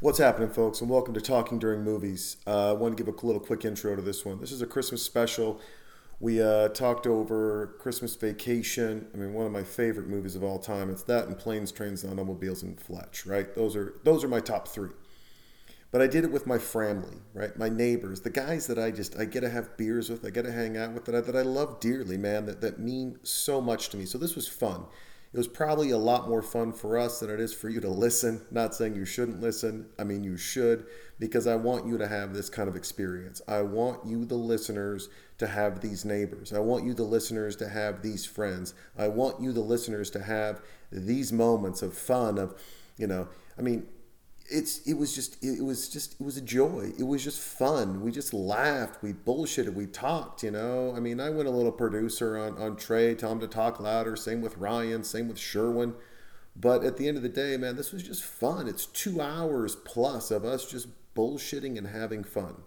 What's happening, folks, and welcome to Talking During Movies. Uh, I want to give a little quick intro to this one. This is a Christmas special. We uh, talked over Christmas Vacation. I mean, one of my favorite movies of all time. It's that and Planes, Trains, and Automobiles and Fletch, right? Those are those are my top three. But I did it with my family, right? My neighbors, the guys that I just I get to have beers with, I get to hang out with, that I, that I love dearly, man. That that mean so much to me. So this was fun. It was probably a lot more fun for us than it is for you to listen. Not saying you shouldn't listen. I mean, you should, because I want you to have this kind of experience. I want you, the listeners, to have these neighbors. I want you, the listeners, to have these friends. I want you, the listeners, to have these moments of fun, of, you know, I mean, it's it was just it was just it was a joy. It was just fun. We just laughed. We bullshitted. We talked. You know. I mean, I went a little producer on on Trey, tell him to talk louder. Same with Ryan. Same with Sherwin. But at the end of the day, man, this was just fun. It's two hours plus of us just bullshitting and having fun.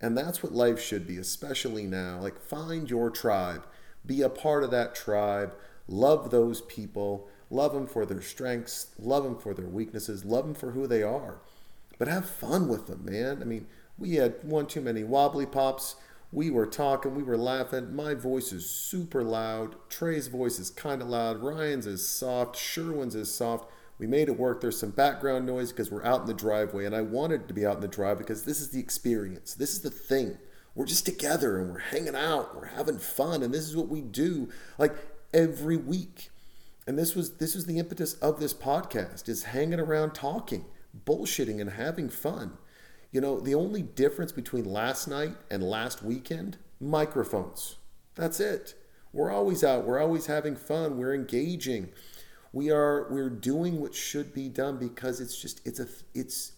And that's what life should be, especially now. Like, find your tribe, be a part of that tribe, love those people Love them for their strengths, love them for their weaknesses, love them for who they are. But have fun with them, man. I mean, we had one too many wobbly pops. We were talking, we were laughing. My voice is super loud. Trey's voice is kind of loud. Ryan's is soft. Sherwin's is soft. We made it work. There's some background noise because we're out in the driveway, and I wanted to be out in the drive because this is the experience. This is the thing. We're just together and we're hanging out. We're having fun, and this is what we do like every week and this was this was the impetus of this podcast is hanging around talking bullshitting and having fun. You know the only difference between last night and last weekend microphones. That's it. We're always out. We're always having fun. We're engaging. We are we're doing what should be done because it's just it's a it's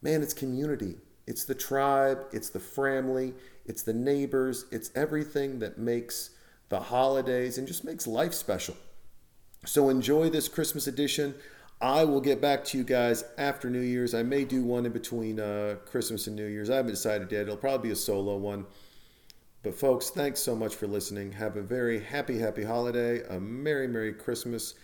man it's community. It's the tribe. It's the family. It's the neighbors. It's everything that makes the holidays and just makes life special so enjoy this Christmas edition. I will get back to you guys after New Year's. I may do one in between uh, Christmas and New Year's. I haven't decided yet. It'll probably be a solo one. But folks, thanks so much for listening. Have a very happy, happy holiday, a merry, merry Christmas.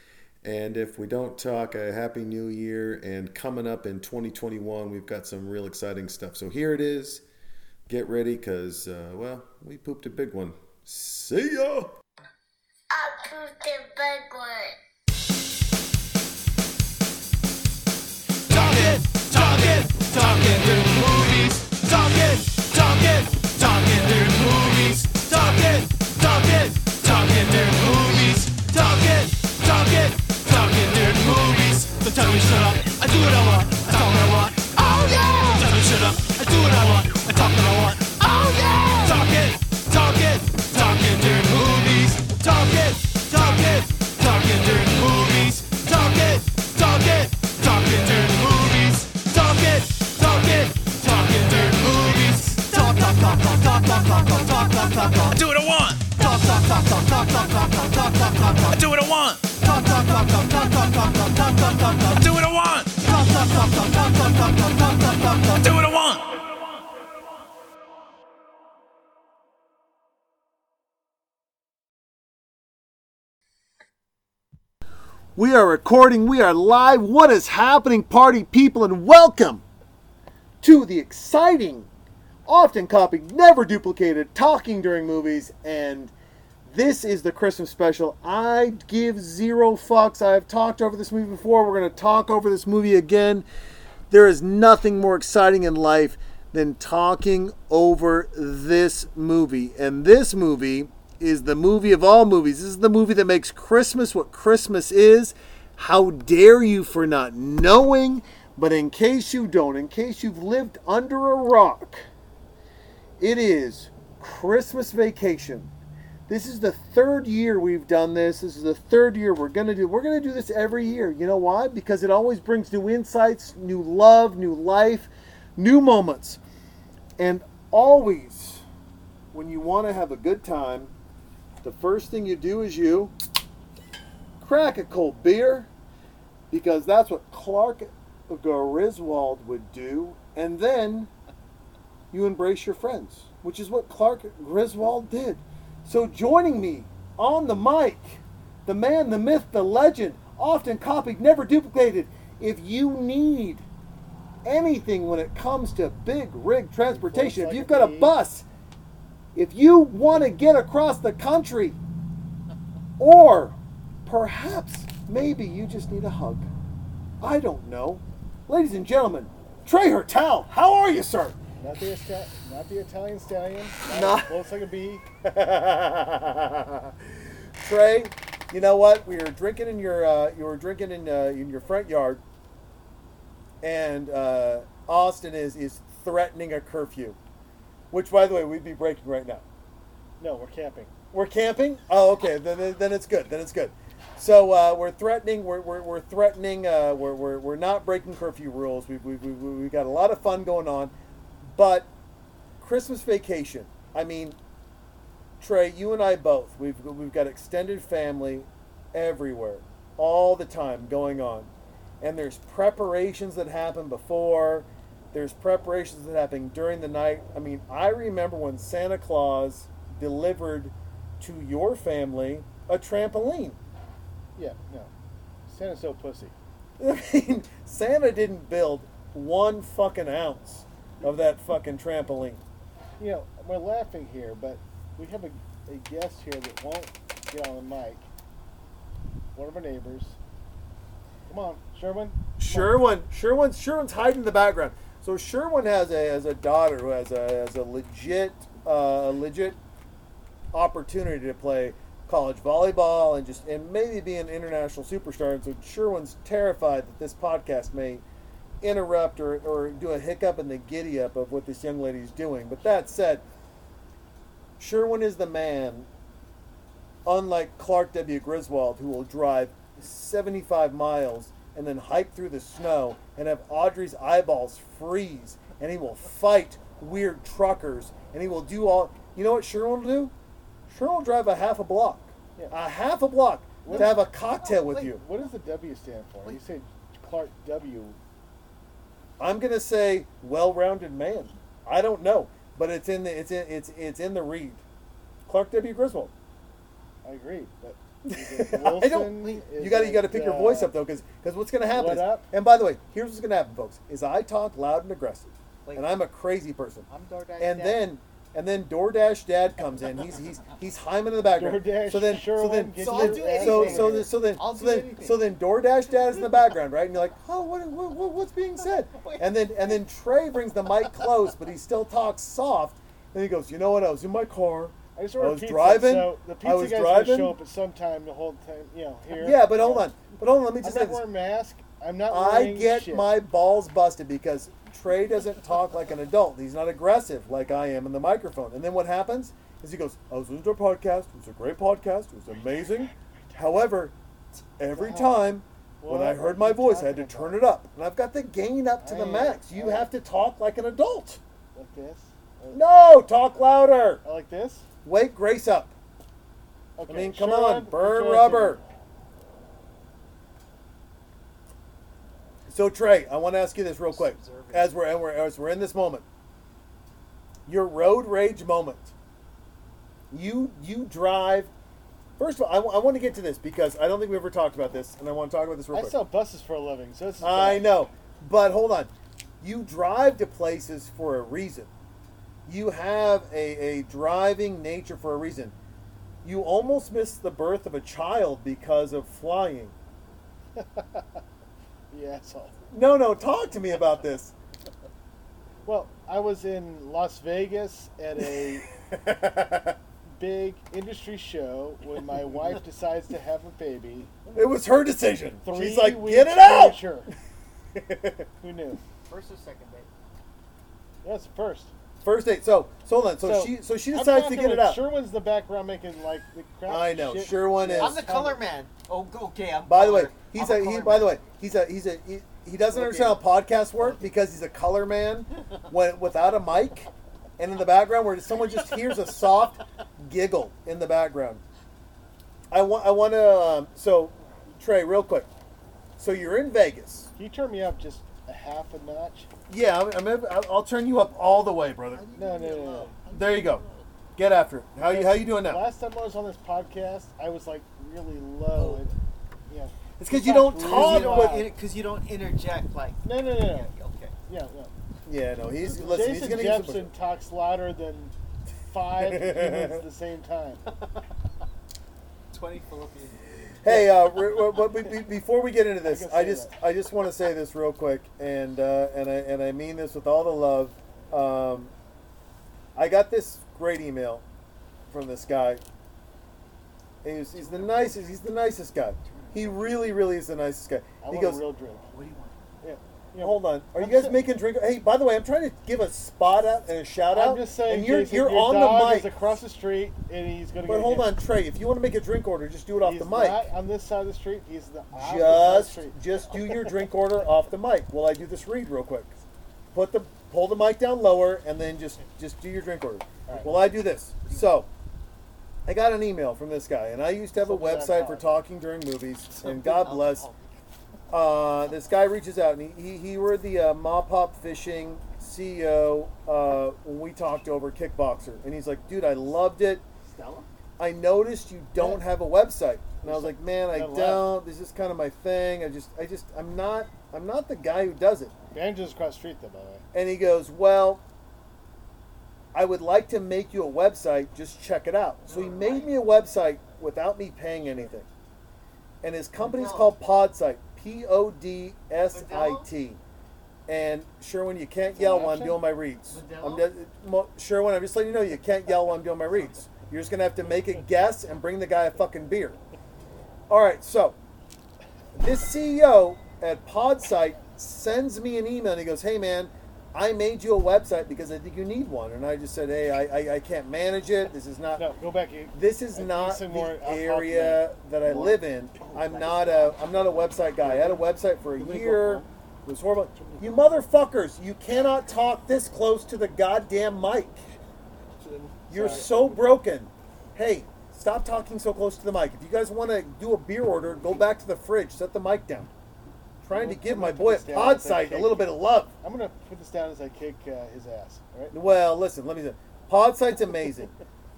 And if we don't talk, a happy new year. And coming up in 2021, we've got some real exciting stuff. So here it is. Get ready because, uh, well, we pooped a big one. See ya! One. Talking, talking, talking movies. Talking, talking, talking movies. Talking, talking, talking movies. Talking, talking, talking movies. Tell me shut up, I do what I want, I talk what I want. Oh yeah! Tell me shut up, I do what I want, I talk what I want. Do what I want. Do what I want. Do what I want. Do what I want. We are recording, we are live. What is happening, party people, and welcome to the exciting often copied, never duplicated, talking during movies. And this is the Christmas special. I give zero fucks. I have talked over this movie before. We're going to talk over this movie again. There is nothing more exciting in life than talking over this movie. And this movie is the movie of all movies. This is the movie that makes Christmas what Christmas is. How dare you for not knowing? But in case you don't, in case you've lived under a rock, it is Christmas Vacation. This is the third year we've done this. This is the third year we're gonna do. We're gonna do this every year. You know why? Because it always brings new insights, new love, new life, new moments, and always when you want to have a good time the first thing you do is you crack a cold beer because that's what Clark Griswold would do, and then you embrace your friends, which is what Clark Griswold did. So joining me on the mic, the man, the myth, the legend, often copied, never duplicated. If you need anything when it comes to big rig transportation. If you've got a bus, if you want to get across the country, or perhaps maybe you just need a hug. I don't know. Ladies and gentlemen, Trey Hertel, how are you, sir? Not the Ista- not the Italian stallion. Not- looks like a bee. Trey, you know what? We were drinking in your uh, you were drinking in uh, in your front yard, and uh, Austin is is threatening a curfew, which, by the way, we'd be breaking right now. No, we're camping. We're camping. Oh, okay. Then, then it's good. Then it's good. So uh, we're threatening. We're, we're, we're threatening. Uh, we're, we're, we're not breaking curfew rules. We've, we've, we've, we've got a lot of fun going on, but Christmas vacation. I mean, Trey, you and I both. We've we've got extended family everywhere, all the time going on, and there's preparations that happen before. There's preparations that happen during the night. I mean, I remember when Santa Claus delivered to your family a trampoline. Yeah, no. Santa's so pussy. I mean, Santa didn't build one fucking ounce of that fucking trampoline. You know, we're laughing here, but we have a, a guest here that won't get on the mic. One of our neighbors. Come on, Sherwin. Sherwin, Sherwin's Sherwin's hiding in the background. So Sherwin has a has a daughter who has a has a legit uh, legit opportunity to play college volleyball and just and maybe be an international superstar. And so Sherwin's terrified that this podcast may interrupt or, or do a hiccup in the giddy up of what this young lady's doing. But that said, Sherwin is the man, unlike Clark W. Griswold, who will drive 75 miles and then hike through the snow and have Audrey's eyeballs freeze. And he will fight weird truckers and he will do all. You know what Sherwin will do? Sherwin will drive a half a block. Yeah. A half a block to have a cocktail with you. What does the W stand for? You say Clark W. I'm gonna say well-rounded man. I don't know, but it's in the it's in it's it's in the read. Clark W. Griswold. I agree, but I don't. You got to you got to pick your uh, voice up though, because because what's going to happen? what is- up? And by the way, here's what's going to happen, folks: is I talk loud and aggressive, Like- and I'm a crazy person. I'm DoorDash and then and then DoorDash Dad comes in. He's he's he's Hyman in the background. DoorDash so then so Sherwin then gets so then so so then so then I'll so do then, anything. so then DoorDash Dad is in the background, right? And you're like, oh, what, what, what what's being said? And then and then Trey brings the mic close, but he still talks soft. And he goes, you know what? I was in my car. I just I was pizza, driving. so the pizza I was guy's driving. gonna show up at some time the whole time. You know, here. Yeah, but hold on. But hold on. Let me I'm just not say this. wearing a mask. I'm not I wearing get shit. my balls busted because Trey doesn't talk like an adult. He's not aggressive like I am in the microphone. And then what happens is he goes, oh, I was listening to a podcast. It was a great podcast. It was amazing. However, every time when I heard my voice, I had to turn it up. And I've got the gain up to the max. You have to talk like an adult. like this. No, talk louder. I like this. Wake Grace up. Okay. I mean, come Sherwin, on, burn enjoy rubber. So Trey, I want to ask you this real quick. As we're, as we're as we're in this moment. Your road rage moment. You you drive. First of all, I, want to get to this because I don't think we ever talked about this, and I want to talk about this real I quick. sell buses for a living, so this is. I bad. know, but hold on. You drive to places for a reason. You have a, a driving nature for a reason. You almost missed the birth of a child because of flying. You asshole. No, no, talk to me about this. Well, I was in Las Vegas at a big industry show when my wife decides to have a baby. It was her decision. Three She's like, weeks get it out. premature. Who knew? First or second date? That's the first. First date. So, so hold on. So, she, so she I'm decides to talking get it like out. Sherwin's the background making like the crap. I know, shit. Sherwin is- I'm the color man. Oh, okay. I'm By the way, color- he's I'm a, he. color By the man. way, he's a he's a he, he doesn't understand how podcasts work because he's a color man when, without a mic, and in the background where someone just hears a soft giggle in the background. I want I want to um, so Trey real quick. So you're in Vegas. Can you turn me up just a half a notch? Yeah, I'm, I'm, I'll- turn you up all the way, brother. No, no, no, no. There you go. Get after it. How you how you doing now? Last time I was on this podcast, I was like really low. And, yeah. It's because you don't talk you with. don't- because you don't interject like. No, no, no, no. Okay. Yeah, Yeah, Yeah, no, he's listen. He's Jason gonna use Jepson talks louder than five humans at the same time. 20 Philippines. Hey, uh, re- re- but be- be- before we get into this, can I just that. I just want to say this real quick, and uh, and I and I mean this with all the love. Um, I got this great email from this guy. He's, he's the nicest. He's the nicest guy. He really, really is the nicest guy. I he want goes, a real drink. What do you want? Yeah. yeah. Hold on. Are you I'm guys sa- making drink? Hey, by the way, I'm trying to give a spot out and a shout out. I'm just saying, and you're Jason, you're your on dog the is mic. across the street, and he's going to But get hold hit. on, Trey. If you want to make a drink order, just do it off He's the mic. not on this side of the street. He's the opposite side of the Just street. just do your drink order off the mic while I do this read real quick. Put the pull the mic down lower and then just just do your drink order. Alright. While I do this. So I got an email from this guy, and I used to have a website for talking during movies. And God bless. Uh, this guy reaches out, and he, he, he were the uh, Mop Pop Fishing CEO uh, when we talked over Kickboxer. And he's like, dude, I loved it. Stella? I noticed you don't Yeah. have a website, and I was like, man, I don't. This is kind of my thing. I just, I just, I'm not, I'm not the guy who does it. Banjo's across the street, though, by the way. And he goes, well, I would like to make you a website. Just check it out. So he made me a website without me paying anything, and his company's called Podsite. P O D S I T. And Sherwin, you can't yell while I'm doing my reads. I'm Mo- Sherwin, I'm just letting you know you can't yell while I'm doing my reads. You're just gonna have to make a guess and bring the guy a fucking beer. All right, so this CEO at Podsite sends me an email and he goes, "Hey man, I made you a website because I think you need one." And I just said, "Hey, I, I, I can't manage it. This is not No, go back. This is I not some more the area that I More. live in. I'm not a I'm not a website guy. I had a website for a year. It was horrible. You motherfuckers, you cannot talk this close to the goddamn mic. You're so broken. Hey, stop talking so close to the mic. If you guys want to do a beer order, go back to the fridge. Set the mic down. Trying to give my boy at this down Podsite a little bit of love. I'm going to put this down as I kick uh, his ass. All right? Well, listen, let me say, Podsite's amazing.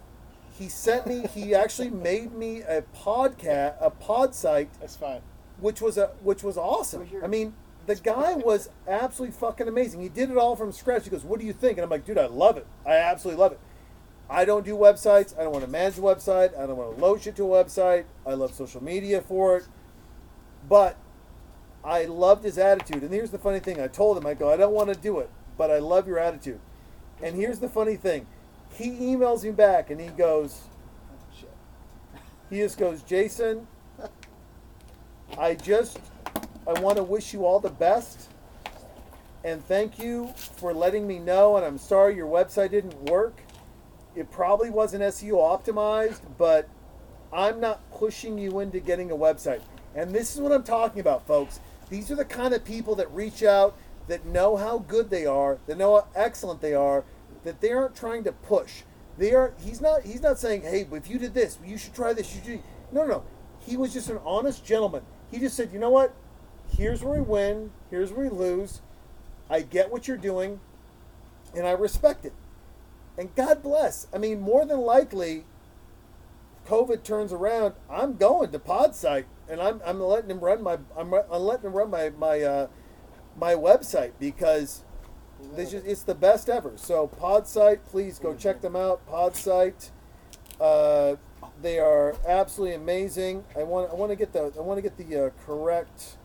he sent me. He actually made me a podcast, a pod site, That's fine. which was a which was awesome. I mean, the guy was absolutely fucking amazing. He did it all from scratch. He goes, "What do you think?" And I'm like, "Dude, I love it. I absolutely love it." I don't do websites. I don't want to manage a website. I don't want to load shit to a website. I love social media for it, but I loved his attitude. And here's the funny thing: I told him, I go, "I don't want to do it, but I love your attitude." And here's the funny thing: he emails me back and he goes, he just goes, Jason, I just, I want to wish you all the best. And thank you for letting me know. And I'm sorry your website didn't work. It probably wasn't SEO optimized, but I'm not pushing you into getting a website. And this is what I'm talking about, folks. These are the kind of people that reach out, that know how good they are, that know how excellent they are, that they aren't trying to push. They are. He's not. He's not saying, "Hey, if you did this, you should try this." You should. No, no, no. He was just an honest gentleman. He just said, "You know what? Here's where we win. Here's where we lose. I get what you're doing, and I respect it." And God bless. I mean, more than likely, COVID turns around, I'm going to Podsite, and I'm, I'm letting him run my I'm, I'm letting him run my my uh, my website because this is it's the best ever. So Podsite, please go check them out. Podsite, uh, they are absolutely amazing. I want I want to get the I want to get the uh, correct.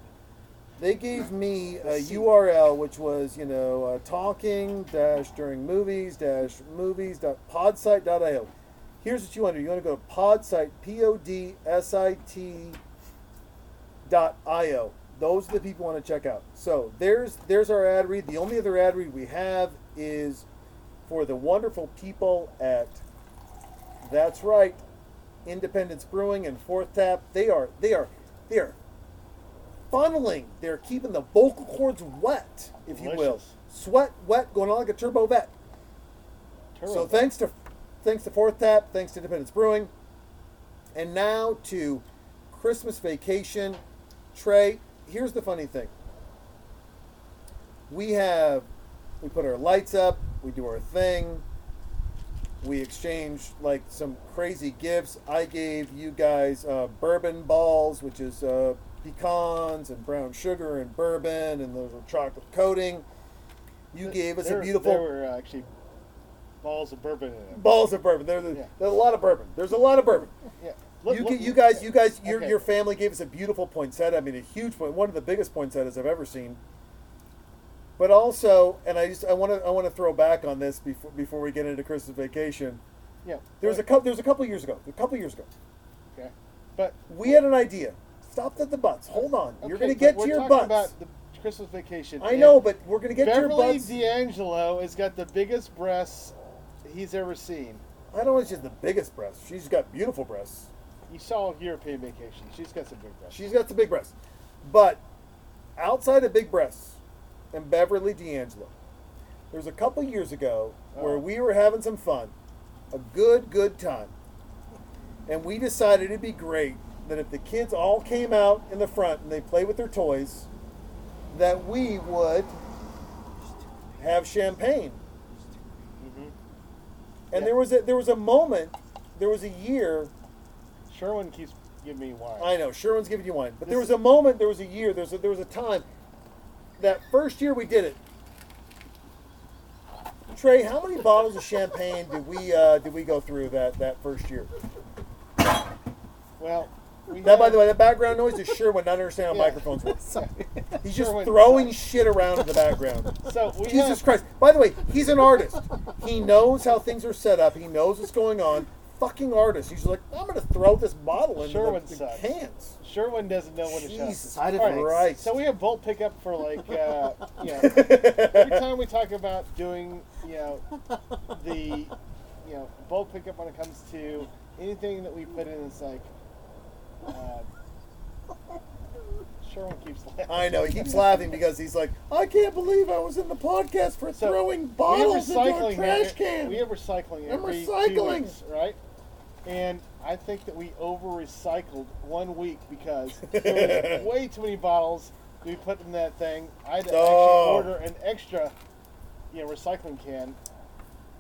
They gave me a URL which was you know uh, talking dash during movies dash movies dot podsite.io. Here's what you want to do. You want to go to podsite p o d s i t io. Those are the people you want to check out. So there's there's our ad read. The only other ad read we have is for the wonderful people at that's right, Independence Brewing and Fourth Tap. They are they are they are funneling. They're keeping the vocal cords wet, if you will. Sweat wet, going on like a turbo vet. Turbo. So thanks to thanks to Fourth Tap, thanks to Independence Brewing, and now to Christmas Vacation. Trey, here's the funny thing. We have we put our lights up, we do our thing. We exchange like some crazy gifts. I gave you guys uh, bourbon balls, which is uh, pecans and brown sugar and bourbon, and those are chocolate coating. You gave us there, a beautiful There were uh, actually balls of bourbon in it. balls of bourbon. There's, Yeah. there's a lot of bourbon. There's a lot of bourbon. Yeah. You, Look- look- you guys, you guys, your, Okay. your family gave us a beautiful poinsettia. I mean, a huge point, one of the biggest poinsettias I've ever seen. But also, and I just I want to I want to throw back on this before before we get into Christmas vacation. Yeah. There was a couple. There was a couple years ago. A couple years ago, Okay. But we had an idea. Stop at the butts. Hold on. You're going to get we're to your talking butts. about the Christmas vacation. I know, but we're going to get to your Beverly butts. D'Angelo has got the biggest breasts he's ever seen. I don't know. if She's the biggest breasts. She's got beautiful breasts. You saw European vacation. She's got some big breasts. She's got some big breasts. But outside of big breasts and Beverly D'Angelo, there was a couple years ago where Oh. we were having some fun, a good, good time. And we decided it'd be great that if the kids all came out in the front and they play with their toys, that we would have champagne. Mhm. And Yeah. there was a there was a moment, there was a year Sherwin keeps giving me wine. I know Sherwin's giving you wine, but there was a moment, there was a year, there was a, there was a time. That first year we did it. Trey, how many bottles of champagne did we uh, did we go through that that first year? well, we That, by the way, that background noise is Sherwin not understanding how Yeah. microphones work. He's just Sherwin- throwing shit around in the background. So we Jesus have, Christ! By the way, he's an artist. He knows how things are set up. He knows what's going on. Fucking artist. He's like, I'm gonna throw this bottle in Sherwin the, the sucks. cans. Sherwin doesn't know when to shut. Jesus Side All right, effects. Christ. So we have bolt pickup for like, uh, you know, every time we talk about doing, you know, the, you know, bolt pickup when it comes to anything that we put in, it's like, uh, Sherwin keeps laughing. I know he keeps laughing because he's like, I can't believe I was in the podcast for So, throwing we have bottles into a recycling trash here- can. We have recycling I'm every recycling. two weeks, right? And I think that we over recycled one week because there was way too many bottles we put in that thing. I had to Oh. actually order an extra, you know, recycling can,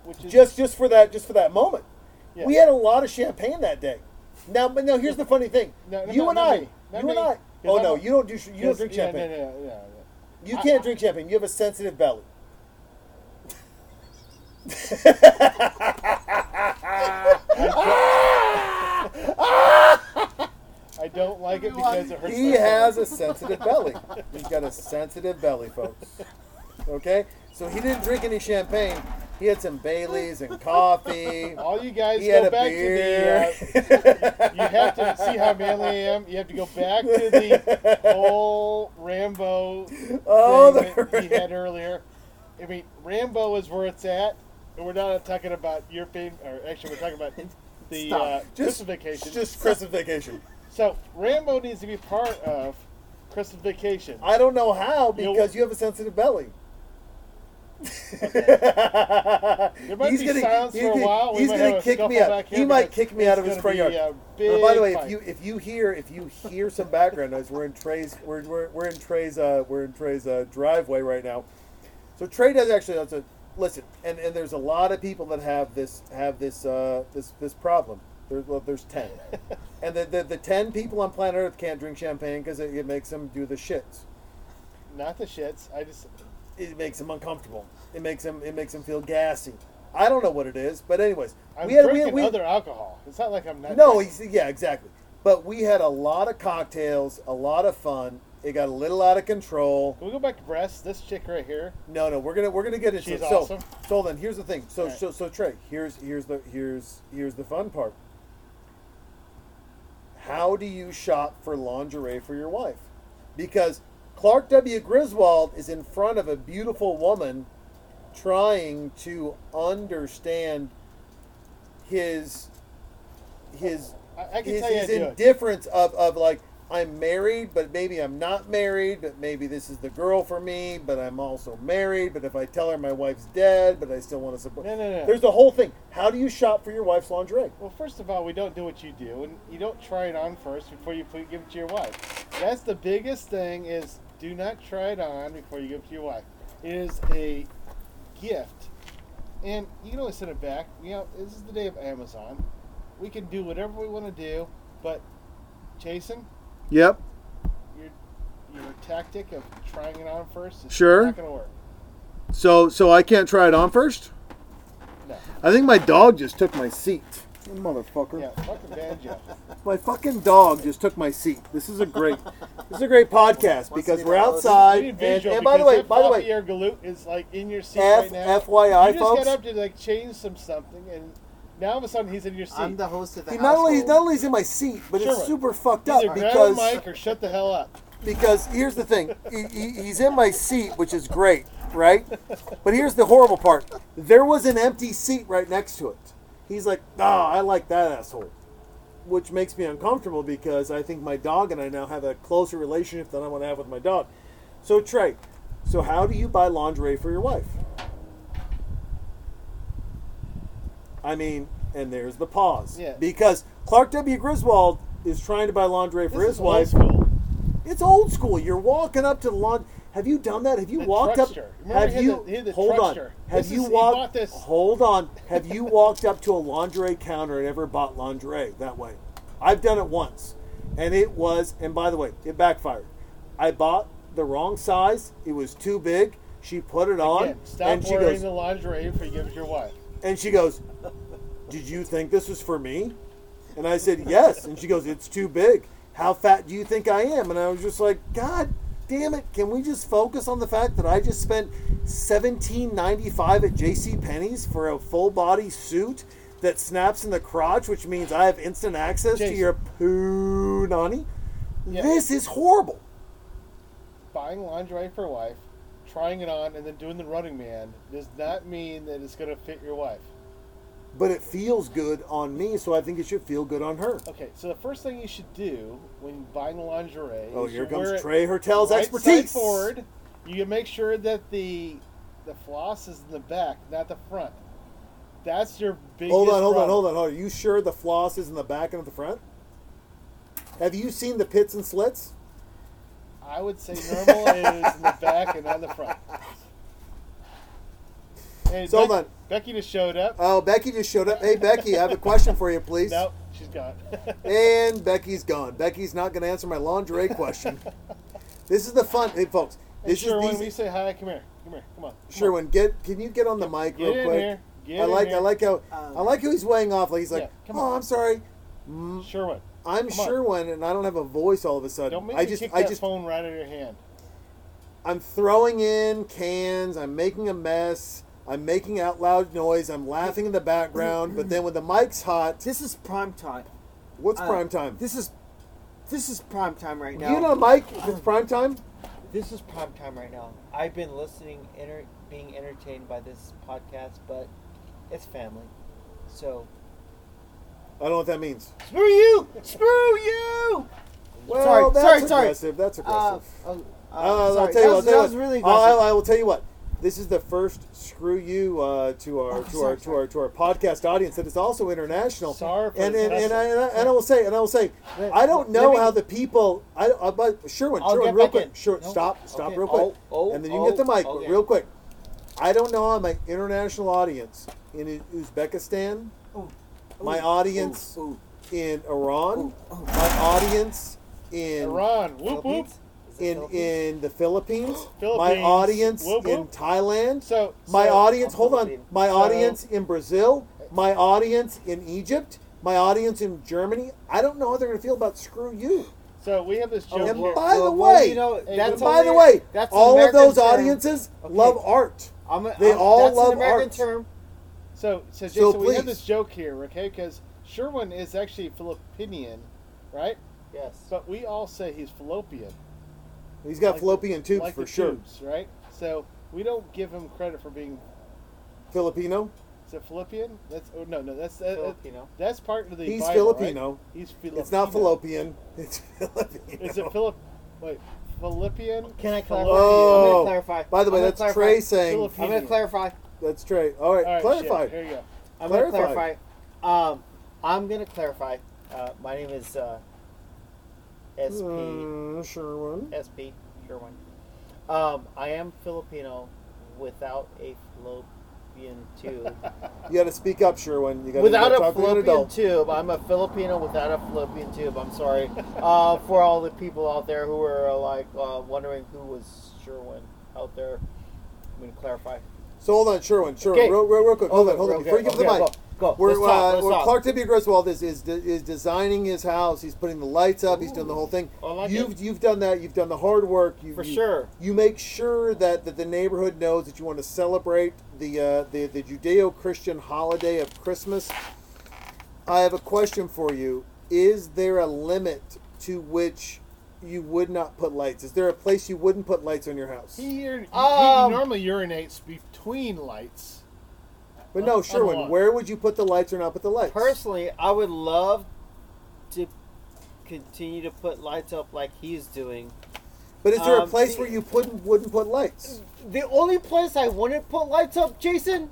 which is just just for that just for that moment. Yeah. We had a lot of champagne that day. Now, but now here's the funny thing. No, no, you no, and I. You and. I. 'Cause Oh I'm no, you don't do you don't drink yeah, champagne. No, no, no. You can't I- drink champagne. You have a sensitive belly. I don't like it because it hurts. He my has stomach. a sensitive belly. He's got a sensitive belly, folks. Okay? So he didn't drink any champagne. He had some Baileys and coffee. All you guys He had go a back beer. to the. Uh, you have to see how manly I am. You have to go back to the whole Rambo Oh, thing the that he had earlier. I mean, Rambo is where it's at, and we're not talking about European, or actually, we're talking about the Stop. uh, just Christmas vacation. Just Christmas vacation. So Rambo needs to be part of Christmas vacation. I don't know how You know- because you have a sensitive belly. There might he's be gonna, silence for a while. We He's gonna kick me out. He might kick me out of his front yard. by the way, if you if you hear if you hear some background noise, we're in Trey's we're, we're, we're in Trey's uh, we're in Trey's uh, driveway right now. So Trey does actually that's a listen, and, and there's a lot of people that have this have this uh, this this problem. There's well, there's ten, and the, the the ten people on planet Earth can't drink champagne because it, it makes them do the shits. not the shits. I just It makes them uncomfortable. It makes them it makes them feel gassy. I don't know what it is, but anyways, I'm we had we, drinking had- we, other alcohol. It's not like I'm not. no, he's, yeah, exactly. But we had a lot of cocktails, a lot of fun. It got a little out of control. Can we go back to breasts? This chick right here. No, no, we're gonna we're gonna get into She's it. So, awesome. so then here's the thing. So Alright. so so Trey, here's here's the here's here's the fun part. How do you shop for lingerie for your wife? Because Clark W. Griswold is in front of a beautiful woman trying to understand his his I, I can his, tell you his to do it. indifference of, of like I'm married, but maybe I'm not married, but maybe this is the girl for me, but I'm also married. But if I tell her my wife's dead, but I still want to support. No, no, no. There's the whole thing. How do you shop for your wife's lingerie? Well, first of all, we don't do what you do, and you don't try it on first before you give it to your wife. That's the biggest thing: is do not try it on before you give it to your wife. It is a gift, and you can always send it back. You know, this is the day of Amazon. We can do whatever we want to do, but Jason, So so I can't try it on first. No. I think my dog just took my seat. You Motherfucker. Yeah, fucking banjo. My fucking dog just took my seat. This is a great, this is a great podcast because we're outside. And, and by the way, by the way, your galoot is like in your seat F- right now. FYI, you just folks. got up to like change some something, and now all of a sudden he's in your seat. I'm the host of the he not only household. not only is in my seat, but Sure. it's super fucked Either up grab because a mic or shut the hell up. because here's the thing, he, he, he's in my seat, which is great, right? But here's the horrible part: there was an empty seat right next to it. He's like, "Ah, I like that asshole," which makes me uncomfortable because I think my dog and I now have a closer relationship than I want to have with my dog. So Trey, so how do you buy lingerie for your wife? I mean, and there's the pause. Yeah. Because Clark W. Griswold is trying to buy lingerie for This his wife. school. It's old school. You're walking up to the lawn. Have you done that? Have you The walked up? Remember Have you? the- the hold on. Have This you is- walked? Hold on. Have you walked up to a lingerie counter and ever bought lingerie that way? I've done it once, and it was. And by the way, it backfired. I bought the wrong size. It was too big. She put it on, Again, stop and she wearing goes, the lingerie before you give it your wife. And she goes, "Did you think this was for me?" And I said, "Yes." And she goes, "It's too big. How fat do you think I am?" And I was just like, "God damn it! Can we just focus on the fact that I just spent seventeen ninety five at J.C. Penney's for a full body suit that snaps in the crotch, which means I have instant access to your poo nanny? Yeah. This is horrible." Buying lingerie for wife, trying it on, and then doing the running man does not mean that it's going to fit your wife. But it feels good on me, so I think it should feel good on her. Okay, so the first thing you should do when buying lingerie Oh, is here comes Trey Hertel's right expertise. Side forward. You can make sure that the the floss is in the back, not the front. That's your biggest. Hold on, hold on, hold on, hold on. Are you sure the floss is in the back and at the front? Have you seen the pits and slits? I would say normal is in the back and not the front. Hey, So hold Beck- on. Becky just showed up. Oh, Becky just showed up. Hey, Becky, I have a question for you, please. Nope, she's gone. And Becky's gone. Becky's not going to answer my lingerie question. this is the fun, hey, folks. Hey, This sure, is when we say hi, come here. Come here. Come on. Come Sherwin, get can you get on the mic Get real in quick? here. Get I in like here. I like how Um, I like how he's weighing off. Like he's like, Yeah, come oh, on. I'm sorry, on. Sherwin, I'm Come on. Sherwin, and I don't have a voice all of a sudden. don't make I me just kick I that just phone right out of your hand. I'm throwing in cans. I'm making a mess. I'm making out loud noise. I'm laughing in the background. But then when the mic's hot, This is prime time. what's Uh, prime time? This is this is prime time right now. You know, Mike, if it's prime time. This is prime time right now. I've been listening, enter, being entertained by this podcast, but it's family. So I don't know what that means. Screw you! Screw you! Well, Sorry, that's sorry, sorry. aggressive. That's Uh, aggressive. uh, uh, Uh, I'll tell you that what. was, that was really I, aggressive. I will tell you what. This is the first screw you uh, to our Oh, to sorry, our to sorry. our to our podcast audience that is also international. Sorry and and, and, I, and, I, and I will say and I will say Let- I don't know me- how the people I, I but Sherwin I'll Sherwin real quick in. Sure, No. stop stop Okay. real quick Oh, oh, and then you can get the oh, mic okay. real quick. I don't know how my international audience in Uzbekistan, my ooh, audience ooh, in Iran, ooh, ooh. my audience in Iran, whoop whoop. Philippines? In in the Philippines, my audience Whoop, in. Thailand, So my audience. Hold on, my So- audience in Brazil, my audience in Egypt, my audience in Germany. I don't know how they're going to feel about screw you. So we have this Oh, joke and here. by the well, way, you know, that's by the way, that's an all of those audiences Okay. love art. I'm a, they I'm- all that's love an American art. term. So, so Jason, So we have this joke here, okay? Because Sherwin is actually Filipinian, right? Yes. But we all say he's fallopian. He's got Like- fallopian tubes like for the sure. tubes, right? So we don't give him credit for being. Filipino. Is it Philippian? That's oh no no that's uh, Filipino. that's part of the. He's Bible, right? Filipino. He's Filipino. It's not fallopian. It's Filipino. Is it Philip? Wait, Philippian? Can I clarify? Oh. I'm gonna clarify. By the way, I'm that's clarify. Trey saying. Philip- I'm gonna clarify. That's Trey. All right, All right, clarify. shit, Here you go. I'm gonna clarify. Um, I'm gonna clarify. Uh, my name is uh, SP. Hmm, Sherwin. SP Sherwin. Um, I am Filipino without a fallopian tube. You got to speak up, Sherwin. You got without to a talk to an fallopian adult. tube. I'm a Filipino without a fallopian tube. I'm sorry uh, for all the people out there who are like uh, wondering who was Sherwin out there. I'm gonna clarify. So hold on, Sherwin, Sherwin, Okay. real, real, real quick. Hold on, hold on. Before you give okay, the mic. go, go. Where, Let's talk, uh, let's talk. Clark W. Griswold is, is is designing his house. He's putting the lights up. He's doing the whole thing. I like you've it. you've done that. You've done the hard work. You, For you- sure. You make sure that, that the neighborhood knows that you want to celebrate the uh, the the Judeo-Christian holiday of Christmas. I have a question for you. Is there a limit to which you would not put lights? Is there a place you wouldn't put lights on your house? He, ur- he- Um, he normally urinates between lights. But no, Sherwin, where would you put the lights or not put the lights? Personally, I would love to continue to put lights up like he's doing. But is there a Um, place the- where you put, wouldn't put lights? The only place I wouldn't put lights up, Jason,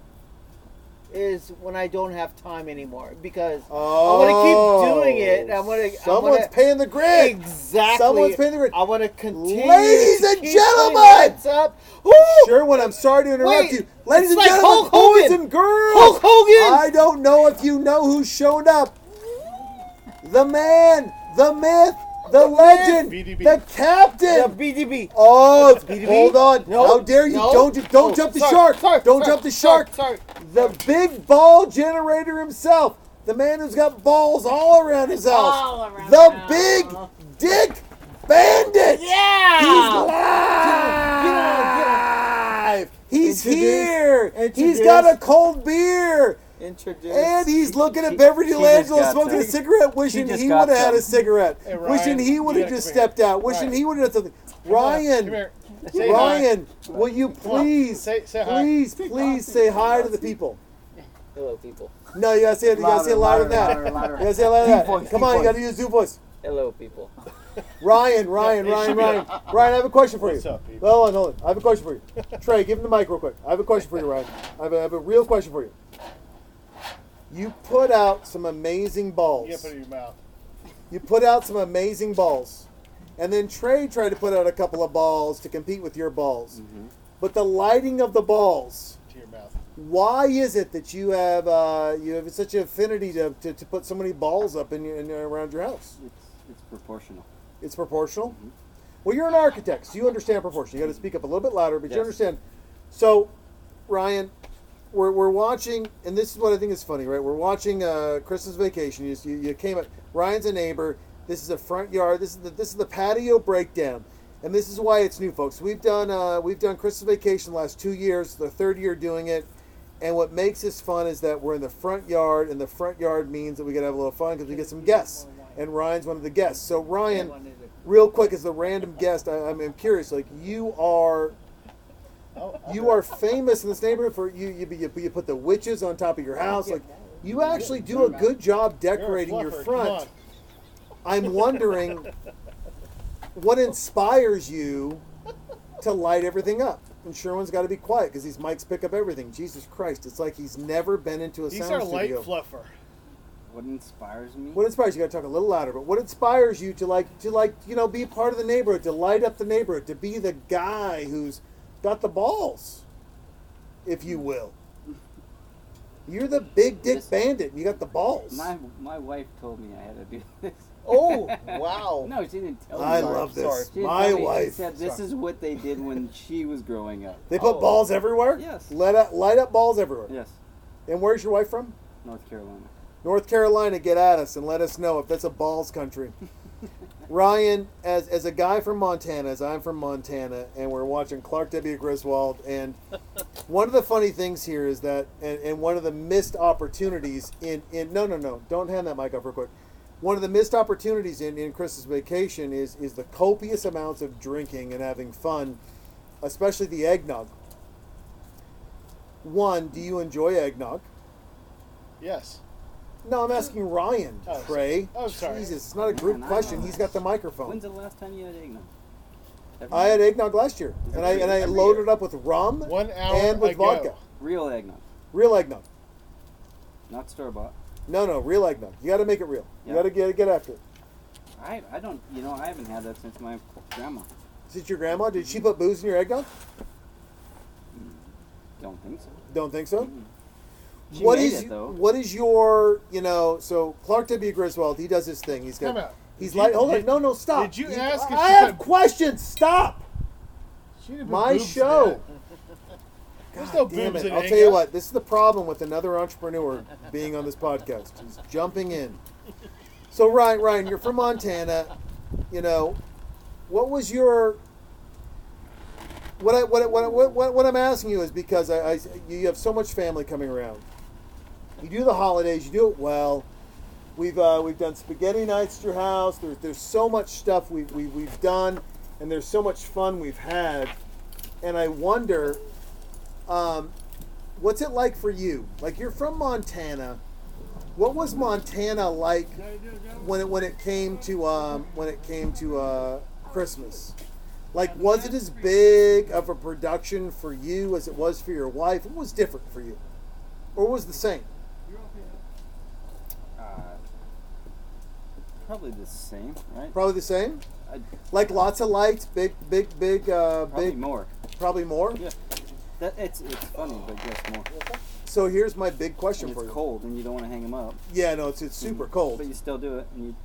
is when I don't have time anymore because I want to keep doing it. I want to. Oh, Someone's paying the grid. Exactly. Someone's paying the grid. I want to continue. Ladies to and gentlemen! up. Woo! Sherwin, I'm sorry to interrupt Wait, you. Ladies and like gentlemen, Hulk boys Hogan. and girls. Hulk Hogan. I don't know if you know who showed up. The man, the myth, the legend, BDB. the captain. The BDB. Oh, BDB? hold on! No, How dare you? no. Don't ju- don't Oh, jump the sorry, shark! sorry, don't sorry, jump the shark! sorry. The big ball generator himself, the man who's got balls all around his house, All around the the big house. dick bandit. Yeah. He's live. He's Introduce- here. He's got a cold beer. Introduce. And he's looking at Beverly D'Angelo smoking a cigarette, wishing just he would have had a cigarette, Hey, Ryan, wishing he would have just come here. stepped out, wishing Ryan. he would have done something. Come on, Ryan, come here. Say hi. Ryan, will you please, say- say hi. please, please say hi to the people? Hello, people. No, you gotta say it. You gotta say it louder than that. louder, louder. You gotta say it louder than that. Come on, you gotta use zoo voice. Hello, people. Ryan, Ryan, Ryan, Ryan, Ryan. I have a question for you. What's up, people? Hold on, hold on. I have a question for you. Trey, give him the mic real quick. I have a question for you, Ryan. I have a, I have a real question for you. You put out some amazing balls. You put it in your mouth. You put out some amazing balls. And then Trey tried to put out a couple of balls to compete with your balls. Mm-hmm. But the lighting of the balls, To your mouth. why is it that you have uh, you have such an affinity to, to, to put so many balls up in, your, in around your house? It's it's proportional. It's proportional. Mm-hmm. Well, you're an architect, so you understand proportion. You got to mm-hmm. speak up a little bit louder, but you understand. So, Ryan, we're, we're watching, and this is what I think is funny, right? We're watching uh, Christmas Vacation. You, you, you came up. Ryan's a neighbor. This is a front yard. This is the this is the patio breakdown, and this is why it's new, folks. We've done uh, we've done Christmas Vacation last two years. The third year doing it. And what makes this fun is that we're in the front yard, and the front yard means that we get to have a little fun because we get some guests. And Ryan's one of the guests. So Ryan, real quick, as the random guest, I, I'm curious. Like you are, Oh, I'll you are famous in this neighborhood for you. You, you, you put the witches on top of your house. Like you actually do a good job decorating your front. I'm wondering what inspires you to light everything up. And Sherwin's got to be quiet because these mics pick up everything. Jesus Christ, it's like he's never been into a He's sound our light studio. fluffer. What inspires me? What inspires you? Got to talk a little louder. But what inspires you to like to like you know be part of the neighborhood, to light up the neighborhood, to be the guy who's got the balls, if you will. You're the big dick This- bandit. and You got the balls. my my wife told me I had to do this. Oh, wow. no, she didn't tell me. I sorry, love this. sorry. She My tell me. Wife. said this is what they did when she was growing up. They put Oh. balls everywhere. Yes. Let up, light up balls everywhere. Yes, And where's your wife from? North Carolina. North Carolina, get at us and let us know if that's a balls country. Ryan, as, as a guy from Montana, as I'm from Montana, and we're watching Clark W. Griswold, and one of the funny things here is that, and, and one of the missed opportunities in, in no, no, no, don't hand that mic up real quick. One of the missed opportunities in, in Christmas vacation is, is the copious amounts of drinking and having fun, especially the eggnog. One, do you enjoy eggnog? Yes. No, I'm asking Ryan, Oh, Trey. oh, sorry. Jesus, it's not a group Man, question. He's got the microphone. When's the last time you had eggnog? Every I had year. eggnog last year, and I and I Every loaded year. it up with rum One hour and with ago. vodka. real eggnog, Real eggnog. not store bought. No, no, real eggnog. You got to make it real. You Yeah. got to get get after it. I I don't you know I haven't had that since my grandma. Is it your grandma? Did she put booze in your eggnog? Mm, don't think so. Don't think so. Mm-mm. She What made is it, though. what is your you know? So Clark W. Griswold, he does his thing. He's got. He's like, hold on, no, no, stop. did you ask if I have put- questions. Stop. She didn't put My show. it. There's God no damn it. I'll tell you what, this is the problem with another entrepreneur being on this podcast. He's jumping in. So Ryan, Ryan, you're from Montana. You know, what was your what I what I- what I- what, what, what I'm asking you is because I, I you have so much family coming around. You do the holidays, you do it well. We've uh, we've done spaghetti nights at your house. There's there's so much stuff we, we we've done, and there's so much fun we've had. And I wonder, um, what's it like for you? Like you're from Montana. What was Montana like when it when it came to um, when it came to uh, Christmas? Like, was it as big of a production for you as it was for your wife? What was different for you, or was the same? Probably the same, right? Probably the same. I, Like lots of lights, big, big, big, uh, probably big. more. Probably more. Yeah. That it's it's funny, but yes, more. So here's my big question And for it's you. cold, and you don't want to hang them up. Yeah, no, it's it's super cold. But you still do it, and you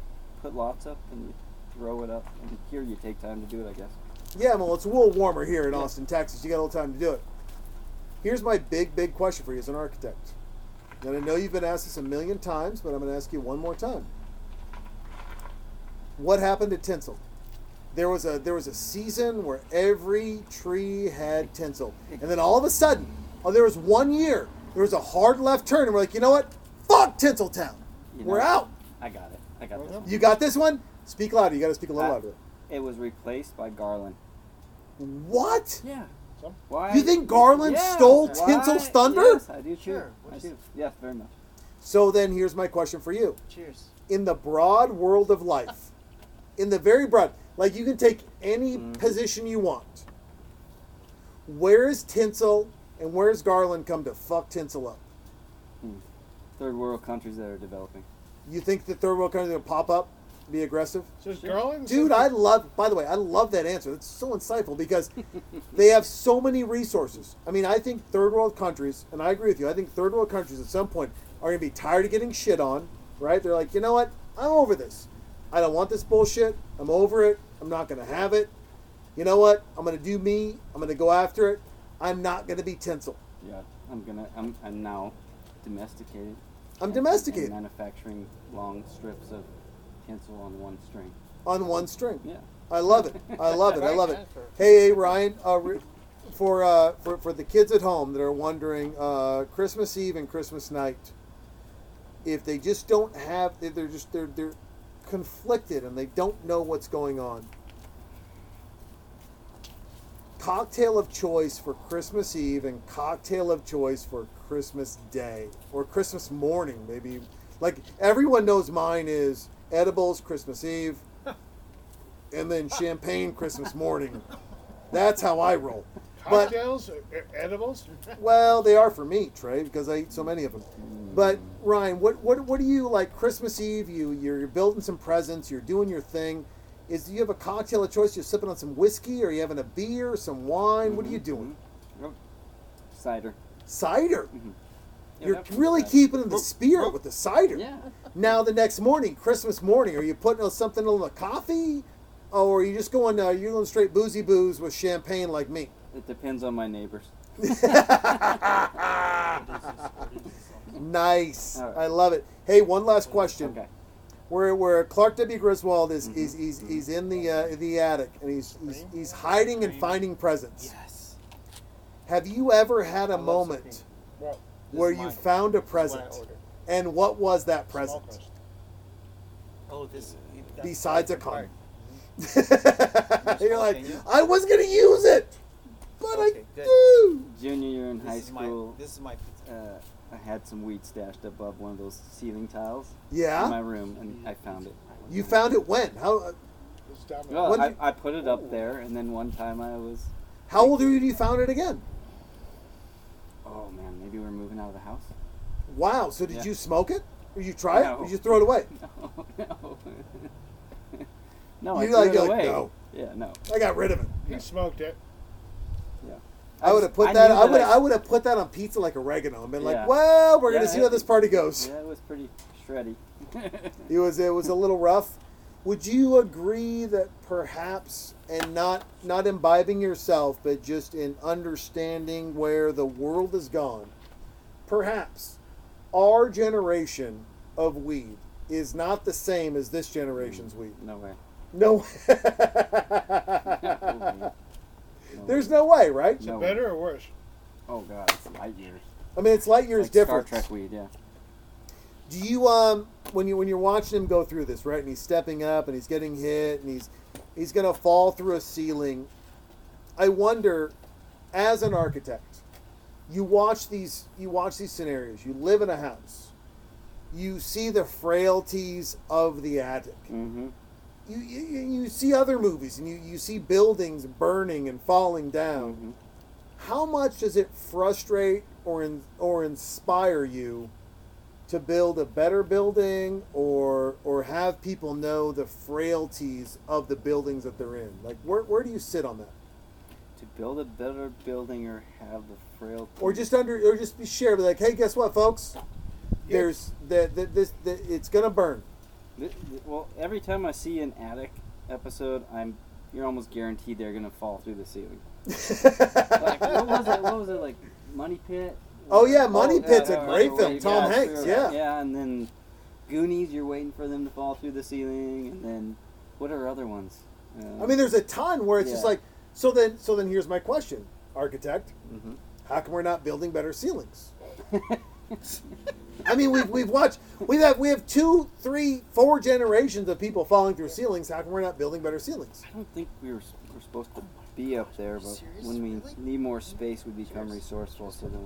put lots up, and you throw it up. And here you take time to do it, I guess. Yeah, well, it's a little warmer here in Yeah. Austin, Texas. You got a little time to do it. Here's my big, big question for you as an architect. And I know you've been asked this a million times, but I'm going to ask you one more time. What happened to tinsel? There was a there was a season where every tree had tinsel, and then all of a sudden, oh, there was one year there was a hard left turn, and we're like, you know what? Fuck Tinseltown. You We're out. I got it. I got this. You got this one? Speak louder. You got to speak a little Uh, louder. It was replaced by Garland. What? Yeah. Why? You think Garland Yeah. stole Why? Tinsel's thunder? Yes, I do too. Sure. I do. Yes, very much. So then here's my question for you. Cheers. In the broad world of life, in the very broad, like you can take any Mhm. position you want. Where is Tinsel and where's Garland come to fuck Tinsel up? Third world countries that are developing. You think the third world country will pop up, be aggressive? So is Sure. Garland Dude, I love, by the way, I love that answer. That's so insightful because they have so many resources. I mean, I think third world countries, and I agree with you, I think third world countries at some point are going to be tired of getting shit on, right? They're like, you know what? I'm over this. I don't want this bullshit. I'm over it. I'm not going to have it. You know what? I'm going to do me. I'm going to go after it. I'm not going to be tinsel. Yeah, I'm gonna. I'm. I'm now domesticated. I'm and- domesticated And manufacturing long strips of tinsel on one string. on one string. Yeah. I love it. I love it. I love it. Hey, hey Ryan, uh, for, uh, for for the kids at home that are wondering, uh, Christmas Eve and Christmas night, if they just don't have, if they're just they're they're conflicted and they don't know what's going on. Cocktail of choice for Christmas Eve and cocktail of choice for Christmas Day or Christmas morning, maybe. Like everyone knows mine is edibles Christmas Eve, and then champagne Christmas morning. That's how I roll. But cocktails, edibles. well, they are for me, Trey, because I eat so many of them. But Ryan, what what what do you like Christmas Eve? You you're, you're building some presents, you're doing your thing. Is do you have a cocktail of choice? You're sipping on some whiskey, or you having a beer, some wine? What are you doing? Yep. Cider. Cider. Yeah, You're yep. really keeping in the spirit with the cider. Yeah. Now the next morning, Christmas morning, are you putting something in the coffee, or are you just going? Uh, you're going straight boozy booze with champagne like me. It depends on my neighbors. Nice. All right. I love it. Hey, one last question. Okay. Where where Clark W. Griswold is is he's, he's in the uh, the attic and he's, he's he's hiding and finding presents. Yes. Have you ever had a moment Well, where is you mine. found a present and what was that present. Oh, this. besides a the condom? part. You're like, I was gonna use it, but Okay, I good. do. Junior year in This high is my. school, This is my pizza. uh, I had some weed stashed above one of those ceiling tiles in Yeah, my room, and I found it. you found it when? How uh, It's down the- Well, When I, did- I put it up there, and then one time I was, how old are you? when You found it again? oh man, maybe we're moving out of the house. Wow. So did Yeah. you smoke it? Or you try it? Or No. did you throw it away? No, no. no, You're threw like- it you're like, away. no. Yeah, no. I got rid of it. He smoked it. I would have put I that. I would. I- I would have put that on pizza like oregano and been Yeah. like, "Well, we're gonna see it- how this party goes." Yeah, it was pretty shreddy. It was. It was a little rough. Would you agree that perhaps and not not imbibing yourself, but just in understanding where the world has gone. Perhaps our generation of weed is not the same as this generation's mm, weed. No way. No, oh, No there's no way, right? No way. Better or worse? Oh god, it's light years. I mean, it's light years like different. Star Trek weed, yeah. Do you um when you when you're watching him go through this right, and he's stepping up and he's getting hit and he's he's gonna fall through a ceiling? I wonder, as an architect, you watch these you watch these scenarios. You live in a house. You see the frailties of the attic. Mm-hmm. You, you, you see other movies and you, you see buildings burning and falling down. Mhm. How much does it frustrate or in, or inspire you to build a better building or or have people know the frailties of the buildings that they're in? Like where, where do you sit on that? To build a better building or have the frail. Or just under or just be shared like, hey, guess what, folks? There's the, the this the, it's gonna burn. Well, every time I see an attic episode, I'm you're almost guaranteed they're gonna fall through the ceiling. Like what was it? What was it like? Money Pit. Oh, yeah, Money Pit's a great yeah, film. yeah, Tom Hanks, yeah. Yeah, and then Goonies, you're waiting for them to fall through the ceiling, and then what are other ones? Uh, I mean, there's a ton where it's just like so. Then so then here's my question, architect. mhm. How come we're not building better ceilings? I mean, we've, we've watched we have we have two, three, four generations of people falling through ceilings. How come we're not building better ceilings? I don't think we were, s- we're supposed to be up there, but when we need more space, we become resourceful, so then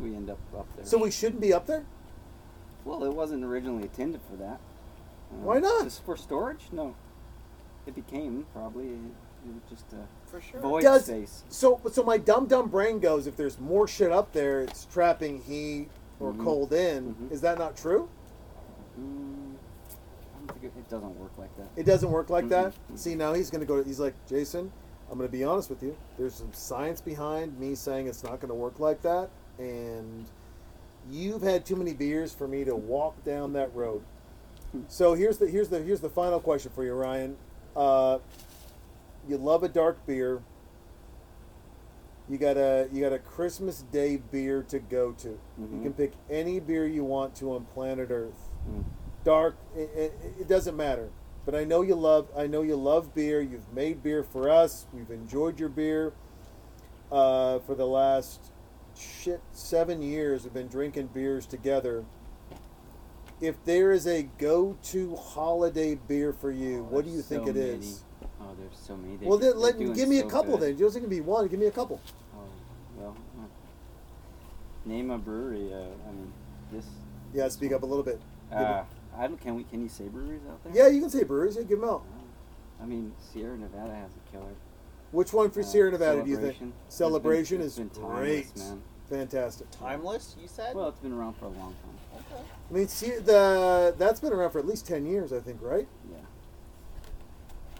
we we end up up there. So we shouldn't be up there. well, it wasn't originally intended for that. Uh, Why not? Just for storage? No. It became probably it, it was just a For sure. void Does- space. So so my dumb dumb brain goes, if there's more shit up there, it's trapping heat or Mhm. cold in. Mhm. Is that not true? Mm, I don't think it, it doesn't work like that. It doesn't work like that. Mhm. See now he's gonna go. To, He's like Jason. I'm gonna be honest with you. There's some science behind me saying it's not gonna work like that, and you've had too many beers for me to walk down that road. So here's the here's the here's the final question for you, Ryan. Uh, you love a dark beer. You got a you got a Christmas Day beer to go to. You Mhm. can pick any beer you want to on planet Earth Mm. dark it, it, it doesn't matter but i know you love i know you love beer you've made beer for us we've enjoyed your beer uh, for the last shit seven years we've been drinking beers together if there is a go-to holiday beer for you Oh, what do you think so it is? Many. Oh, there's so many. They- well then they're let, give me a so couple good. then it doesn't give be one give me a couple Oh, well, uh, name a brewery. Uh, I mean, this. yeah speak up a little bit Uh, I don't. Can we? Can you say breweries out there? yeah you can say breweries yeah give them out Uh, I mean, Sierra Nevada has a killer. which one for Uh, sierra nevada do you think Celebration. It's been- it's is been timeless, great man. fantastic Timeless, you said? Well, it's been around for a long time. okay. I mean, see, the that's been around for at least ten years, I think, right?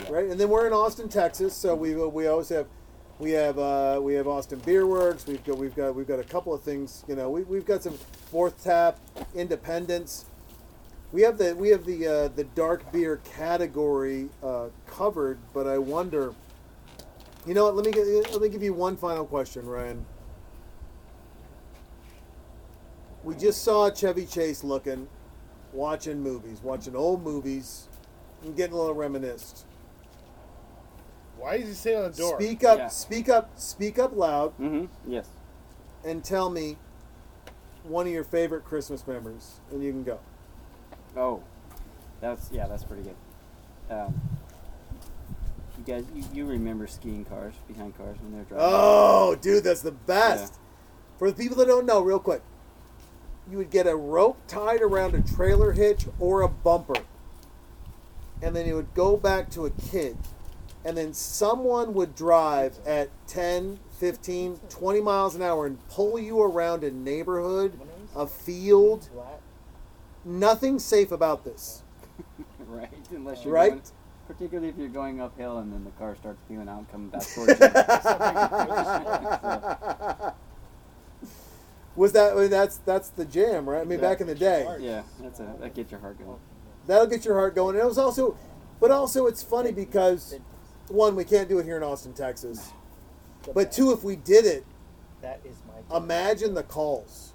Yeah. Right, and then we're in Austin, Texas, so we we always have we have uh, we have Austin Beer Works. We've got we've got we've got a couple of things. You know, we we've got some Fourth Tap, Independence. We have the we have the uh, the dark beer category uh, covered, but I wonder. You know what? Let me get, let me give you one final question, Ryan. We just saw Chevy Chase looking, watching movies, watching old movies, and getting a little reminisced. Why does he say on the door? Speak up, Yeah. speak up, speak up loud, Mm-hmm. Yes. and tell me one of your favorite Christmas memories, and you can go. Oh, that's yeah. That's pretty good. Um, you guys, you, you remember skiing cars behind cars when they're driving? Oh, dude, that's the best. For the people that don't know, real quick, you would get a rope tied around a trailer hitch or a bumper, and then it would go back to a kid, and then someone would drive at 10, 15, 20 miles an hour and pull you around a neighborhood, a field. Nothing safe about this, right. Unless you're right? going, particularly if you're going uphill and then the car starts peeling out and coming back towards you. Was that I mean, that's that's the jam, right? I mean, back in the day. yeah, that's a that gets your heart going. That'll get your heart going. And it was also, but also it's funny because one, we can't do it here in Austin, Texas. But two, if we did it, That is my. imagine the calls.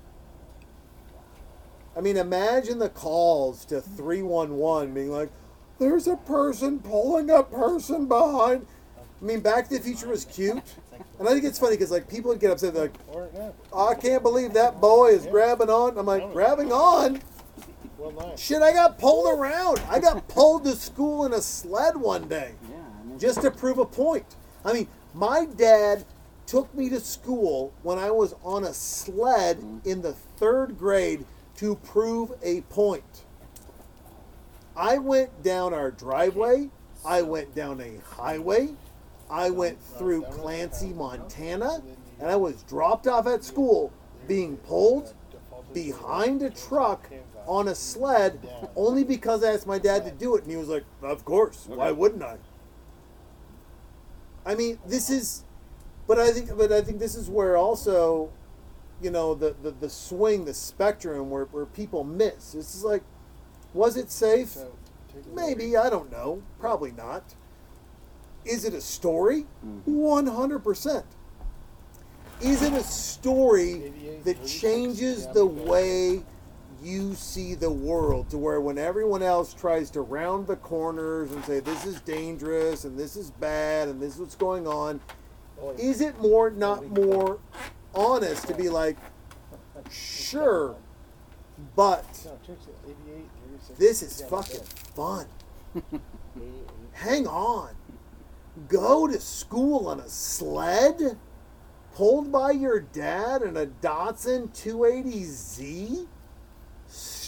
I mean, imagine the calls to 311 being like, there's a person pulling a person behind. I mean, Back to the Future was cute. And I think it's funny because, like, people would get upset. They're like, no. Oh, I can't believe that boy is grabbing on. I'm like, grabbing on? Well, nice. Shit, I got pulled around. I got pulled to school in a sled one day Yeah, I mean, just to prove a point. I mean, my dad took me to school when I was on a sled in the third grade to prove a point. I went down our driveway, I went down a highway, I went through Clancy, Montana, and I was dropped off at school being pulled behind a truck on a sled only because I asked my dad to do it and he was like, Of course, why wouldn't I? I mean, this is, but I think, but I think this is where also, you know, the the, the swing, the spectrum where, where people miss. This is like, was it safe? So, Maybe I don't know. Probably not. Is it a story? Mhm. One hundred percent. Is it a story that changes the way you see the world to where when everyone else tries to round the corners and say this is dangerous and this is bad and this is what's going on, is it more not more honest to be like, sure, but No, check it. 88, 36. this is fucking fun. Hang on. Go to school on a sled? Pulled by your dad in a Datsun 280Z?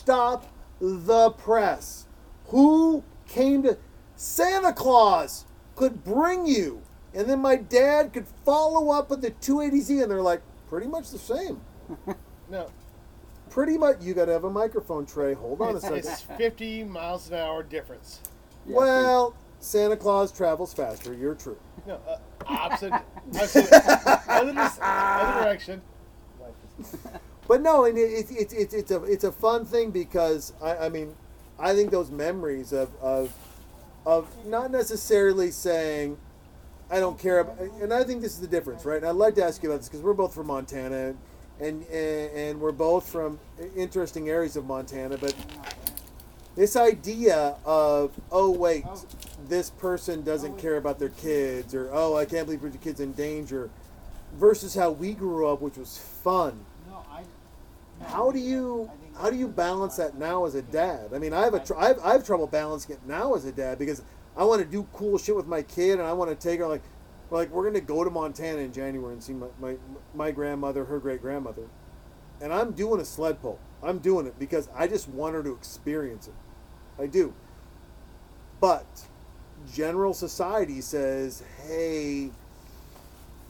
Stop the press. Who came to. Santa Claus could bring you. And then my dad could follow up with the 280Z, and they're like, pretty much the same. No, Pretty much. You got to have a microphone tray. Hold on a second. it's 50 miles an hour difference. yeah, Well, Santa Claus travels faster. You're true. No, uh, opposite. opposite other, dis- other direction. But no, and it, it, it, it, it's a it's a fun thing because I, I mean, I think those memories of, of of not necessarily saying I don't care about, and I think this is the difference, right? And I'd like to ask you about this because we're both from Montana, and, and and we're both from interesting areas of Montana, but this idea of oh wait, this person doesn't care about their kids, or oh I can't believe your kid's in danger, versus how we grew up, which was fun how do you how do you balance that now as a dad? I mean, I have a tr- I have, I have trouble balancing it now as a dad because I want to do cool shit with my kid and I want to take her like like we're gonna go to Montana in January and see my my, my grandmother, her great grandmother, and I'm doing a sled pull. I'm doing it because I just want her to experience it. I do. But general society says, hey,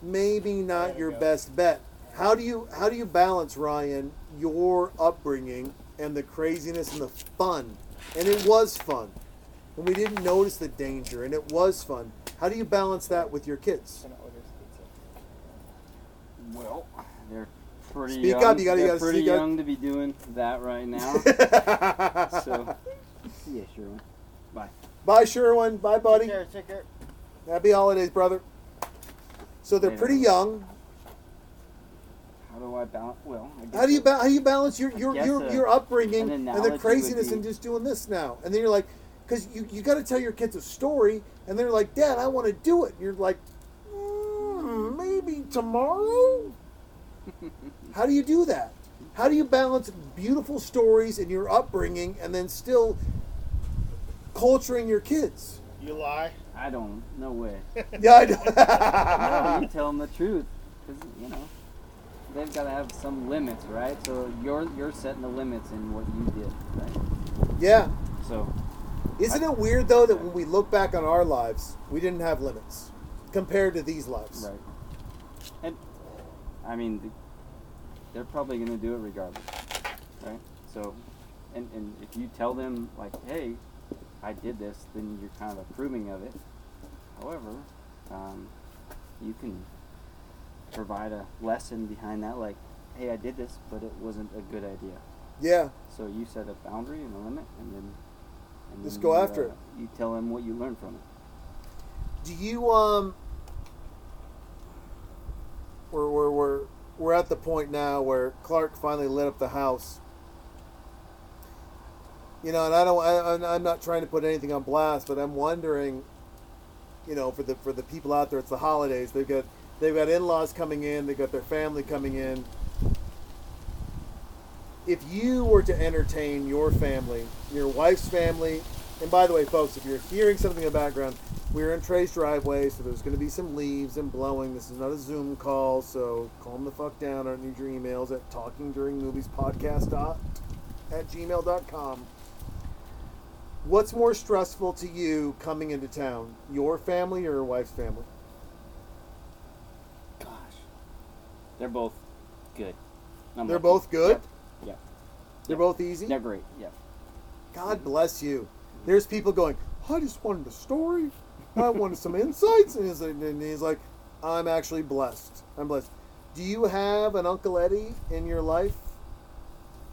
maybe not your go. best bet. How do you how do you balance Ryan your upbringing and the craziness and the fun? And it was fun. And we didn't notice the danger and it was fun. How do you balance that with your kids? Well, they're pretty Speak young. up, you gotta- you they're gotta pretty speak up. young to be doing that right now. so, yeah, sure. Bye. Bye Sherwin. Bye buddy. Take care, take care. Happy holidays, brother. So they're Later. pretty young. How do I balance? Well, I guess How do you ba- how do you balance your your your, a- your upbringing an and the craziness be- and just doing this now? And then you're like, because you you got to tell your kids a story, and they're like, Dad, I want to do it. And you're like, mm, maybe tomorrow. how do you do that? How do you balance beautiful stories and your upbringing, and then still culturing your kids? You lie. I don't. No way. Yeah, I don't. no, you know. tell them the truth, because you know they've got to have some limits, right? So you're you're setting the limits in what you did, right? yeah. So Isn't it weird though that when we look back on our lives, we didn't have limits compared to these lives? right, and I mean they're probably going to do it regardless, right? So, and and if you tell them like, hey, I did this, then you're kind of approving of it. However, um, you can provide a lesson behind that, like, hey, I did this, but it wasn't a good idea. Yeah. So you set a boundary and a limit, and then and Just then go you, after uh, it. You tell them what you learned from it. Do you um? We're we're we're we're at the point now where Clark finally lit up the house. You know, and I don't. I, I'm- I'm not trying to put anything on blast, but I'm wondering. You know, for the for the people out there, it's the holidays. They've got they've got in-laws coming in. They've got their family coming in. If you were to entertain your family, your wife's family, and by the way, folks, if you're hearing something in the background, we're in Trey's driveway, so there's going to be some leaves and blowing. This is not a Zoom call, so calm the fuck down. I don't need your emails at talkingduringmoviespodcast dot at gmail.com. What's more stressful to you coming into town, your family or your wife's family? Gosh, they're both good. I'm They're lucky. both good? Yep. Yep. They're Yep. both easy? They're great. Yep. God bless you. Mm-hmm. There's people going, I just wanted a story. I wanted some insights. And he's, like, and he's like, I'm actually blessed. I'm blessed. Do you have an Uncle Eddie in your life?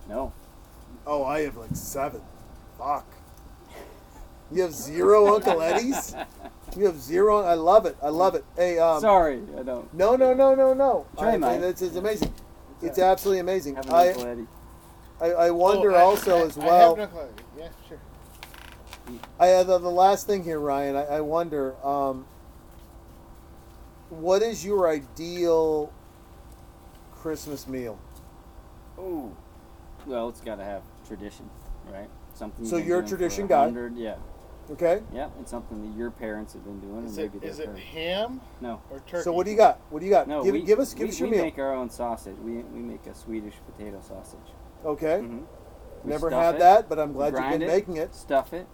No. Oh, I have like seven. Fuck. You have zero Uncle Eddies? You have zero. I love it. I love it. Hey, um, Sorry, I don't. no, no, no, no, no. Try I, mine. it's, it's amazing. It's absolutely amazing. Have an I, Eddie. I, I wonder Oh, I- also I- as I well. have no clue. Yeah, sure. I uh, the, the last thing here, Ryan. I, I wonder, um, what is your ideal Christmas meal? Oh, Well, it's got to have tradition, right? Something. So you've been you're a tradition guy? Yeah. Okay. Yeah, it's something that your parents have been doing, Is and it maybe is their it parents. ham No. or turkey? So what do you got? What do you got? No, give, we, give us give we, us your we meal. make our own sausage. We, we make a Swedish potato sausage. okay. Mm-hmm. Never had it, that, but I'm glad you've been it, making it. Stuff it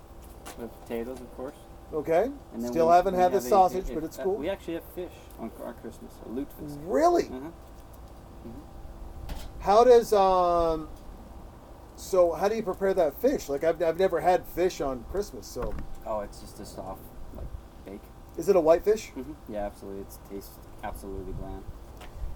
with potatoes, of course. Okay. And then Still we- haven't we had the have sausage, a- but it's uh, cool. we actually have fish on our Christmas, a lutefisk. Really? Uh-huh. How does um? So how do you prepare that fish? Like I've, I've never had fish on Christmas. So Oh, it's just a soft, like, bake. is it a white fish? hmm Yeah, absolutely. It tastes absolutely bland.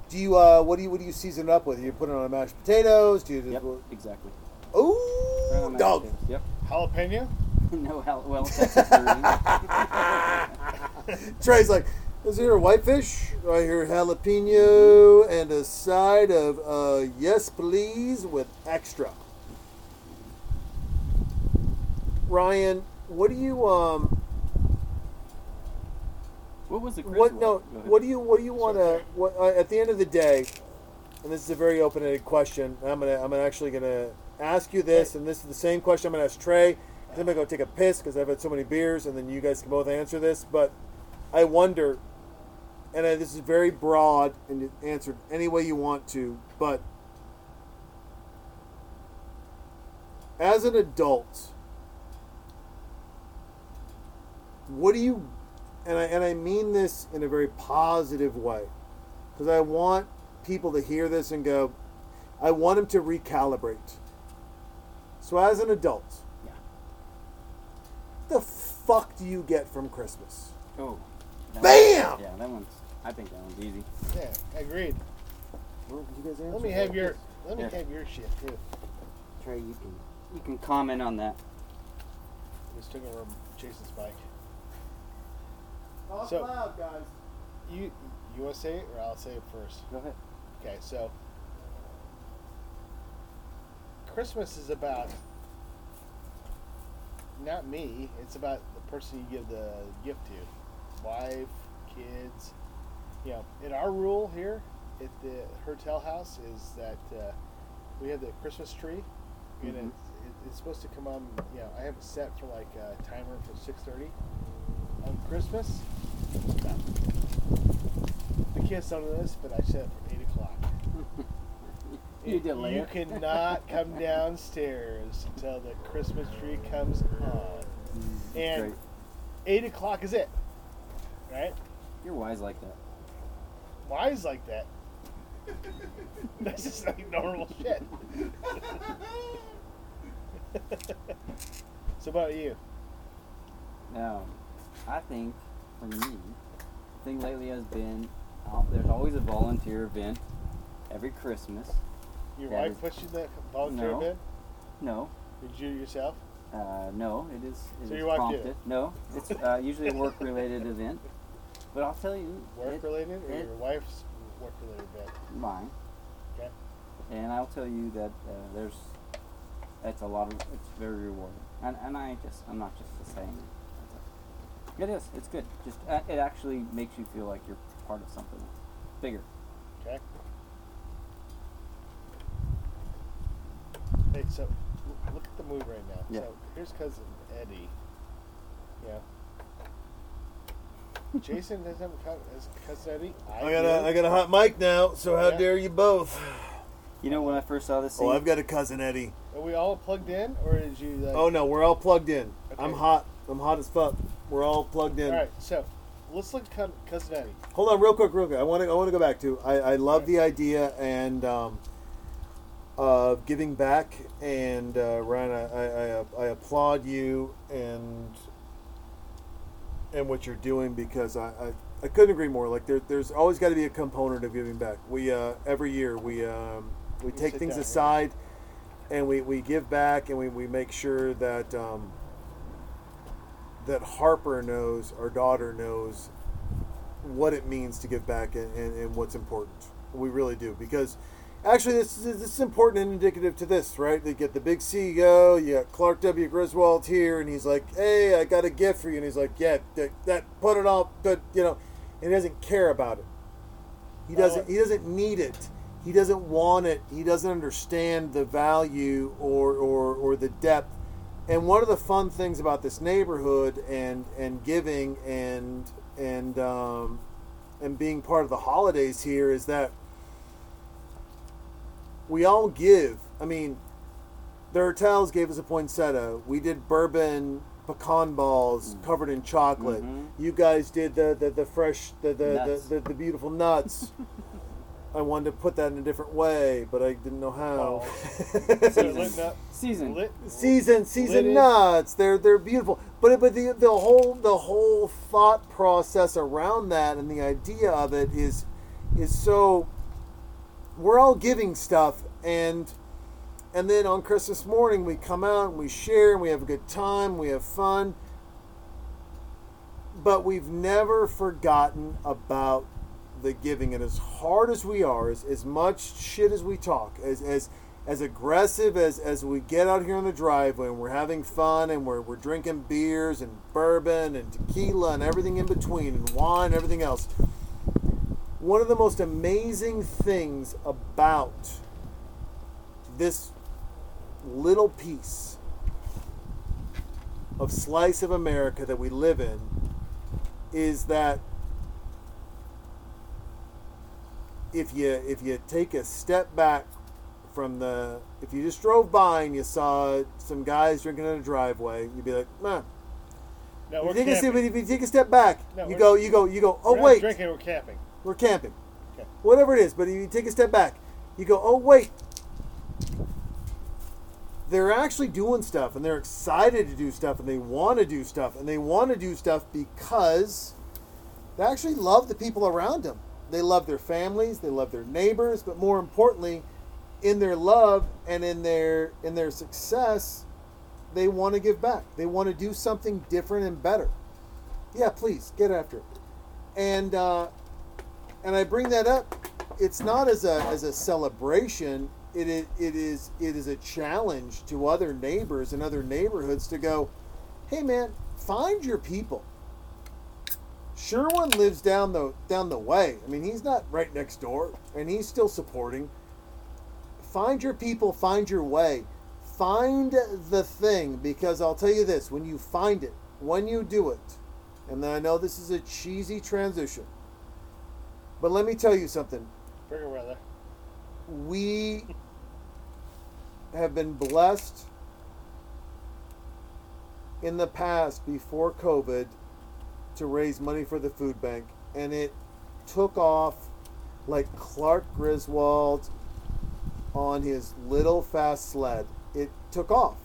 Do you uh what do you what do you season it up with? You put it on mashed potatoes? Do you just Yep, exactly. Right Ooh, dog. potatoes. Yep. jalapeno? no, hell, well, Texas. Trey's like, is here a whitefish? I hear jalapeno and a side of uh, yes please with extra. Ryan, what do you um What was the Chris what no what do you what do you want to what uh, at the end of the day and this is a very open-ended question i'm gonna i'm actually gonna ask you this and this is the same question i'm gonna ask Trey. 'cause i'm gonna go take a piss because i've had so many beers and then you guys can both answer this but i wonder and I, this is very broad and you answer any way you want to but as an adult what do you and I, and I mean this in a very positive way because I want people to hear this and go, I want them to recalibrate. So, as an adult, Yeah. the fuck do you get from Christmas? Oh. that Bam! one- yeah, that one's. I think that one's easy. Yeah, agreed. Well, you guys Let me have that. your let me Yeah. have your shit too. Trey, you can you can comment on that. Just took over Jason's bike. Talk So- loud, guys. You you want to say it or I'll say it first? Go ahead. Okay, so Christmas is about not me. It's about the person you give the gift to, wife, kids. You know, in our rule here at the hotel house is that uh, we have the Christmas tree, and Mhm. it's, it, it's supposed to come on. You know, I have it set for like a timer for six thirty on Christmas. No. The kids don't know this, but I set it for eight o'clock. You delay You cannot come downstairs until the Christmas tree comes on. Mm, and Great. eight o'clock is it. Right? You're wise like that. Wise like that. That's just like normal shit. so about you? Now, I think for me, the thing lately has been uh, there's always a volunteer event every Christmas. Your That wife is- puts you the volunteer No. event? No, Did you yourself? Uh, no, it is. It So is your wife did prompted. it? No, it's uh, usually a work-related event. But I'll tell you, Work it- related or it- your wife's work related event? mine. Okay. And I'll tell you that uh, there's, it's a lot of, it's very rewarding. And, and I just, I'm not just saying it. It is. It's good. Just uh, it actually makes you feel like you're part of something bigger. Okay. Hey, so l- look at the mood right now. Yeah. So here's cousin Eddie. Yeah. Jason doesn't have has a cousin Eddie. I got a I got a hot mic now, so how Yeah. dare you both? You know, when I first saw this scene, Oh, I've got a cousin Eddie. Are we all plugged in, or did you? Like, Oh no, we're all plugged in. I'm Okay. hot. I'm hot as fuck. We're all plugged in. All right. So let's look at cou- cousin Eddie. Hold on, real quick, real quick. I want to I want to go back to. I, I love the idea and um, of giving back. And uh, Ryan, I, I, I, applaud you and and what you're doing because I, I, I couldn't agree more. Like there, there's always got to be a component of giving back. We uh, every year we um, we take things down aside and we, we give back and we, we make sure that um, that Harper knows, our daughter knows what it means to give back and, and, and what's important. We really do because actually this is, this is important and indicative to this, right? They get the big CEO, you got Clark W. Griswold here, and he's like, "Hey, I got a gift for you," and he's like, "Yeah, that, that put it all but you know," and he doesn't care about it. He doesn't. He doesn't need it. He doesn't want it. He doesn't understand the value or, or, or the depth. And one of the fun things about this neighborhood and and giving and and um, and being part of the holidays here is that we all give. I mean, the hotels gave us a poinsettia. We did bourbon pecan balls covered in chocolate. Mhm. You guys did the the, the fresh the the, the, the the beautiful nuts. I wanted to put that in a different way, but I didn't know how. So lit up, season. lit, season season Lidded. nuts. They're they're beautiful. But but the the whole the whole thought process around that and the idea of it is is so we're all giving stuff and and then on Christmas morning we come out and we share and we have a good time, we have fun. But we've never forgotten about the giving and as hard as we are, as, as much shit as we talk, as as as aggressive as, as we get out here on the driveway and we're having fun and we're, we're drinking beers and bourbon and tequila and everything in between and wine and everything else. One of the most amazing things about this little piece of slice of America that we live in is that if you if you take a step back from the if you just drove by and you saw some guys drinking in a driveway, you'd be like, man. No, If we're you, take a step, if you take a step back, No, you go, you go, you go. Oh We're wait, drinking. We're camping. we're camping. Okay. Whatever it is, but if you take a step back, you go, oh wait. They're actually doing stuff, and they're excited to do stuff, and they want to do stuff, and they want to do stuff because they actually love the people around them. They love their families, they love their neighbors, but more importantly, in their love and in their in their success, they want to give back. They want to do something different and better. Yeah, please get after it. And uh, and I bring that up. It's not as a as a celebration. It is it is it is a challenge to other neighbors and other neighborhoods to go, hey man, find your people. Sherwin lives down the down the way. I mean, he's not right next door, and he's still supporting. Find your people. Find your way. Find the thing because I'll tell you this: when you find it, when you do it, and I know this is a cheesy transition, but let me tell you something. Bigger weather. We have been blessed in the past before COVID to raise money for the food bank, and it took off like Clark Griswold on his little fast sled. It took off,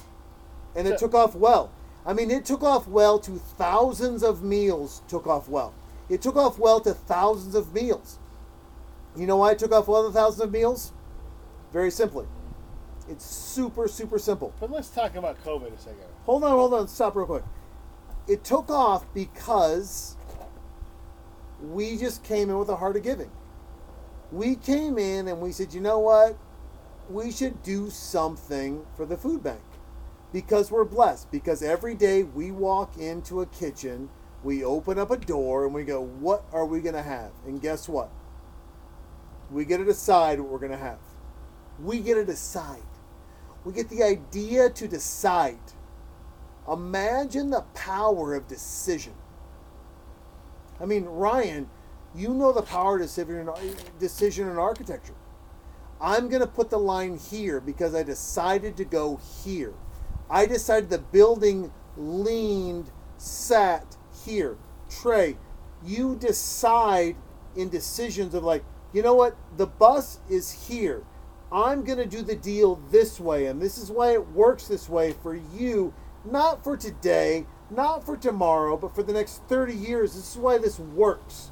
and it So- took off well. I mean, it took off well to thousands of meals. Took off well. It took off well to thousands of meals. You know why it took off well to thousands of meals? Very simply, It's super, super simple. But let's talk about COVID a second. Hold on, hold on, stop real quick. It took off because we just came in with a heart of giving. We came in and we said, you know what? We should do something for the food bank because we're blessed. Because every day we walk into a kitchen, we open up a door and we go, what are we going to have? And guess what? We get to decide what we're going to have. We get to decide. We get the idea to decide. Imagine the power of decision. I mean, Ryan, you know the power of decision, in architecture. I'm going to put the line here because I decided to go here. I decided the building leaned, sat here. Trey, you decide in decisions of like, you know what? The bus is here. I'm going to do the deal this way, and this is why it works this way for you, not for today, not for tomorrow, but for the next 30 years. This is why this works.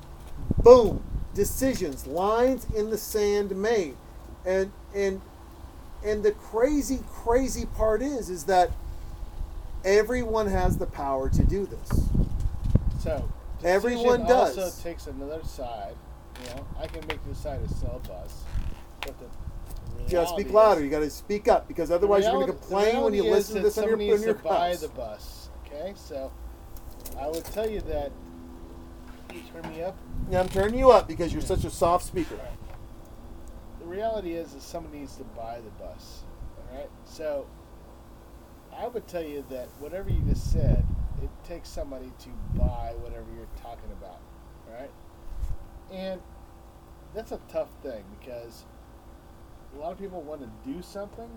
Boom. Decisions, lines in the sand made. And and and the crazy crazy part is is that everyone has the power to do this. So Everyone does. Also takes another side. You know, I can make the side to sell bus, but the You gotta speak louder. You gotta speak up because otherwise you're gonna complain when you listen to this on your, somebody on needs your to buy the bus. Okay, so I would tell you that. You turn me up. Yeah, I'm turning you up because you're such a soft speaker. The reality is, is somebody needs to buy the bus. All right, so I would tell you that whatever you just said, it takes somebody to buy whatever you're talking about. All right, and that's a tough thing because a lot of people want to do something,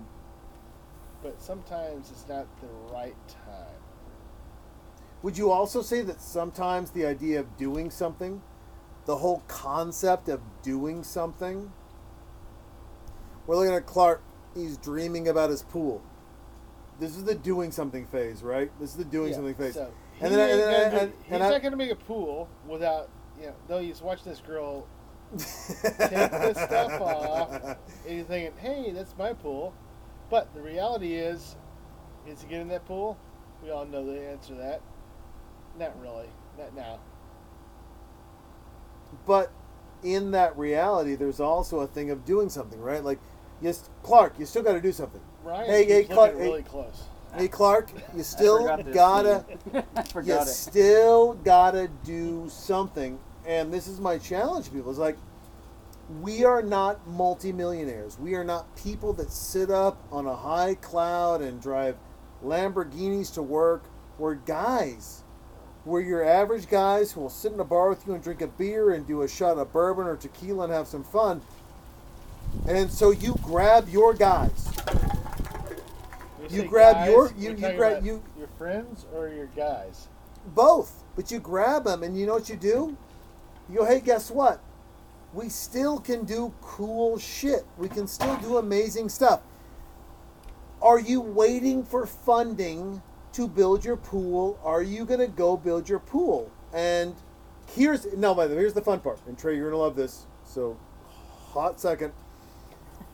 but sometimes it's not the right time. Would you also say that sometimes the idea of doing something, the whole concept of doing something, we're looking at Clark, he's dreaming about his pool. This is the doing something phase, right? This is the doing Yeah, something phase. So And then and then gonna I- do- and- he's I- not going to make a pool without, you know, though he's watching this girl take this stuff off, and you're thinking, hey, that's my pool. But the reality is, is he getting in that pool? We all know the answer to that. Not really. Not now. But in that reality, there's also a thing of doing something, right? Like, yes, Clark, you still got to do something. Right. Hey, hey, looking Clark, hey. close. Hey, Clark, you still gotta. I you forgot it. still gotta do something. And this is my challenge to people. It's like we are not multimillionaires. We are not people that sit up on a high cloud and drive Lamborghinis to work. We're guys. We're your average guys who will sit in a bar with you and drink a beer and do a shot of bourbon or tequila and have some fun. And so you grab your guys. You grab guys, your- you- you grab- you- your friends or your guys. Both. But you grab them, and you know what you do? You go, hey, guess what? We still can do cool shit. We can still do amazing stuff. Are you waiting for funding to build your pool? Are you going to go build your pool? And here's, no, by the way, here's the fun part. And Trey, you're going to love this. So, hot second.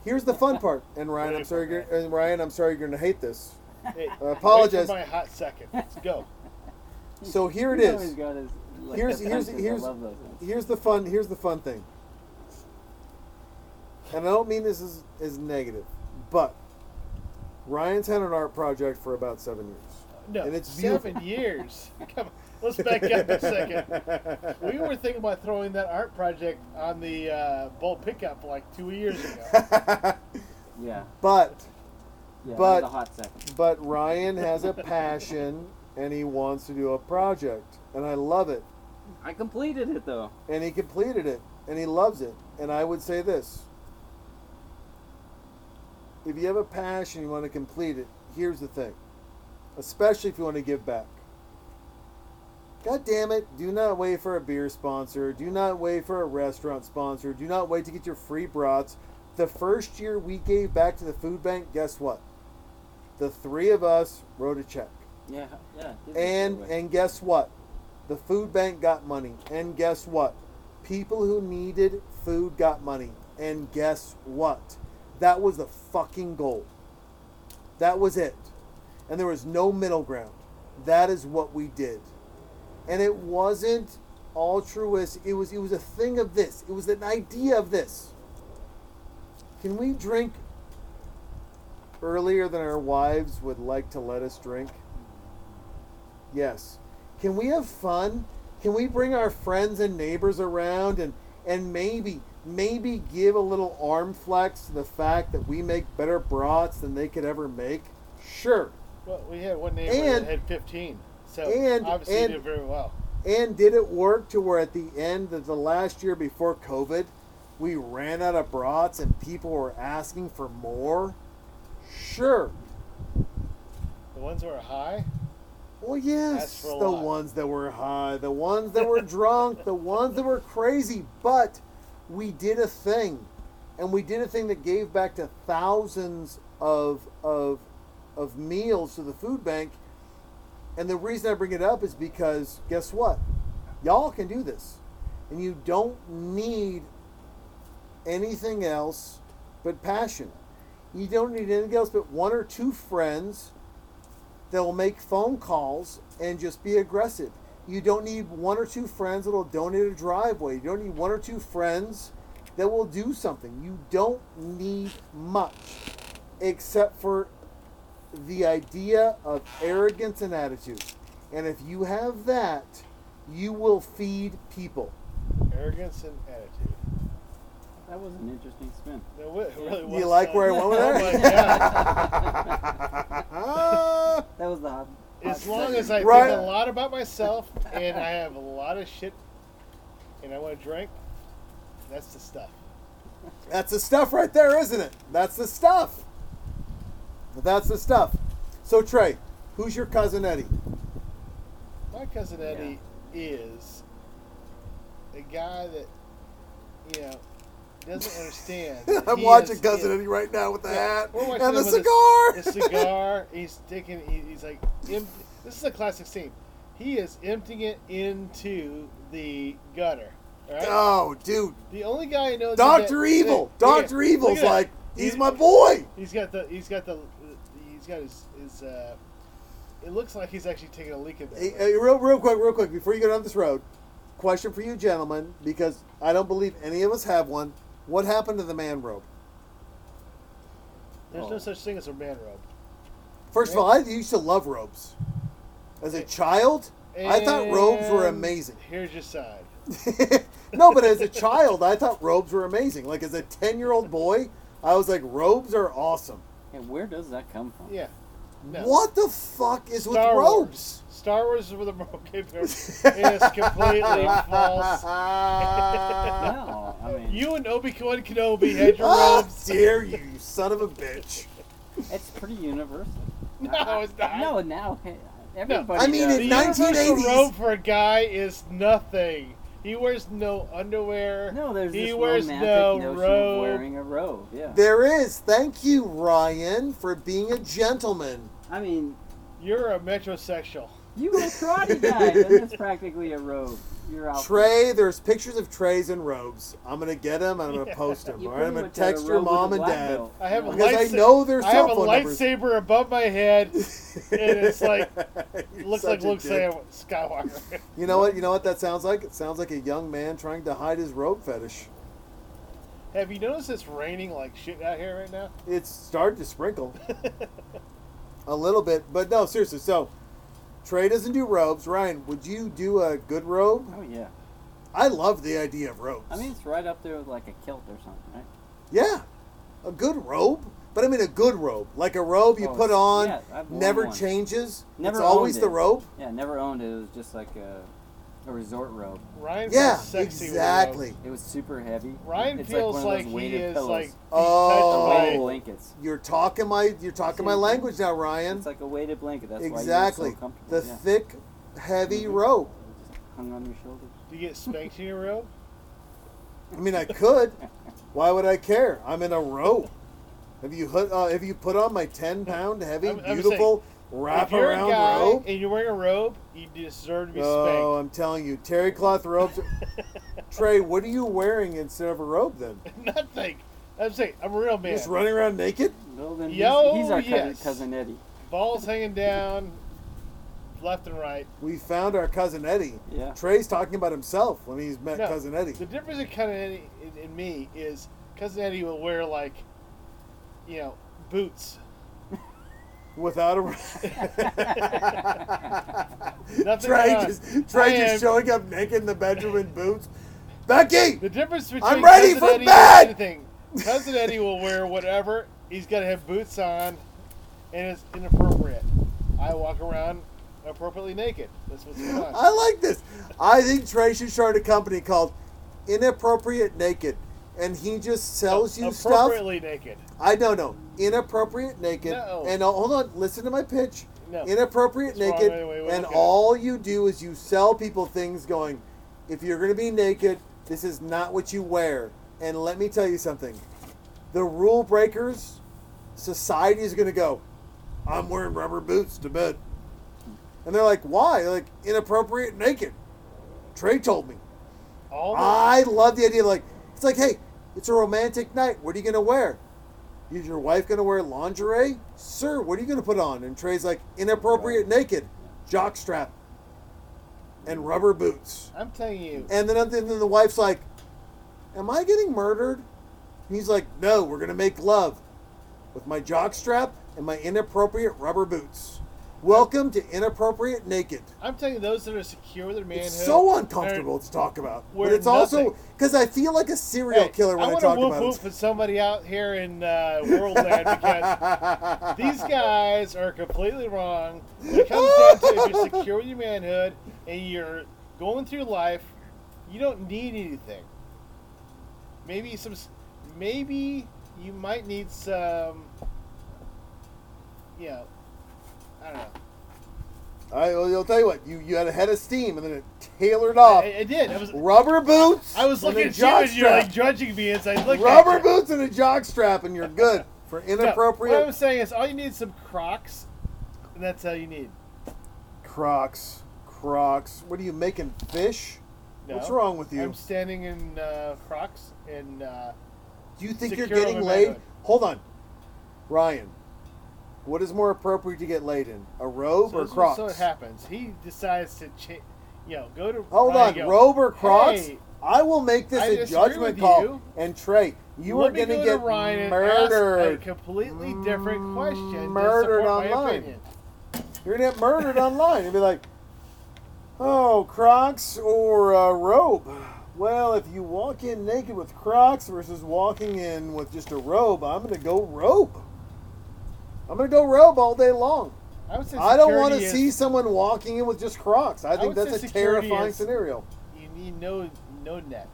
Here's the fun part. And Ryan, I'm sorry, you're, and Ryan, I'm sorry you're going to hate this. Hey, I apologize. Wait for my hot second. Let's go. So here it He's is. Always got his, like, Here's- here's- here's- I love those here's the fun here's the fun thing and i don't mean this is as negative but ryan's had an art project for about seven years No, And it's seven years. Come on, let's back up a second. We were thinking about throwing that art project on the uh, Bolt pickup like two years ago. Yeah. but Yeah. But- a hot second. but ryan has a passion and he wants to do a project and i love it I completed it though. and he completed it and he loves it and i would say this if you have a passion you want to complete it here's the thing especially if you want to give back god damn it do not wait for a beer sponsor do not wait for a restaurant sponsor do not wait to get your free brats the first year we gave back to the food bank guess what the three of us wrote a check Yeah. Yeah. and and guess what? The food bank got money. And guess what? People who needed food got money. And guess what? That was the fucking goal. That was it. And there was no middle ground. That is what we did. And it wasn't altruist. It was it was a thing of this. It was an idea of this. Can we drink earlier than our wives would like to let us drink? Yes. Can we have fun? Can we bring our friends and neighbors around and and maybe maybe give a little arm flex to the fact that we make better brats than they could ever make? Sure. Well, we had one neighbor And- that had 15, so and- obviously and- did very well. And did it work to where at the end of the last year before COVID, we ran out of brats and people were asking for more? Sure. The ones that were high, Well, yes, That's for a the lot. ones that were high, the ones that were drunk, the ones that were crazy. But we did a thing, and we did a thing that gave back to thousands of of of meals to the food bank. And the reason I bring it up is because guess what? Y'all can do this, and you don't need anything else but passion. You don't need anything else but one or two friends that will make phone calls and just be aggressive. You don't need one or two friends that will donate a driveway. You don't need one or two friends that will do something. You don't need much except for the idea of arrogance and attitude. And if you have that, you will feed people. arrogance and attitude. That was an interesting spin. No, it really Do was. you like where I went with Oh that? my God. Ah, That was the hot. As long as I Right. think a lot about myself and I have a lot of shit and I want to drink, that's the stuff. That's the stuff right there, isn't it? That's the stuff. That's the stuff. So Trey, who's your cousin Eddie? My cousin Eddie is a guy that, you know, doesn't understand. I'm he watching is- cousin Eddie right now with the hat and the cigar. The cigar. He's taking. He, he's like. Em- this is a classic scene. He is emptying it into the gutter. Right. Oh, dude, the only guy I know. Doctor Evil. Doctor Evil's like, he's He- my boy. He's got the. He's got the. He's got his. his uh, it looks like he's actually taking a leak in there. Hey, hey, real, real quick, real quick, before you go down this road, question for you, gentlemen, because I don't believe any of us have one. What happened to the man robe? There's no oh. such thing as a man robe. First of all, I used to love robes. As a eh. child, I thought robes were And amazing. Here's your side. no, but as a child, I thought robes were amazing. Like as a ten-year-old boy, I was like, robes are awesome. And where does that come from? Yeah. No. What the fuck is Star with Wars. robes? Star Wars is where the robe came from. It is completely false. No, I mean, You and Obi Wan Kenobi had your How robes. dare you, you son of a bitch! it's pretty universal. No, it's not. No, now hey, everybody. I mean, does. The in universal 1980s robe for a guy is nothing. He wears no underwear. no, there's he this wears romantic no notion robe. of wearing a robe. Yeah. There is. Thank you, Ryan, for being a gentleman. I mean, You're a metrosexual. You were a karate guy, and it's practically a robe. You're out. Trey, there's pictures of Trays in robes. I'm gonna get them and I'm gonna post them. You All right, I'm pretty gonna much had a text your robe with mom a and black dad. belt. I have a Because I lightsa- know their I have cell a phone numbers. lightsaber above my head. and it's like You're looks such like a Luke dick. Skywalker. You know what? You know what that sounds like? It sounds like a young man trying to hide his robe fetish. have you noticed it's raining like shit out here right now? It's started to sprinkle a little bit, but no, seriously. So Trey doesn't do robes. Ryan, would you do a good robe? Oh yeah. I love the idea of robes. I mean, it's right up there with like a kilt or something, right? yeah, a good robe. But I mean a good robe, like a robe you Oh, put on, yeah, never one. changes. Never it's always owned the robe. Yeah, never owned it. It was just like a, a resort robe. Ryan Yeah, sexy exactly. It was super heavy. Ryan it's feels like, one like, of those he is pillows. like Oh. weighted blankets. You're talking my you're talking my Same thing. language now, Ryan. It's like a weighted blanket. That's exactly. why you're so comfortable. the yeah. thick, heavy Mhm. robe. Just hung on your shoulders. Do you get spanked in your robe? I mean, I could. Why would I care? I'm in a robe. Have you put uh, have you put on my ten pound heavy, I'm- I'm beautiful wrap if you're a guy robe? and you're wearing a robe, you deserve to be Oh, I'm telling you, terry cloth robes. Trey, what are you wearing instead of a robe then? Nothing. I'm saying, I'm a real man. Just running around naked? Well, then he's, Yo, he's our cousin, yes. cousin Eddie. Balls hanging down, left and right. We found our cousin Eddie. Yeah. Trey's talking about himself when he's met No, cousin Eddie. The difference in cousin Eddie in, in me is cousin Eddie will wear like, you know, boots. Without a Nothing Trey just Trey just showing up naked in the bedroom in boots. Becky, The difference between I'm ready cousin for Eddie bed! anything, cousin Eddie will wear whatever. He's got to have boots on, and it's inappropriate. I walk around appropriately naked. That's what's going on. I like this. I think Trey should start a company called Inappropriate Naked, and he just sells you stuff. appropriately naked. I don't know. Inappropriate naked. No. And uh, hold on, listen to my pitch. No. Inappropriate That's naked. way- way and all you do is you sell people things going, if you're going to be naked, this is not what you wear. And let me tell you something. The rule breakers, society is going to go, I'm wearing rubber boots to bed. And they're like, why? They're like, inappropriate naked. Trey told me. All I love the idea. Like it's like, hey, it's a romantic night. What are you gonna wear? Is your wife gonna wear lingerie? Sir, what are you gonna put on? And Trey's like, inappropriate naked, jockstrap, and rubber boots. I'm telling you, And then, and then the wife's like, "Am I getting murdered?" He's like, "No, we're gonna make love with my jockstrap and my inappropriate rubber boots." Welcome to inappropriate naked. I'm telling you, those that are secure with their manhood. It's so uncomfortable to talk about, but it's also because I feel like a serial Hey, killer when I, I want talk to whoop about whoop it. for somebody out here in uh, Worldland because these guys are completely wrong. When it comes down to if you're secure with your manhood and you're going through life, you don't need anything. Maybe some, maybe you might need some, you know, I don't know. I, will tell you what, you, you had a head of steam and then it tailored off. I, I did. I was, rubber boots. I was looking at you and you're like judging me as I looked rubber boots and a jock strap, and you're good for No, inappropriate what I'm saying is, all you need is some Crocs, and that's all you need. Crocs. Crocs. What are you making fish? No. What's wrong with you? I'm standing in uh, Crocs and uh, Do you think you're getting laid? Hold on, Ryan. What is more appropriate to get laid in, a robe so or Crocs? So it happens. He decides to, cha- you know, go to. Hold Ryan on, go, robe or Crocs? Hey, I will make this I a judgment call. you. And Trey, you let are going to get to Ryan murdered. a completely different question. Murdered to online. You're gonna get murdered online. You'll be like, "Oh, Crocs or a robe." Well, if you walk in naked with Crocs versus walking in with just a robe, I'm gonna go robe. I'm gonna go robe all day long. I would say I don't want to see someone walking in with just Crocs. I think say that's a terrifying is- scenario. You need no no net.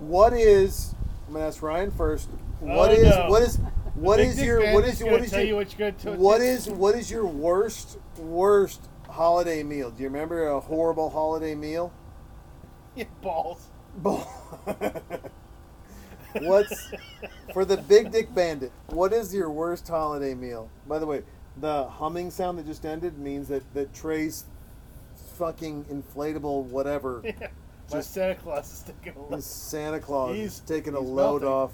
What is? I'm gonna ask Ryan first. What Oh, is? no. What is? What is your? What is? What is tell your? you what you're gonna do? What is what is your worst worst holiday meal? Do you remember a horrible holiday meal? Yeah, balls. Balls? What's for the Big Dick Bandit? What is your worst holiday meal? By the way, the humming sound that just ended means that that Trey's fucking inflatable whatever My Just- Santa Claus is taking a look. is Santa Claus He's- is taking a load melting. off.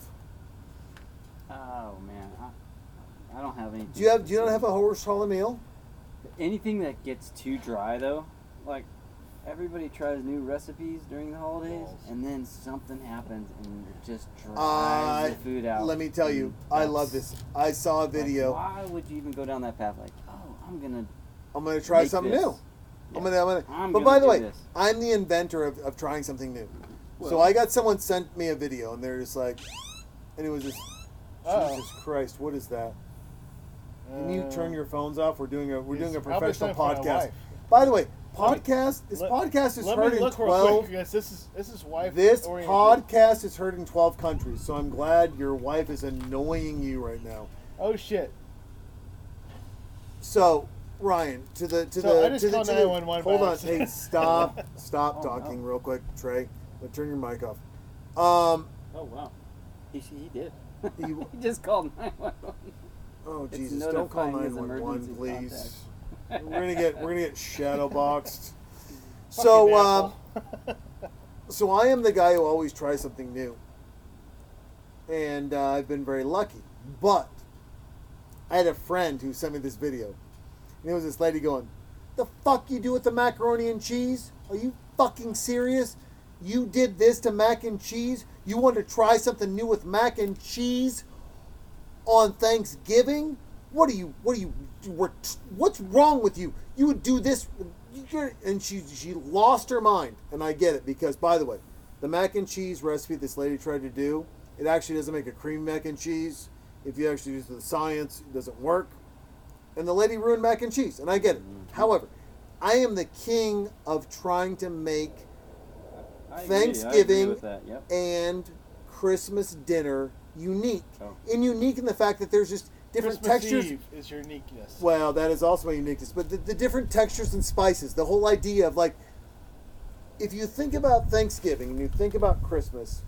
Oh man, I, I don't have any. Do you have do you not have a worst holiday meal? anything that gets too dry though? Like everybody tries new recipes during the holidays, Balls. and then something happens and it just dries I the food out. let me tell you, I love this. I saw a like, video. why would you even go down that path? Like, oh, I'm gonna. I'm gonna try make something this. new. I'm gonna, I'm gonna. I'm but gonna by the way, this. I'm the inventor of, of trying something new. so I got someone sent me a video, and they're just like, and it was just, Uh-oh. Jesus Christ, what is that? Can you Uh, turn your phones off? We're doing a we're doing a professional something for my podcast. By the way, Let me- podcast this let- podcast is heard in twelve. quick. Yes, this is this is wife. This oriented. podcast is heard in twelve countries. So I'm glad your wife is annoying you right now. Oh shit! So Ryan, to the to So the I just to the, called to the 911 hold on, hey, stop, stop Oh, talking no. real quick, Trey. But turn your mic off. Um, Oh wow, he he did. You- he just called 911. oh Jesus, don't call nine one one, please. contact. We're gonna get we're gonna get shadow boxed. So um, so I am the guy who always tries something new. and uh, I've been very lucky. But I had a friend who sent me this video, and it was this lady going, "The fuck you do with the macaroni and cheese? Are you fucking serious? You did this to mac and cheese? You want to try something new with mac and cheese on Thanksgiving? What are you? What are you? We're, what's wrong with you? You would do this?" And she she lost her mind, and I get it because by the way, the mac and cheese recipe this lady tried to do, it actually doesn't make a cream mac and cheese. If you actually use the science, it doesn't work. And the lady ruined mac and cheese, and I get it. Mm-hmm. However, I am the king of trying to make I agree, I agree Thanksgiving. Yep. and Christmas dinner unique. Oh. And unique in the fact that there's just different Christmas textures. Eve is your uniqueness. Well, that is also a uniqueness, but the, the different textures and spices, the whole idea of like, if you think about Thanksgiving and you think about Christmas,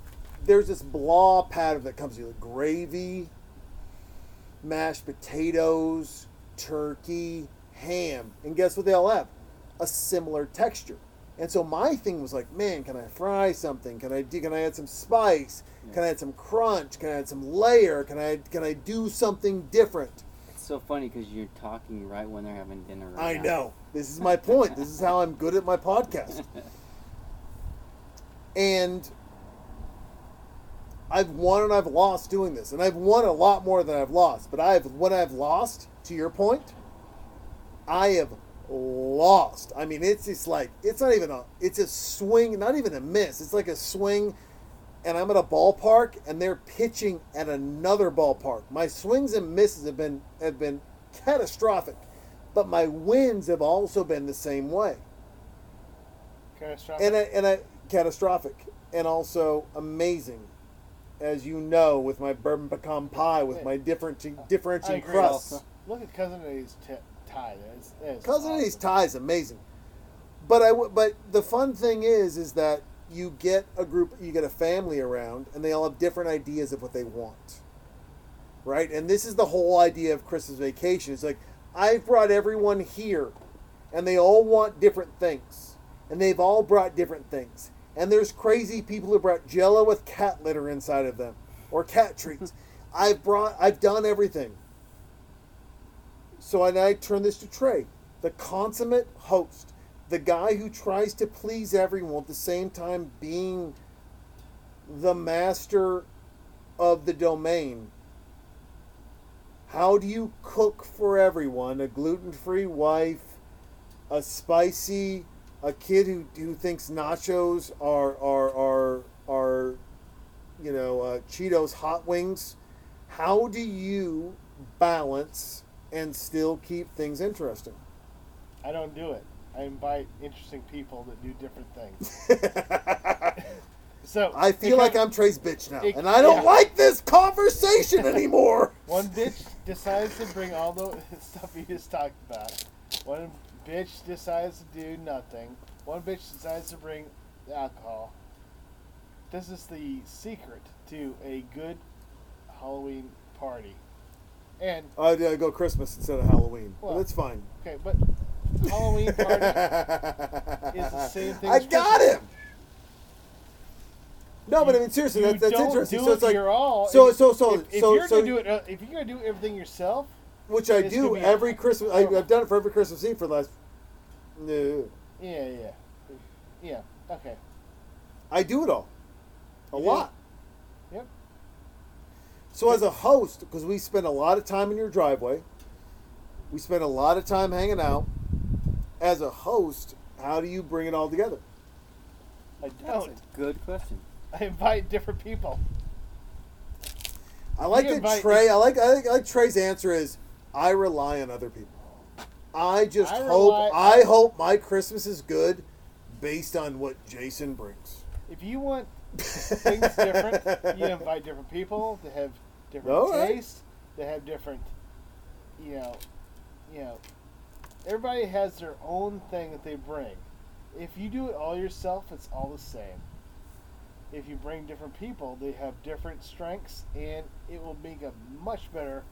there's this blah pattern that comes to you like gravy, mashed potatoes, turkey, ham, and guess what they all have? A similar texture. And so my thing was like, man, can I fry something? Can I do? Can I add some spice? Can I add some crunch? Can I add some layer? Can I can I do something different? It's so funny because you're talking right when they're having dinner. I Right now. know. This is my point. this is how I'm good at my podcast. And I've won and I've lost doing this. And I've won a lot more than I've lost. But I've when I've lost, to your point, I have lost. I mean, it's just like it's not even a it's a swing, not even a miss. It's like a swing and I'm at a ballpark and they're pitching at another ballpark. My swings and misses have been have been catastrophic, but my wins have also been the same way. Catastrophic. And I, and I catastrophic and also amazing, as you know, with my bourbon pecan pie with my different differentiating crusts. Look at cousin Eddie's t- tie. That is, that is Cousin Eddie's awesome. tie is amazing, but I w- but the fun thing is is that you get a group, you get a family around, and they all have different ideas of what they want, right? And this is the whole idea of Christmas vacation. It's like I've brought everyone here, and they all want different things, and they've all brought different things. And there's crazy people who brought Jello with cat litter inside of them, or cat treats. I've brought, I've done everything. So I, I turn this to Trey, the consummate host, the guy who tries to please everyone at the same time being the master of the domain. How do you cook for everyone? A gluten free wife, a spicy, a kid who, who thinks nachos are, are, are, are you know, uh, Cheetos hot wings. How do you balance and still keep things interesting? I don't do it. I invite interesting people that do different things. So I feel like I'm Trey's bitch now, It- and I don't yeah. like this conversation anymore. One bitch decides to bring all the stuff you just talked about. One bitch decides to do nothing. One bitch decides to bring the alcohol. This is the secret to a good Halloween party. And I uh, go Christmas instead of Halloween, but Well, that's fine. okay, but Halloween party is the same thing. I as got Christmas. him. No, but I mean seriously, that's, interesting. Do So it's like, all. so If- so so if, if so you're so, gonna do it, uh, if you're gonna do everything yourself, which I do every Christmas. I, I've done it for every Christmas Eve for the last. No, yeah, yeah, yeah. Okay. I do it all, a You do? lot. Yep. So as a host, because we spend a lot of time in your driveway, we spend a lot of time hanging out. As a host, how do you bring it all together? I don't. a good question. I invite different people. I like You that invite- Trey. I like, I like I like Trey's answer is I rely on other people. I just I hope rely- I hope my Christmas is good based on what Jason brings. If you want things different, you invite different people to have different All right. tastes, to have different, you know, you know. Everybody has their own thing that they bring. If you do it all yourself, it's all the same. If you bring different people, they have different strengths, and it will make a much better,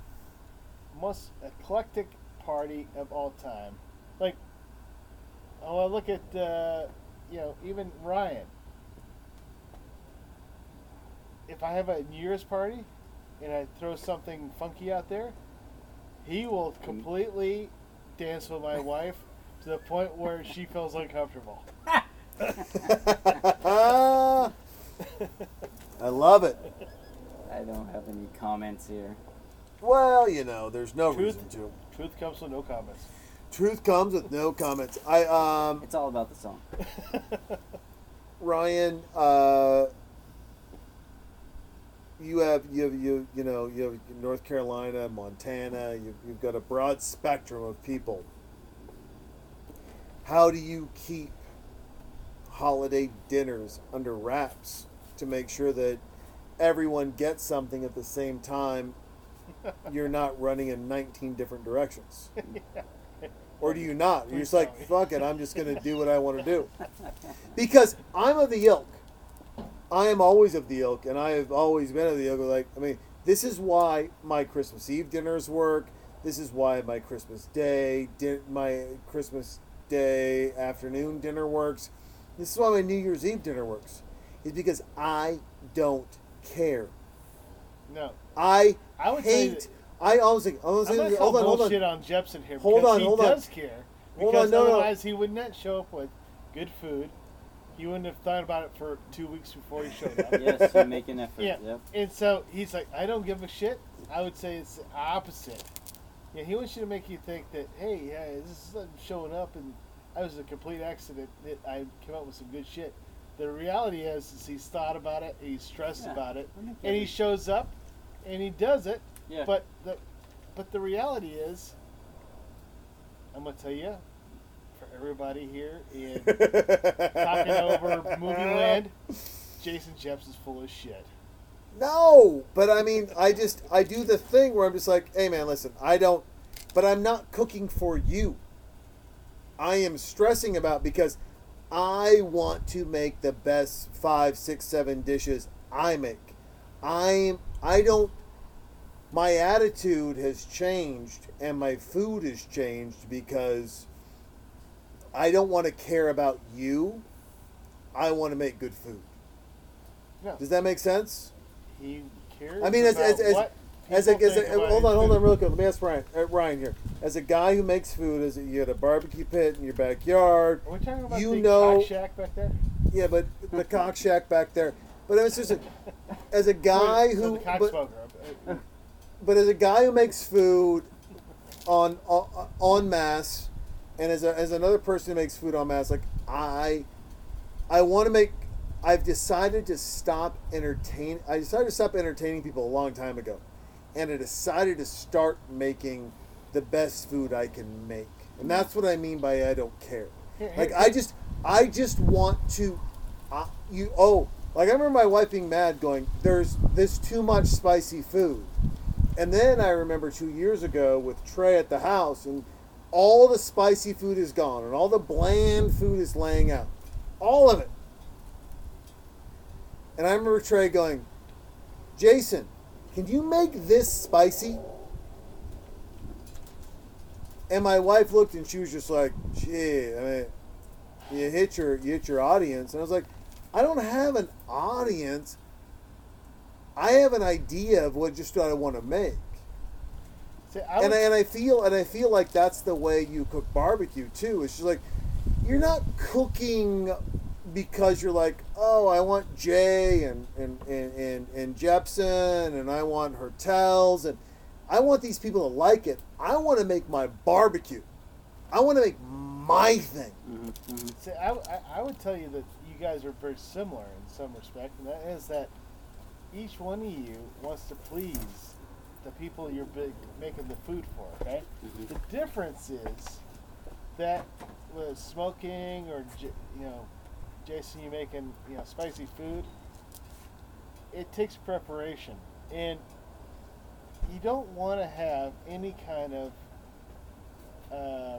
most eclectic party of all time. Like, oh, I look at, uh, you know, even Ryan. if I have a New Year's party and I throw something funky out there, he will completely dance with my wife to the point where she feels uncomfortable. I love it. I don't have any comments here. Well, you know, there's no Truth. reason to. Truth comes with no comments. Truth comes with no comments. I um It's all about the song. Ryan, uh, you have you have you you know you have North Carolina, Montana. You've, you've got a broad spectrum of people. How do you keep holiday dinners under wraps to make sure that everyone gets something at the same time? You're not running in 19 different directions. Or do you not? You're just like, fuck it, I'm just going to do what I want to do. Because I'm of the ilk. I am always of the ilk, and I have always been of the ilk. Like, I mean, this is why my Christmas Eve dinners work. This is why my Christmas Day, din- my Christmas Day afternoon dinner works. This is why my New Year's Eve dinner works. Is because I don't care. No. I, I would say hate. I always think. Hold I'm on, gonna hold on, hold on. bullshit on Jepson here Hold on, he hold on. does care. Hold Because on, no, no. otherwise he would not show up with good food. He wouldn't have thought about it for two weeks before he showed up. Yes, you make an effort. Yeah. Yep. And so he's like, I don't give a shit. I would say it's the opposite. Yeah, he wants you to make you think that, hey, yeah, this is I'm showing up and I was a complete accident that I came up with some good shit. The reality is, is he's thought about it, he's stressed Yeah. about it, and he shows up and he does it. Yeah. But the but the reality is, I'm gonna tell you, everybody here in talking over movie land, Jason Jeps is full of shit. No, but I mean, I just I do the thing where I'm just like, hey man, listen, I don't, but I'm not cooking for you. I am stressing about because I want to make the best five, six, seven dishes I make. I'm I don't. My attitude has changed and my food has changed because I don't want to care about you. I want to make good food. No. Does that make sense? He cares. I mean, as- about as- as- what As a, as a, hold on, hold on, real quick. Let me ask Ryan, uh, Ryan here. As a guy who makes food, as a, you had a barbecue pit in your backyard. Are we talking about you the know- cock shack back there? Yeah, but the cock shack back there. But it's just a, as a guy Wait, who, but, but as a guy who makes food on on, on mass, and as a, as another person who makes food on mass, like I, I want to make. I've decided to stop entertain. I decided to stop entertaining people a long time ago, and I decided to start making the best food I can make, and that's what I mean by I don't care. Like I just, I just want to, uh, you. Oh, like I remember my wife being mad, going, "There's this too much spicy food," and then I remember two years ago with Trey at the house, and all the spicy food is gone, and all the bland food is laying out, all of it. And I remember Trey going, "Jason, can you make this spicy?" And my wife looked, and she was just like, "Gee, I mean." you hit your you hit your audience and i was like i don't have an audience i have an idea of what just what i want to make See, I and would- I, and I feel and i feel like that's the way you cook barbecue too. It's just like you're not cooking because you're like oh i want jay and and and and, and jepson and i want hertels and i want these people to like it. I want to make my barbecue. I want to make my thing. Mhm, mhm. See, I, I, I would tell you that you guys are very similar in some respect, and that is that each one of you wants to please the people you're big, making the food for. Okay. Mhm. The difference is that with smoking or you know, Jason, you making you know spicy food. It takes preparation, and you don't want to have any kind of uh,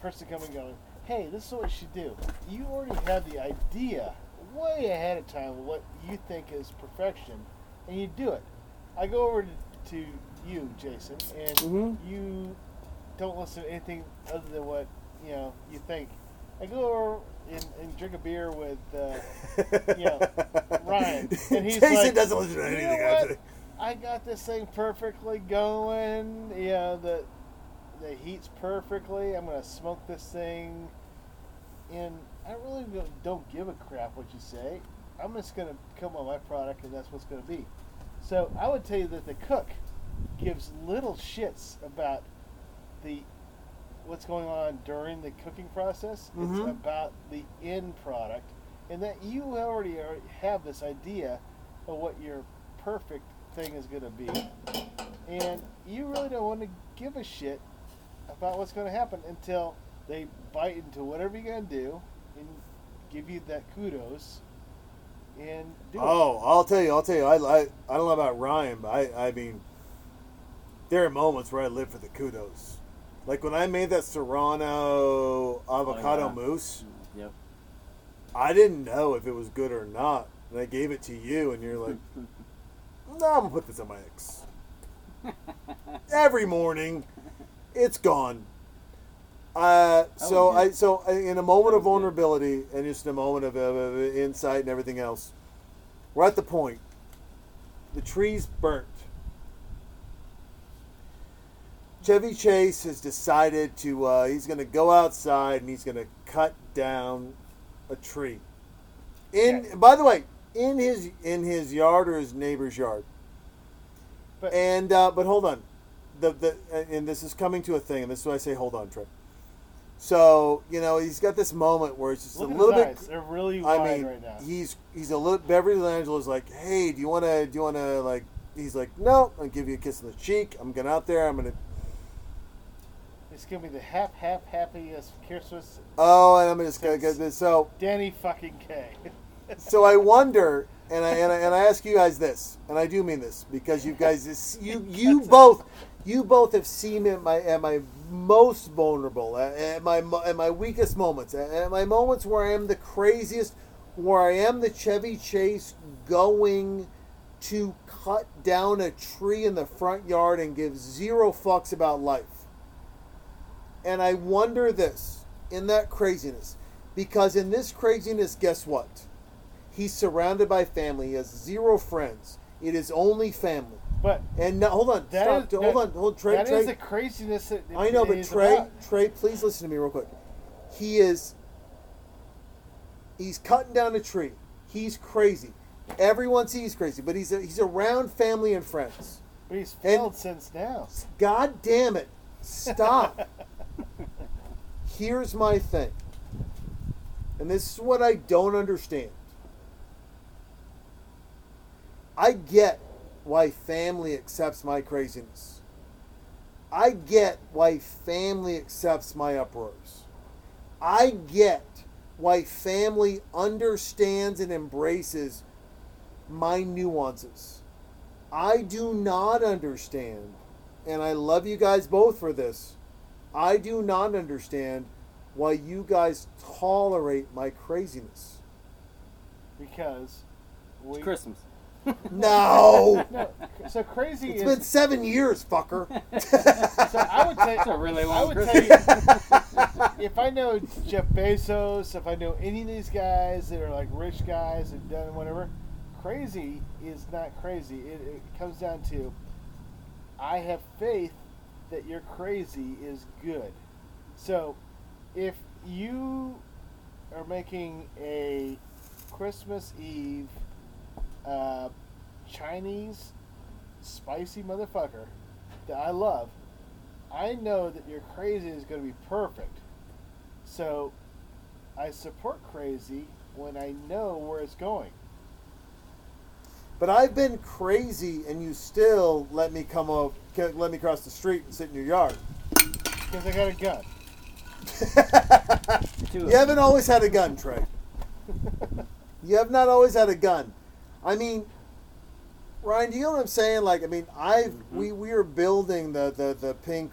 person coming and going, hey, this is what you should do. You already have the idea way ahead of time of what you think is perfection, and you do it. I go over to, to you, Jason, and Mhm. you don't listen to anything other than what you know you think. I go over and, and drink a beer with, uh, you know, Ryan, and he's Jason like, doesn't listen to "You know anything what? I got this thing perfectly going. You know, the the heat's perfectly. I'm gonna smoke this thing, and I really don't- don't give a crap what you say. I'm just gonna come on my product, and that's what's gonna be. So I would tell you that the cook gives little shits about the what's going on during the cooking process. Mhm. It's about the end product, and that you already are, have this idea of what your perfect thing is going to be, and you really don't want to give a shit about what's going to happen until they bite into whatever you're going to do and give you that kudos and do it. Oh, I'll tell you. I'll tell you. I, I, I don't know about Ryan, but I, I mean, there are moments where I live for the kudos. Like when I made that Serrano avocado Oh, yeah. mousse, Yep. I didn't know if it was good or not, and I gave it to you, and you're like, "No, I'm gonna put this on my ex." Every morning, it's gone. Uh, so I so in a moment of vulnerability and just a moment of, of, of insight and everything else, we're at the point. The tree's burnt. Chevy Chase has decided to. Uh, he's going to go outside and he's going to cut down a tree. In by the way, in his in his yard or his neighbor's yard. But- and uh, but hold on, the the and this is coming to a thing, and this is why I say hold on, Trey. So you know he's got this moment where it's just Look a little bit. eyes. They're really I mean, right now. he's he's a little. Beverly D'Angelo's like, hey, do you want to do you want to like? He's like, no, I'll give you a kiss on the cheek. I'm going out there. I'm gonna. It's gonna be the half hap happiest Christmas. Oh, and I'm just gonna get this. So Danny fucking K. so I wonder, and I, and I and I ask you guys this, and I do mean this because you guys, this, you you both, you both have seen me at my at my most vulnerable, uh, at, at my at my weakest moments, uh, at, at my moments where I am the craziest, where I am the Chevy Chase going to cut down a tree in the front yard and give zero fucks about life. And I wonder this in that craziness, because in this craziness, guess what? He's surrounded by family. He has zero friends. It is only family. But And now, hold on, that stop. is- hold that- on, hold Trey. that Trey. is the craziness that I know, but Trey, about. Trey, please listen to me real quick. He is. He's cutting down a tree. He's crazy. Everyone sees he's crazy, but he's he's around family and friends. But he's and- failed since now. God damn it! Stop. Here's my thing, and this is what I don't understand. I get why family accepts my craziness. I get why family accepts my uproars. I get why family understands and embraces my nuances. I do not understand, and I love you guys both for this. I do not understand why you guys tolerate my craziness. because we. It's Christmas. No! No, so crazy It's is. been seven years, fucker. so I would tell It's a really I long would Christmas. tell you, if I know Jeff Bezos, if I know any of these guys that are like rich guys and done whatever, crazy is not crazy. It, it comes down to I have faith that your crazy is good. So if you are making a Christmas Eve uh, Chinese spicy motherfucker that I love, I know that your crazy is going to be perfect. So I support crazy when I know where it's going. But I've been crazy, and you still let me come up, let me cross the street and sit in your yard. Because I got a gun. you haven't always had a gun, Trey. you have not always had a gun. I mean, Ryan, do you know what I'm saying? Like, I mean, I've we we are building the the the pink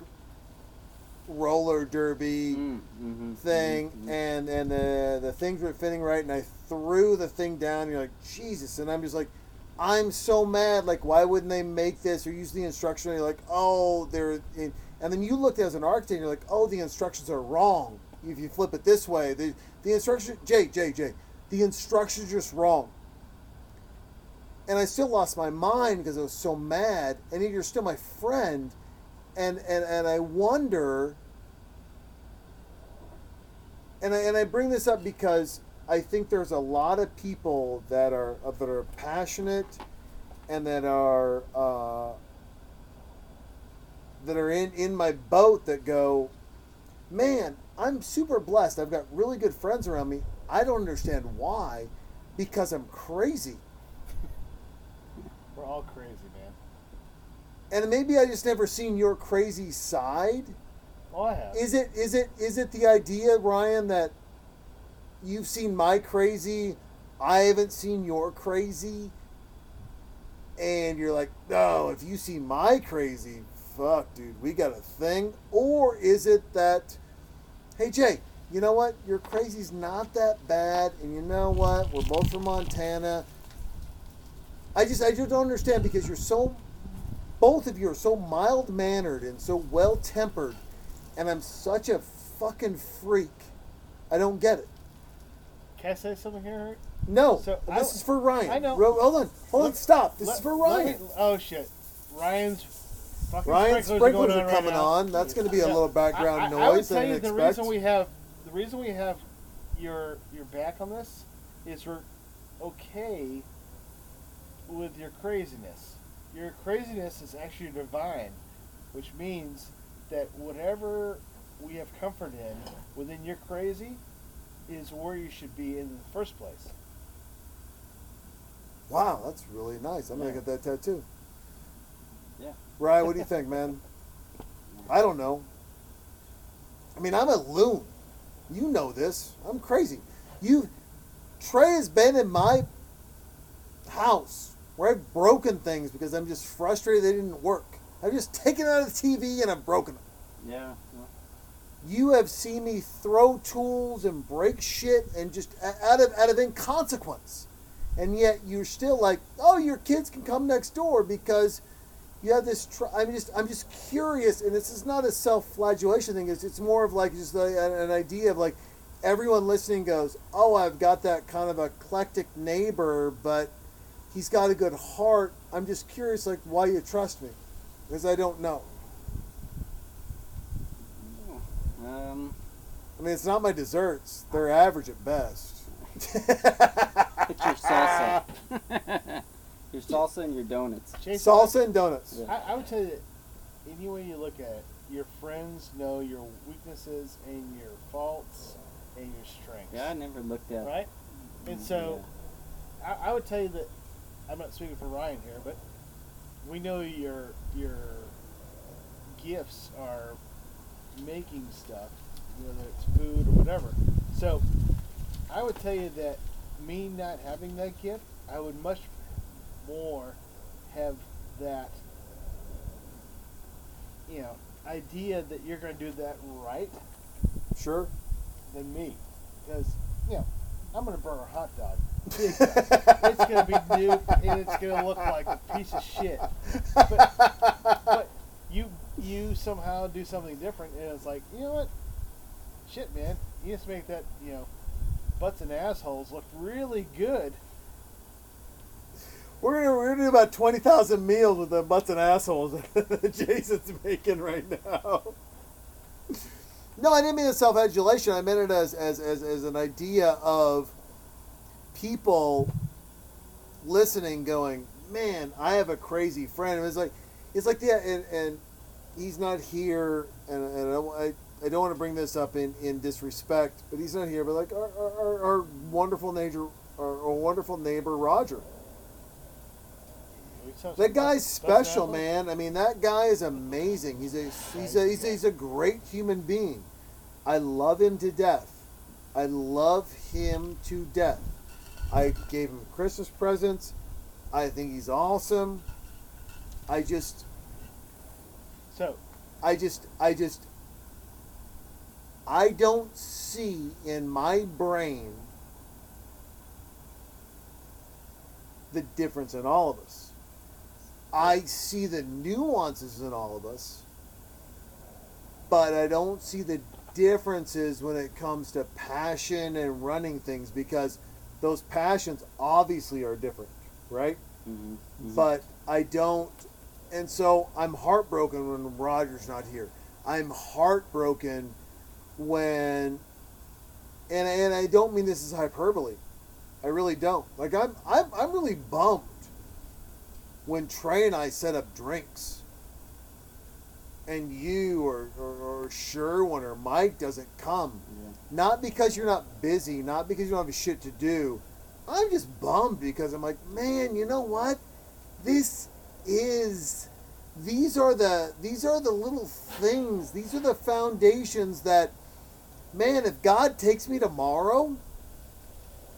roller derby Mm, mhm, thing, mhm, mhm. and and the the things were fitting right, and I threw the thing down. And you're like, Jesus, and I'm just like. I'm so mad. Like, why wouldn't they make this or use the instruction? And you're like, oh, they're. In, and then you looked as an architect, and you're like, oh, the instructions are wrong. if you flip it this way, the the instruction, Jay, Jay, Jay, the instructions are just wrong. And I still lost my mind because I was so mad. And you're still my friend, and and and I wonder. And I and I bring this up because I think there's a lot of people that are that are passionate, and that are uh, that are in in my boat that go, man, I'm super blessed. I've got really good friends around me. I don't understand why, because I'm crazy. All crazy, man. And maybe I just never seen your crazy side. Oh, I have. Is it is it is it the idea, Ryan, that you've seen my crazy, I haven't seen your crazy, and you're like, no, if you see my crazy, fuck, dude, we got a thing? Or is it that, hey Jay, you know what, your crazy's not that bad, and you know what, we're both from Montana. I just I just don't understand because you're so both of you are so mild mannered and so well tempered, and I'm such a fucking freak. I don't get it. Can I say something here? No, So, this I- is for Ryan. I know. Ro- hold on, hold on, stop. This Let- is for let me- Ryan. oh shit, Ryan's fucking Ryan's sprinklers, sprinklers going are on right coming on. That's going to be a little background I, I, noise. I would tell you the expect. reason we have the reason we have your your back on this is we're okay with your craziness. Your craziness is actually divine, which means that whatever we have comfort in within your crazy is where you should be in the first place. Wow, that's really nice. I'm Yeah. going to get that tattoo. Yeah. Ryan, what do you think, man? I don't know. I mean, I'm a loon. You know this. I'm crazy. You, Trey has been in my house where I've broken things because I'm just frustrated they didn't work. I've just taken it out of the TV and I've broken them. Yeah. You have seen me throw tools and break shit and just out of out of inconsequence, and yet you're still like, oh, your kids can come next door because you have this. Tr- I'm just I'm just curious, and this is not a self-flagellation thing. It's it's more of like just a, an idea of like everyone listening goes, oh, I've got that kind of eclectic neighbor, but he's got a good heart. I'm just curious, like why you trust me, because I don't know. Um, I mean, it's not my desserts. They're average at best. it's your salsa. your salsa and your donuts. Jason, Salsa and donuts. Yeah. I, I would tell you that any way you look at it, your friends know your weaknesses and your faults and your strengths. Yeah, I never looked at. Right? And so, I, I would tell you that I'm not speaking for Ryan here, but we know your your gifts are making stuff, whether it's food or whatever. So, I would tell you that me not having that gift, I would much more have that, you know, idea that you're going to do that right Sure. than me, because you know I'm gonna burn a hot dog. It's gonna be new and it's gonna look like a piece of shit. But, but you you somehow do something different, and it's like you know what, shit, man, you just make that you know butts and assholes look really good. We're gonna we're gonna do about twenty thousand meals with the butts and assholes that Jason's making right now. No, I didn't mean as self-adulation. I meant it as, as, as, as an idea of people listening, going, "Man, I have a crazy friend." And it's like, it's like, yeah, and, and he's not here, and, and I, don't- I, don't want to bring this up in, in disrespect, but he's not here. But like our, our, our wonderful neighbor, our, our wonderful neighbor Roger. That guy's special, man. I mean, that guy is amazing. He's a he's a he's a, he's a great human being. I love him to death. I love him to death. I gave him Christmas presents. I think he's awesome. I just So I just I just I don't see in my brain the difference in all of us. I see the nuances in all of us, but I don't see the differences when it comes to passion and running things because those passions obviously are different, right? hmm But I don't, and so I'm heartbroken when Roger's not here. I'm heartbroken when, and and I don't mean this as hyperbole. I really don't. Like I'm I'm I'm really bummed when Trey and I set up drinks. And you or, or, or Sherwin or Mike doesn't come. Yeah. Not because you're not busy, not because you don't have a shit to do. I'm just bummed because I'm like, man, you know what? This is these are the these are the little things. These are the foundations that man, if God takes me tomorrow,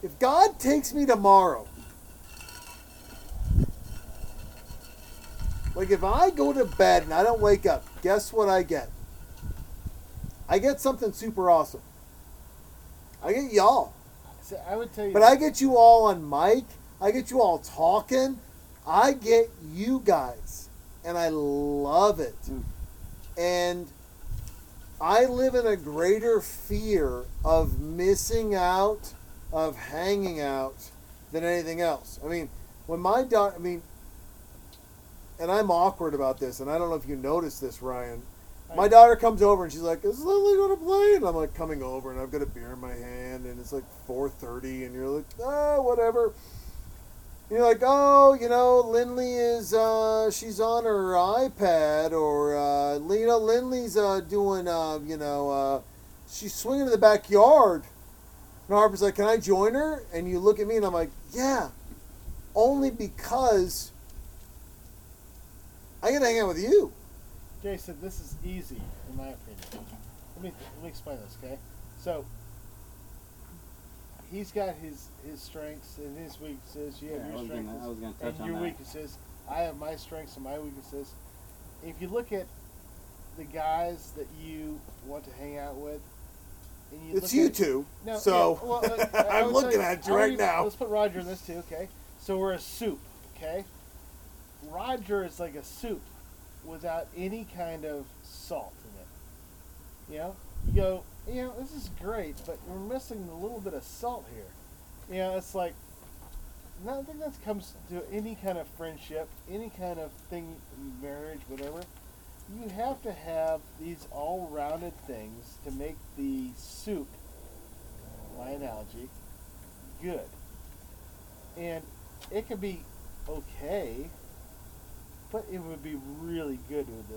if God takes me tomorrow, like if I go to bed and I don't wake up, guess what I get? I get something super awesome. I get y'all. So I would tell you. But I get you all on mic. I get you all talking. I get you guys. And I love it. Mm. And I live in a greater fear of missing out, of hanging out, than anything else. I mean, when my daughter, I mean, and I'm awkward about this, and I don't know if you noticed this, Ryan. My daughter comes over and she's like, "Is Lily going to play?" And I'm like, coming over, and I've got a beer in my hand, and it's like 4:30, and you're like, "Oh, whatever." And you're like, "Oh, you know, Lindley is uh, she's on her iPad, or uh, you know, Lindley's uh, doing, uh, you know, uh, she's swinging in the backyard." And Harper's like, "Can I join her?" And you look at me, and I'm like, "Yeah," only because I get to hang out with you. Jason, this is easy in my opinion. Let me let me explain this, okay? So he's got his his strengths and his weaknesses. You have Yeah, I your was gonna- strengths I was gonna touch and on your that. weaknesses. I have my strengths and my weaknesses. If you look at the guys that you want to hang out with, and you It's look you at, two. No, so yeah, well, uh, I- I I'm would looking tell at you I'll right leave- now. Let's put Roger in this too, okay? So we're a soup, okay? Roger is like a soup without any kind of salt in it. You know, you go, you know, this is great, but we're missing a little bit of salt here. You know, it's like, no, I think that comes to any kind of friendship, any kind of thing, marriage, whatever. You have to have these all-rounded things to make the soup, my analogy, good. And it could be okay, but it would be really good with the,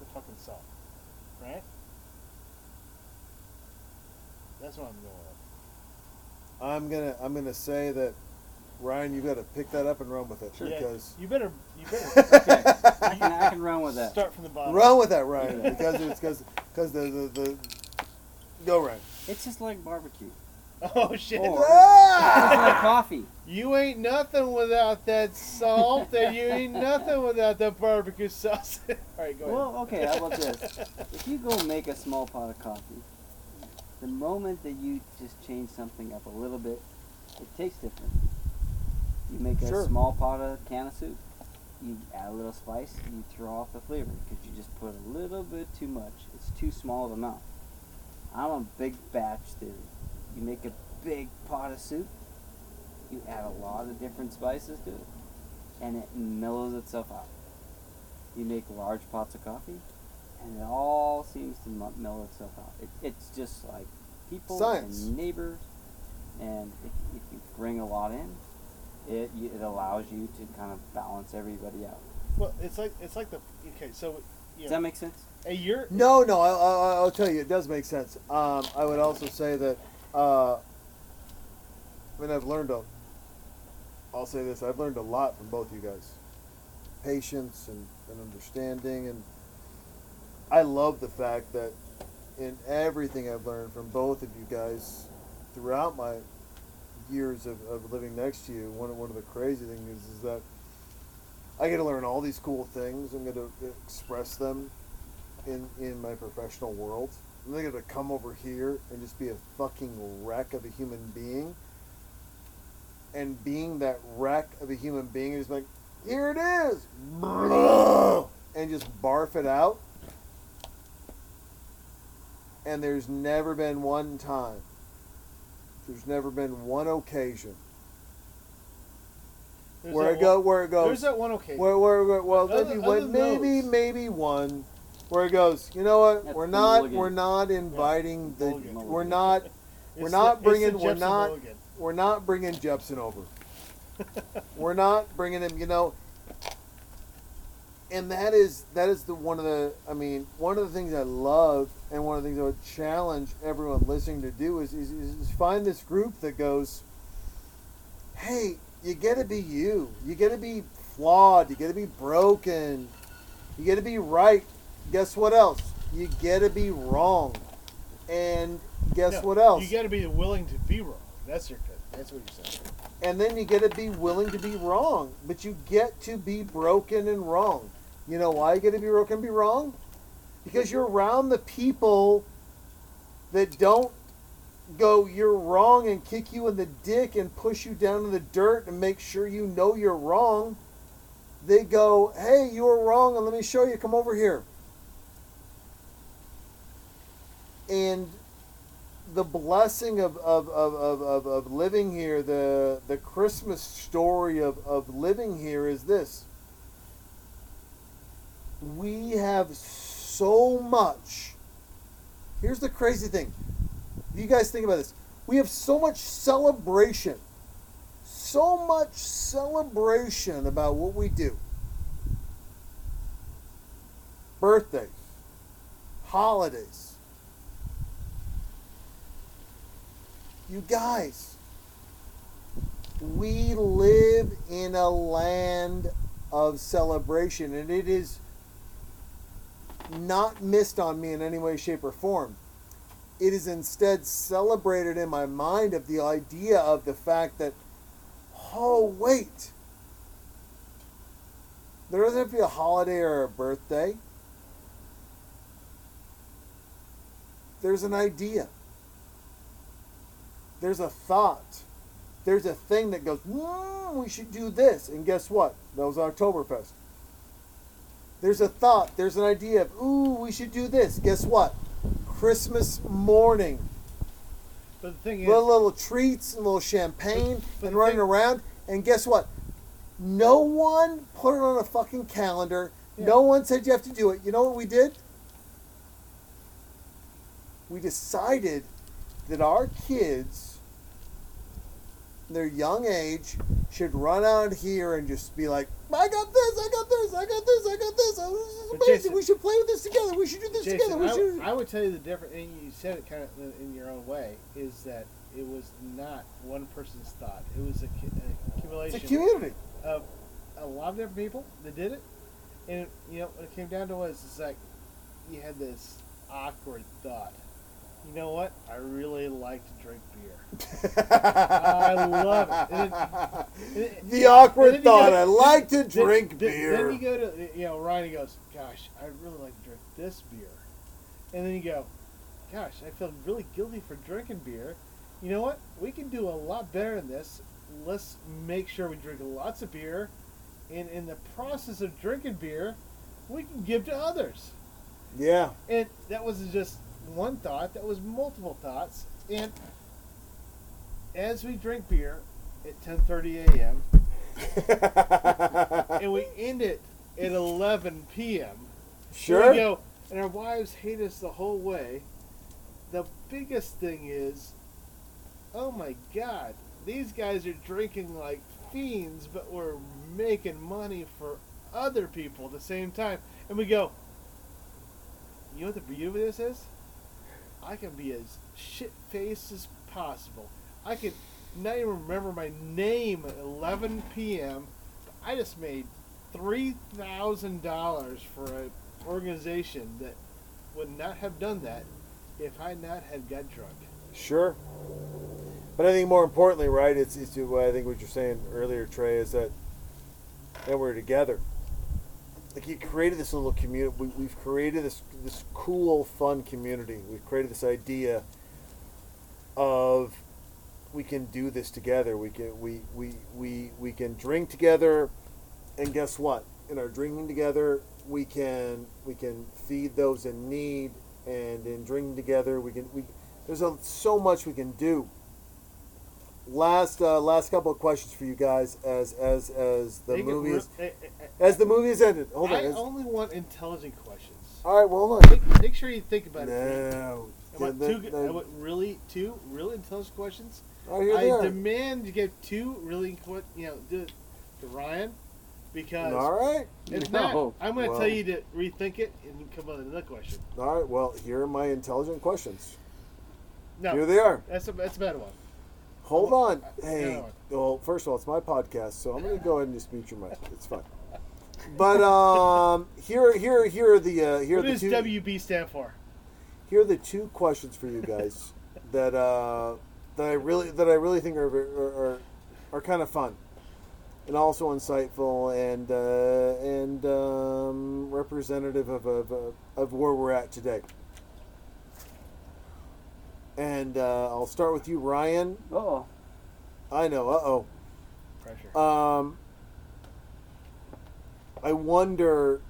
the fucking salt, right? That's what I'm going with. I'm gonna I'm gonna say that Ryan, you've got to pick that up and run with it Yeah, because you better, you better Okay, I can, I can run with that. start from the bottom. run with that, Ryan, because it's because because the, the the go Ryan. It's just like barbecue. Oh shit! Or- It's Ah! like coffee. You ain't nothing without that salt, and you ain't nothing without that barbecue sauce. All right, go ahead. Well, okay, how about this? If you go make a small pot of coffee, the moment that you just change something up a little bit, it tastes different. You make a Sure. small pot of can of soup, you add a little spice, you throw off the flavor because you just put a little bit too much. It's too small of a amount. I'm a big batch theory. You make a big pot of soup, you add a lot of different spices to it, and it mellows itself out. You make large pots of coffee, and it all seems to mu- mellow itself out. It, it's just like people Science. and neighbors, and if, if you bring a lot in, it you, it allows you to kind of balance everybody out. Well, it's like it's like the okay. So, you Does that make sense? A you're No, no, I, I, I'll tell you, it does make sense. Um, I would also say that, uh, I mean, I've learned a, I'll say this, I've learned a lot from both of you guys. Patience and, and understanding, and I love the fact that in everything I've learned from both of you guys throughout my years of, of living next to you, one of, one of the crazy things is, is that I get to learn all these cool things. I'm going to express them in in my professional world. I'm not gonna come over here and just be a fucking wreck of a human being. And being that wreck of a human being is like, here it is, and just barf it out. and there's never been one time. There's never been one occasion There's where it go where it goes There's that one occasion. Where, where, where, well, Other- maybe, one- maybe, maybe one, where it goes. You know what? That's we're not, mulligan. we're not inviting the, Mulligan. we're not, we're It's not the- bringing, we're not, Mulligan. we're not bringing Jepsen over. we're not bringing him. You know, and that is that is the one of the. I mean, one of the things I love, and one of the things I would challenge everyone listening to do is is, is find this group that goes, hey, you got to be you. You got to be flawed. You got to be broken. You got to be right. Guess what else? You got to be wrong. And guess No, what else? You got to be willing to be wrong. That's your. That's what you're saying. and then you got to be willing to be wrong. But you get to be broken and wrong. You know why you get to be broken and be wrong? Because you're around the people that don't go, you're wrong, and kick you in the dick and push you down in the dirt and make sure you know you're wrong. They go, hey, you're wrong, and let me show you. Come over here. And the blessing of, of, of, of, of, living here, the, the Christmas story of, of living here is this. We have so much. Here's the crazy thing. You guys think about this. We have so much celebration. So much celebration about what we do. Birthdays, holidays, You guys, we live in a land of celebration, and it is not missed on me in any way, shape, or form. It is instead celebrated in my mind of the idea of the fact that, oh, wait, there doesn't have to be a holiday or a birthday. There's an idea there's a thought. There's a thing that goes, mm, we should do this. And guess what? That was Oktoberfest. There's a thought. There's an idea of, ooh, we should do this. Guess what? Christmas morning. But the thing is, Little, little treats, a little champagne, but and running thing- around. And guess what? No one put it on a fucking calendar. Yeah. No one said you have to do it. You know what we did? We decided that our kids, their young age, should run out here and just be like, I got this, I got this, I got this, I got this. Oh, this is amazing. Jason- we should play with this together. We should do this together. We I, should. I would tell you the difference, and you said it kind of in your own way, is that it was not one person's thought. It was a, cu- an it's a community. of a lot of different people that did it. And, you know, what it came down to was, it's like you had this awkward thought. You know what? I really like to drink beer. I love it. And it- and the it- awkward and then you thought. I like to drink then- beer. Then you go to, you know, Ryan goes, gosh, I really like to drink this beer. And then you go, gosh, I feel really guilty for drinking beer. You know what? We can do a lot better than this. Let's make sure we drink lots of beer. And in the process of drinking beer, we can give to others. yeah. And that wasn't just one thought, that was multiple thoughts. And as we drink beer at 10:30 a.m. and we end it at 11 p.m. Sure. we go, and our wives hate us the whole way. The biggest thing is, oh my God, these guys are drinking like fiends, but we're making money for other people at the same time. And we go, you know what the beauty of this is? I can be as shit faced as possible. I could not even remember my name at 11 p.m. I just made three thousand dollars for an organization that would not have done that if I not had got drunk. Sure. But I think more importantly, right, it's, it's I think what you're saying earlier, Trey, is that that we're together. Like you created this little community. We, we've created this this cool, fun community. We've created this idea of we can do this together. We can we we we, we can drink together, and guess what? In our drinking together, we can we can feed those in need, and in drinking together. We can we there's a, so much we can do. Last uh, last couple of questions for you guys as as as the Make movie is eh, eh, eh, as the movie is ended. Hold on. I as- only want intelligent questions. all right, well hold on. Make, make sure you think about it. No. I want, two, the- good- I want really two really intelligent questions. oh, here they I are. demand you get two really que- you know to, to Ryan because All right. if No. not, I'm going to Well- tell you to rethink it and come up with another question. All right. Well, here are my intelligent questions. No, Here they are. that's a that's a bad one. Hold on. Hey, well, first of all, it's my podcast, so I'm going to go ahead and just mute your mic. It's fine. But um, here, here, here are the uh, here are What the does two WB stand for? here are the two questions for you guys that uh, that I really that I really think are are, are, are kind of fun and also insightful and uh, and um, representative of, of of where we're at today. And uh, I'll start with you, Ryan. Oh, I know. Uh oh. Pressure. Um, I wonder,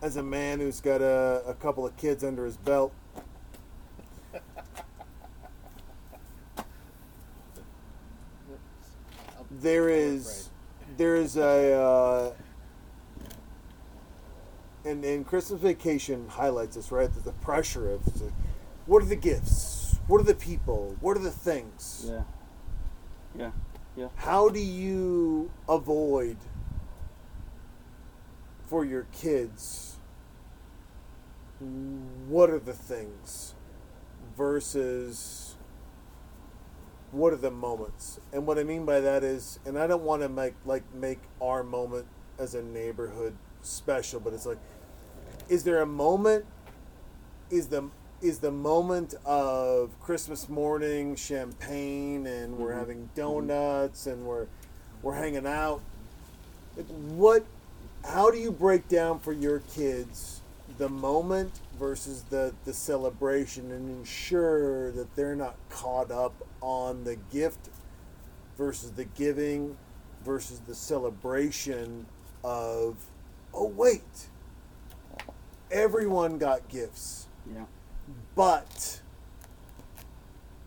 as a man who's got a, a couple of kids under his belt, there is there is a uh, and and Christmas Vacation highlights this right. The pressure of what are the gifts, what are the people, what are the things yeah. Yeah. Yeah. how do you avoid for your kids what are the things versus what are the moments and what i mean by that is and i don't want to make like make our moment as a neighborhood special but it's like is there a moment is the is the moment of Christmas morning champagne and we're Mhm. having donuts and we're we're hanging out. What? How do you break down for your kids the moment versus the the celebration and ensure that they're not caught up on the gift versus the giving versus the celebration of oh wait everyone got gifts Yeah. But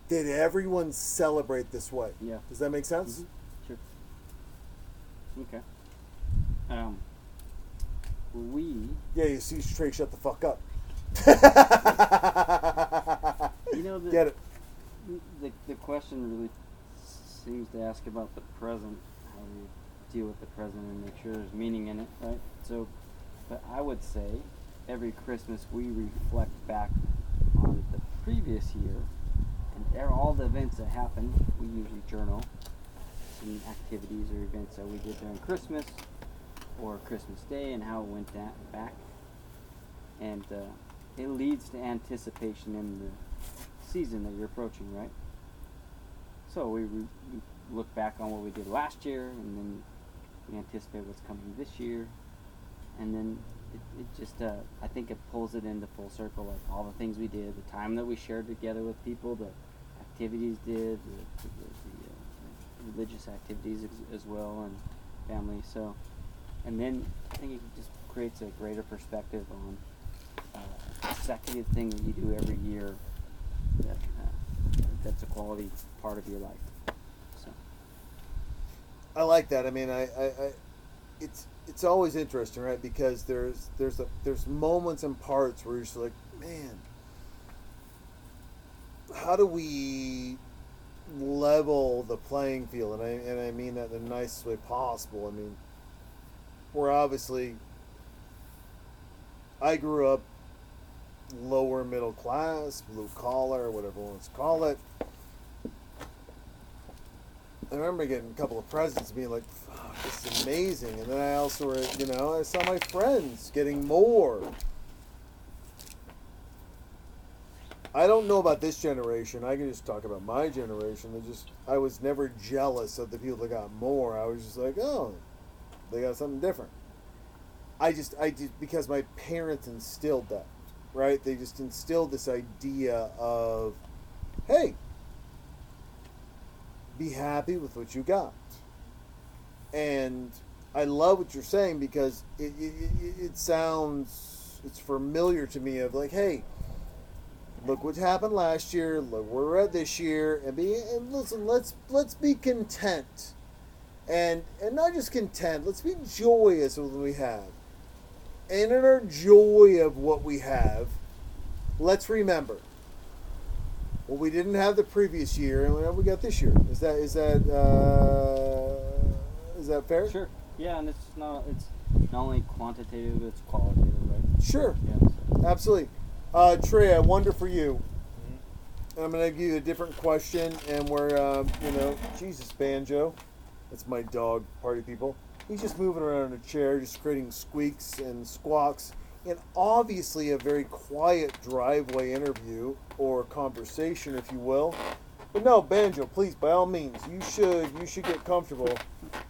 did everyone celebrate this way? Yeah. Does that make sense? Sure. Okay. Um. We. Yeah, you see, Trey, shut the fuck up. You know the Get it? the, the question really seems to ask about the present, how we deal with the present and make sure there's meaning in it, right? So, but I would say every Christmas we reflect back on the previous year and there- all the events that happened. We usually journal some activities or events that we did during Christmas or Christmas Day and how it went back. And uh, it leads to anticipation in the season that you're approaching, right? So we, we, we look back on what we did last year, and then we anticipate what's coming this year, and then it, it just uh, I think it pulls it into full circle, like all the things we did, the time that we shared together with people, the activities did, the, the, the, uh, religious activities as, as well, and family. So, and then I think it just creates a greater perspective on uh, consecutive thing that you do every year that uh, that's a quality part of your life. So I like that. I mean, I, I, I, it's it's always interesting, right? Because there's there's a, there's moments and parts where you're just like, man, how do we level the playing field? And I and I mean that in the nicest way possible. I mean, we're obviously. I grew up lower middle class, blue collar, whatever one wants to call it. I remember getting a couple of presents, being like, "Fuck, this is amazing," and then I also, you know, I saw my friends getting more. I don't know about this generation. I can just talk about my generation. I just, I was never jealous of the people that got more. I was just like, oh, they got something different. I just, I just because my parents instilled that, right? They just instilled this idea of, hey, be happy with what you got. And I love what you're saying because it, it, it, sounds it's familiar to me of like, hey, look what happened last year, look where we're at this year, and be and listen, let's let's be content. And and not just content, let's be joyous with what we have. And in our joy of what we have, let's remember what we didn't have the previous year and what we got this year. Is that is that uh, is that fair? Sure. Yeah, and it's not it's not only quantitative, it's qualitative, right? Sure. Yeah. So. Absolutely. Uh, Trey, I wonder for you. I'm going to give you a different question, and we're, um, you know, Jesus, Banjo. That's my dog, party people. He's just moving around in a chair, just creating squeaks and squawks, and obviously a very quiet driveway interview or conversation, if you will. But no, Banjo, please, by all means, you should you should get comfortable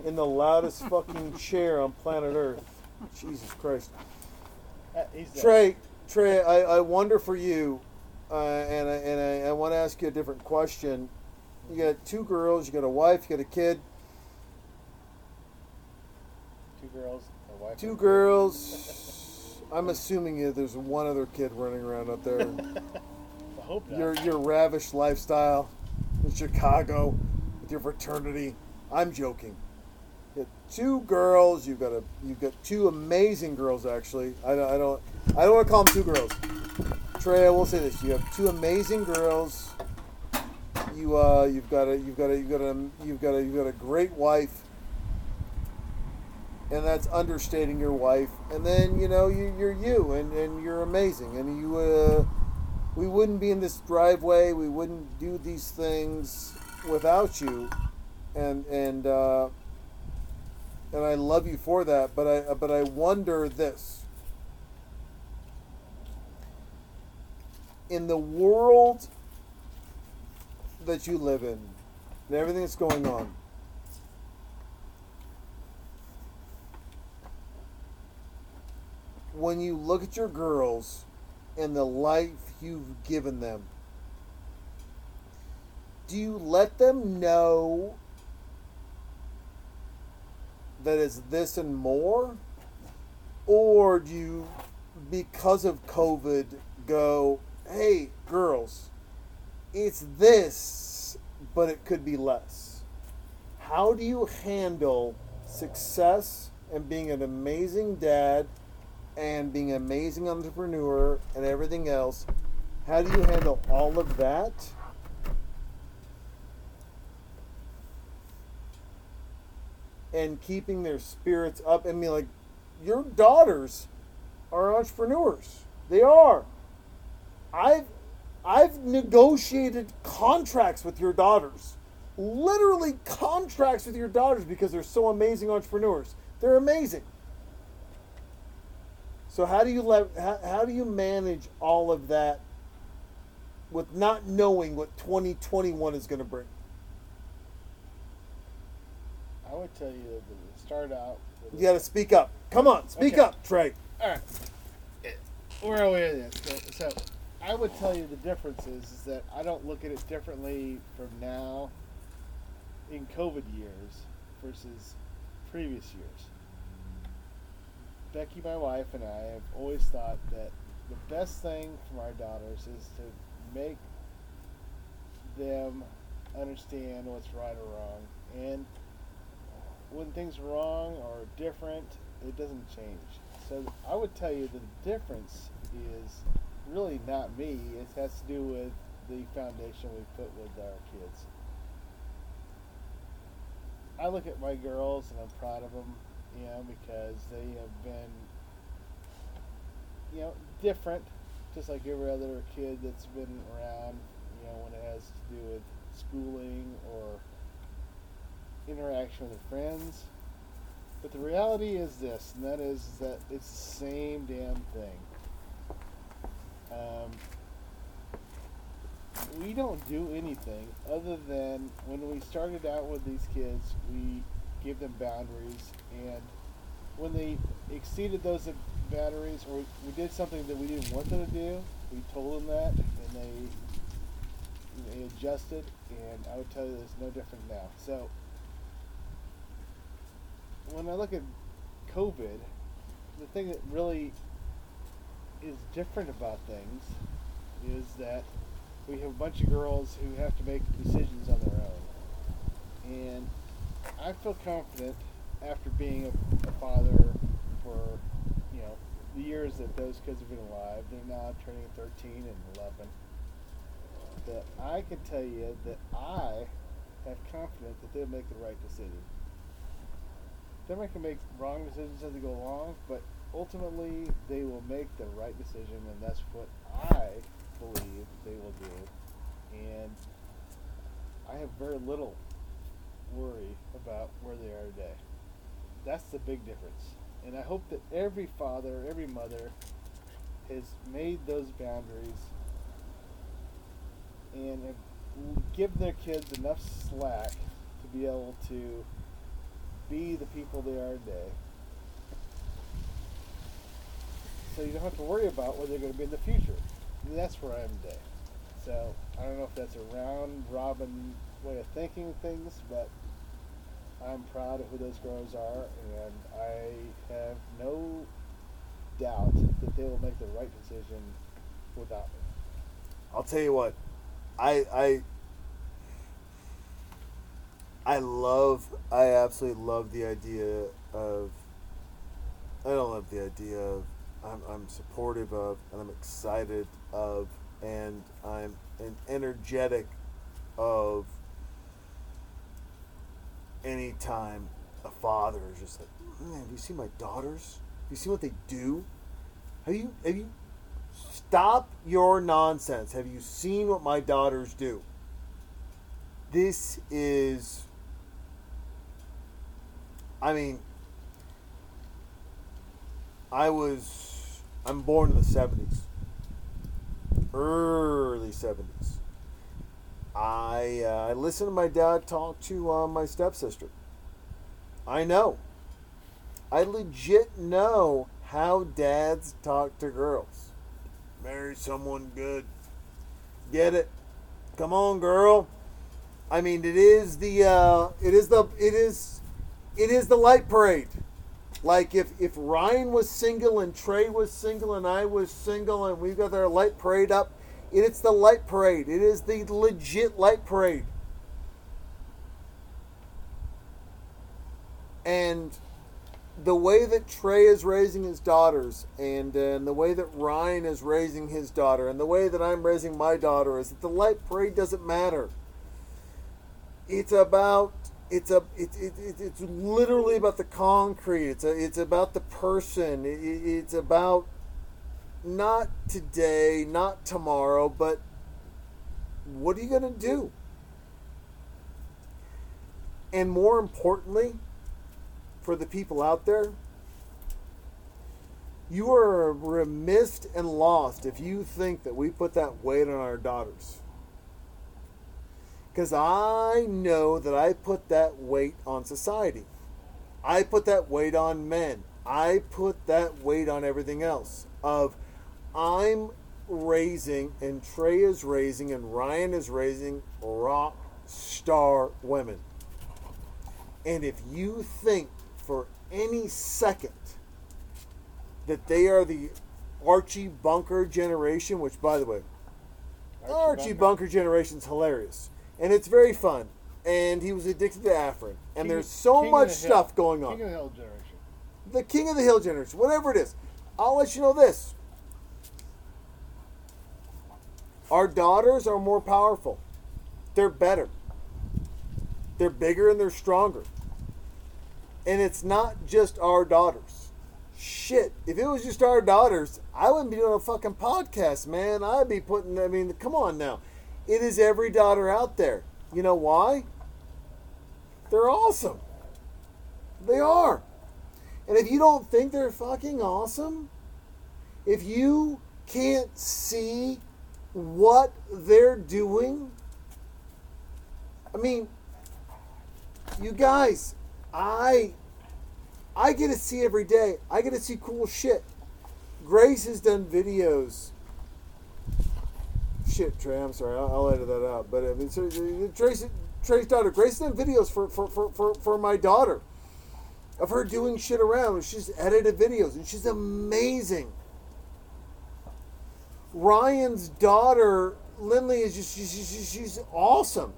in the loudest fucking chair on planet Earth. Jesus Christ. Uh. Trey, Trey, I, I wonder for you, uh, and I, and I, I want to ask you a different question. You got two girls, you got a wife, you got a kid, Two girls, a wife. two girls. I'm assuming you there's one other kid running around up there. I hope not. your your ravish lifestyle in Chicago with your fraternity. I'm joking. You two girls. You've got a you've got two amazing girls actually. I don't I don't I don't want to call them two girls. Trey, I will say this: you have two amazing girls. You uh you've got a you've got a you've got a you've got a you've got a great wife. And that's understating your wife. And then you know you, you're you, and, and you're amazing, and you uh, we wouldn't be in this driveway. We wouldn't do these things without you, and and uh, and I love you for that. But I but I wonder this: in the world that you live in, and everything that's going on. When you look at your girls and the life you've given them, do you let them know that it's this and more? Or do you, because of COVID, go, hey, girls, it's this, but it could be less? How do you handle success and being an amazing dad and being an amazing entrepreneur and everything else? How do you handle all of that? And keeping their spirits up. I mean, like, your daughters are entrepreneurs. They are. I've I've negotiated contracts with your daughters. Literally contracts with your daughters because they're so amazing entrepreneurs. They're amazing. So how do you how, how do you manage all of that with not knowing what 2021 is going to bring? I would tell you that to start out. You got to speak up. Come on, speak Okay. up, Trey. All right. Where are we at this? So, so I would tell you the difference is, is that I don't look at it differently from now in COVID years versus previous years. Becky, my wife, and I have always thought that the best thing from our daughters is to make them understand what's right or wrong. And when things are wrong or different, it doesn't change. So I would tell you the difference is really not me. It has to do with the foundation we put with our kids. I look at my girls and I'm proud of them, you know, because they have been, you know, different, just like every other kid that's been around, you know, when it has to do with schooling or interaction with friends. But the reality is this, and that is that it's the same damn thing. Um, we don't do anything other than when we started out with these kids, we gave them boundaries, and when they exceeded those boundaries, or we did something that we didn't want them to do, we told them that, and they they adjusted. And I would tell you, it's no different now. So when I look at COVID, the thing that really is different about things is that we have a bunch of girls who have to make decisions on their own. And I feel confident after being a, a father for, you know, the years that those kids have been alive, they're now turning 13 and 11, that I can tell you that I have confidence that they'll make the right decision. They might make wrong decisions as they go along, but ultimately they will make the right decision, and that's what I believe they will do. And I have very little worry about where they are today. That's the big difference. And I hope that every father, every mother has made those boundaries and give their kids enough slack to be able to be the people they are today. So you don't have to worry about where they're going to be in the future. And that's where I am today. So I don't know if that's a round robin way of thinking things, but I'm proud of who those girls are, and I have no doubt that they will make the right decision without me. I'll tell you what, I I I love I absolutely love the idea of I don't love the idea of I'm, I'm supportive of and I'm excited of and I'm an energetic of anytime a father is just like man have you seen my daughters have you seen what they do have you have you Stop your nonsense. Have you seen what my daughters do? This is. I mean, I was. I'm born in the 70s. Early 70s. I, uh, I listened to my dad talk to uh, my stepsister. I know. I legit know how dads talk to girls marry someone good. Get it? Come on, girl. I mean, it is the uh, it is the it is it is the light parade. Like if if Ryan was single and Trey was single and I was single and we've got our light parade up, it's the light parade. It is the legit light parade. And the way that Trey is raising his daughters and, uh, and the way that Ryan is raising his daughter and the way that I'm raising my daughter is that the light parade doesn't matter. It's about it's a it, it, it's literally about the concrete. It's a, it's about the person. It, it's about not today, not tomorrow, but what are you going to do? And more importantly, for the people out there, you are remiss and lost if you think that we put that weight on our daughters. Because I know that I put that weight on society. I put that weight on men. I put that weight on everything else. Of I'm raising, and Trey is raising, and Ryan is raising rock star women. And if you think for any second that they are the Archie Bunker generation, which, by the way, Archie Archie, Bunker. Bunker. generation is hilarious. And it's very fun. And he was addicted to Afrin. And King- there's so King much Hill. stuff going on. King of the Hill generation. the King of the Hill generation, whatever it is. I'll let you know this. Our daughters are more powerful. They're better. They're bigger and they're stronger. And it's not just our daughters. Shit, if it was just our daughters, I wouldn't be doing a fucking podcast, man. I'd be putting, I mean, come on now. It is every daughter out there. You know why? They're awesome. They are. And if you don't think they're fucking awesome, if you can't see what they're doing, I mean, you guys, I I get to see every day. I get to see cool shit. Grace has done videos. Shit, Trey, I'm sorry. I'll, I'll edit that out. But I mean, so, uh, Trace, Trey's daughter, Grace has done videos for, for, for, for, for my daughter of her doing shit around. She's edited videos and she's amazing. Ryan's daughter, Lindley, is just she's, she's, she's awesome.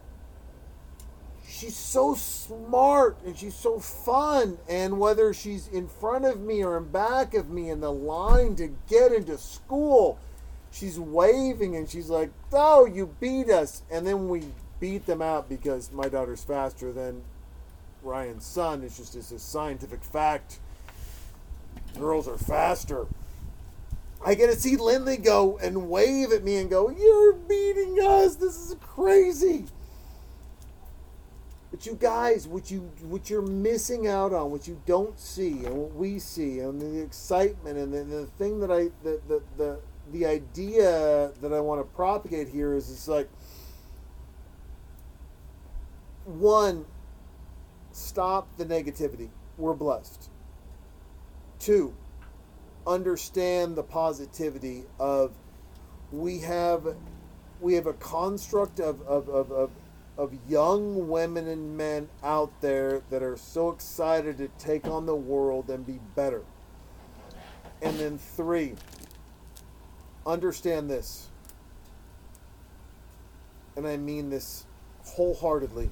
She's so smart and she's so fun. And whether she's in front of me or in back of me in the line to get into school, she's waving and she's like, "Oh, you beat us!" And then we beat them out because my daughter's faster than Ryan's son. It's just it's a scientific fact. Girls are faster. I get to see Lindley go and wave at me and go, You're beating us. This is crazy. But you guys, what you what you're missing out on, what you don't see, and what we see, and the excitement, and the, the thing that I the, the the the idea that I want to propagate here is it's like one, stop the negativity. We're blessed. Two, understand the positivity of we have we have a construct of, of, of, of, of young women and men out there that are so excited to take on the world and be better. And then three, understand this. And I mean this wholeheartedly.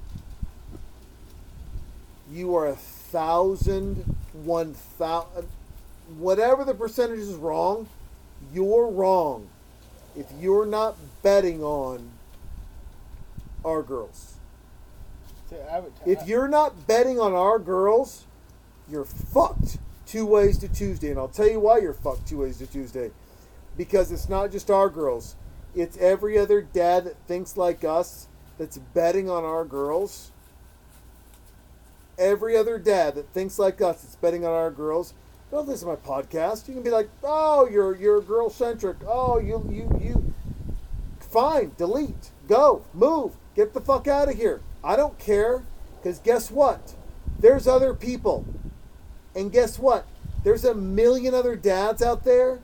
You are a thousand, one thousand, whatever the percentage is wrong, you're wrong if you're not betting on our girls. See, I would- If you're not betting on our girls, you're fucked two ways to Tuesday. And I'll tell you why you're fucked two ways to Tuesday. Because it's not just our girls, it's every other dad that thinks like us that's betting on our girls. Every other dad that thinks like us that's betting on our girls. Don't listen to my podcast. You can be like, oh, you're you're girl centric. Oh, you you you fine, delete, go, move, get the fuck out of here. I don't care, because guess what? There's other people. And guess what? There's a million other dads out there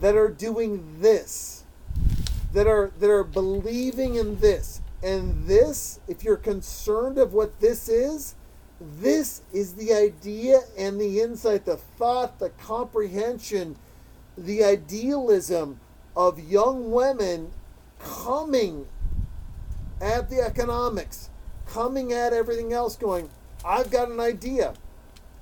that are doing this. That are that are believing in this. And this, if you're concerned of what this is, this is the idea and the insight, the thought, the comprehension, the idealism of young women coming at the economics, coming at everything else, going, I've got an idea.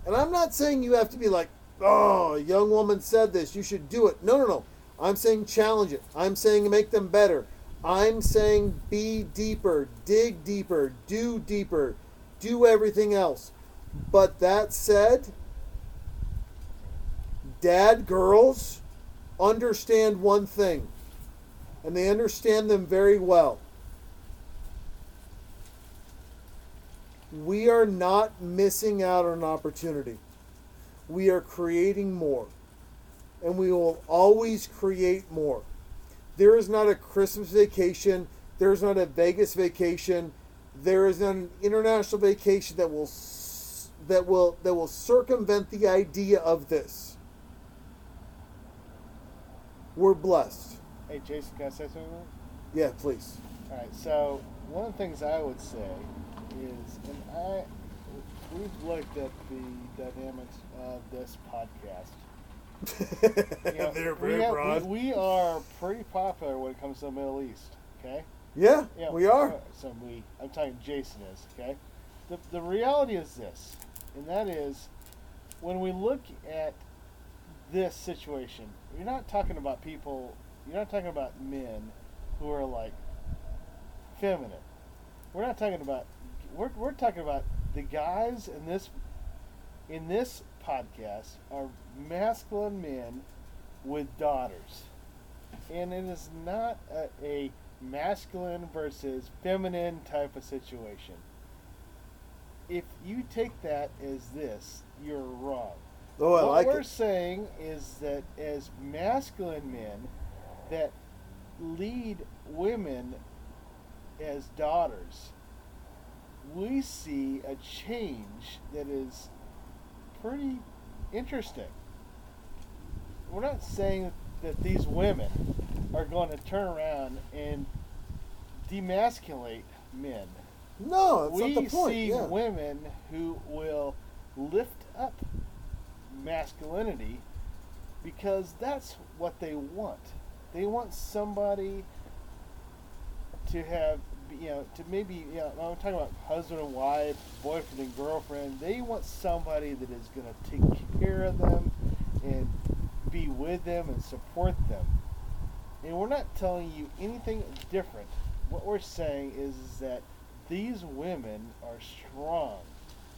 And I'm not saying you have to be like, oh, a young woman said this, you should do it. No, no, no. I'm saying challenge it. I'm saying make them better. I'm saying be deeper, dig deeper, do deeper, do everything else. But that said, dad girls understand one thing, and they understand them very well. We are not missing out on an opportunity. We are creating more. And we will always create more. There is not a Christmas vacation. There is not a Vegas vacation. There is an international vacation that will that will that will circumvent the idea of this. We're blessed. Hey, Jason, can I say something? Yeah, please. All right. So one of the things I would say is, and I, we've looked at the dynamics of this podcast. You know, They're we have- broad. We, we are pretty popular when it comes to the Middle East. Okay. Yeah, Yeah, we are. So we, I'm talking Jason is okay. The the reality is this, and that is, when we look at this situation, you're not talking about people. You're not talking about men who are like feminine. We're not talking about. We're we're talking about the guys in this in this podcast are masculine men with daughters and it is not a, a masculine versus feminine type of situation. If you take that as this, you're wrong. Oh, I what like we're it. saying is that as masculine men that lead women as daughters, we see a change that is pretty interesting. We're not saying that these women are going to turn around and demasculate men. No, that's we not the point. see yeah. women who will lift up masculinity because that's what they want. They want somebody to have, you know, to maybe, you know, I'm talking about husband and wife, boyfriend and girlfriend. They want somebody that is going to take care of them and be with them and support them. And we're not telling you anything different. What we're saying is, that these women are strong,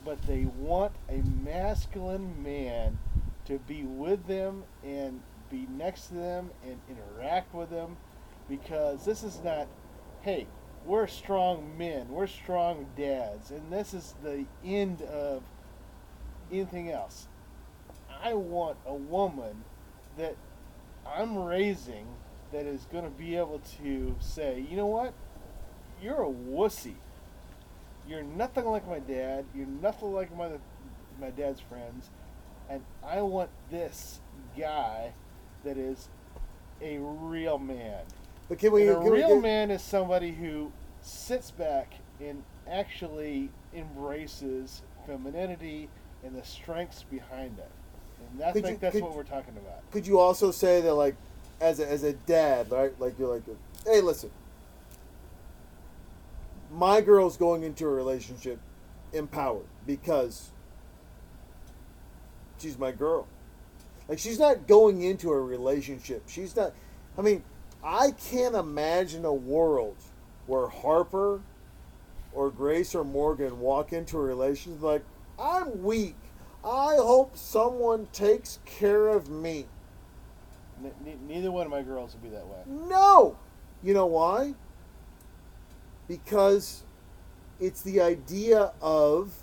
but they want a masculine man to be with them and be next to them and interact with them because this is not, hey, we're strong men, we're strong dads, and this is the end of anything else. I want a woman that I'm raising that is going to be able to say, you know what? You're a wussy. You're nothing like my dad. You're nothing like my my dad's friends, and I want this guy that is a real man. But can we? And a can we real get- man is somebody who sits back and actually embraces femininity and the strengths behind it. And I Could think you- that's could- what we're talking about. could you also say that like as a, as a dad right like you're like hey listen. My girl's going into a relationship empowered because she's my girl. Like she's not going into a relationship. She's not i mean i can't imagine a world where harper or grace or morgan walk into a relationship like i'm weak i hope someone takes care of me N- ne- neither one of my girls will be that way. No. You know why? Because it's the idea of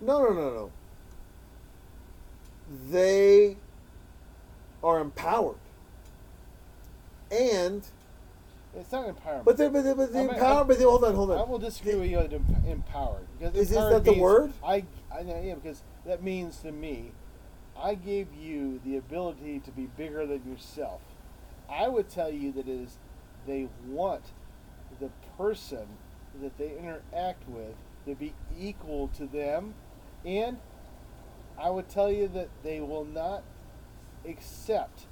no, no, no, no. They are empowered. And It's not empowerment. but they but they, but the I'm- empowered I'm- but they, hold on, hold on. I will disagree with you on em- empowered. Because Is- is that the word? I, I yeah, because that means to me, I gave you the ability to be bigger than yourself. I would tell you that it is they want the person that they interact with to be equal to them, and I would tell you that they will not accept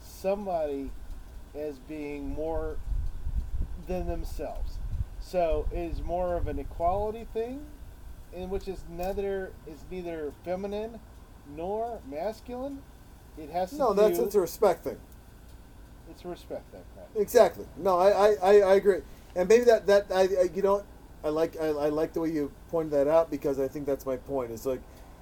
somebody as being more than themselves. So it is more of an equality thing, in which is neither is neither feminine nor masculine. It has to No, do. that's it's a respect thing. it's a respect thing. Right? Exactly. No, I, I, I, I agree. And maybe that, that I, I you know, I like I, I like the way you pointed that out because I think that's my point. It's like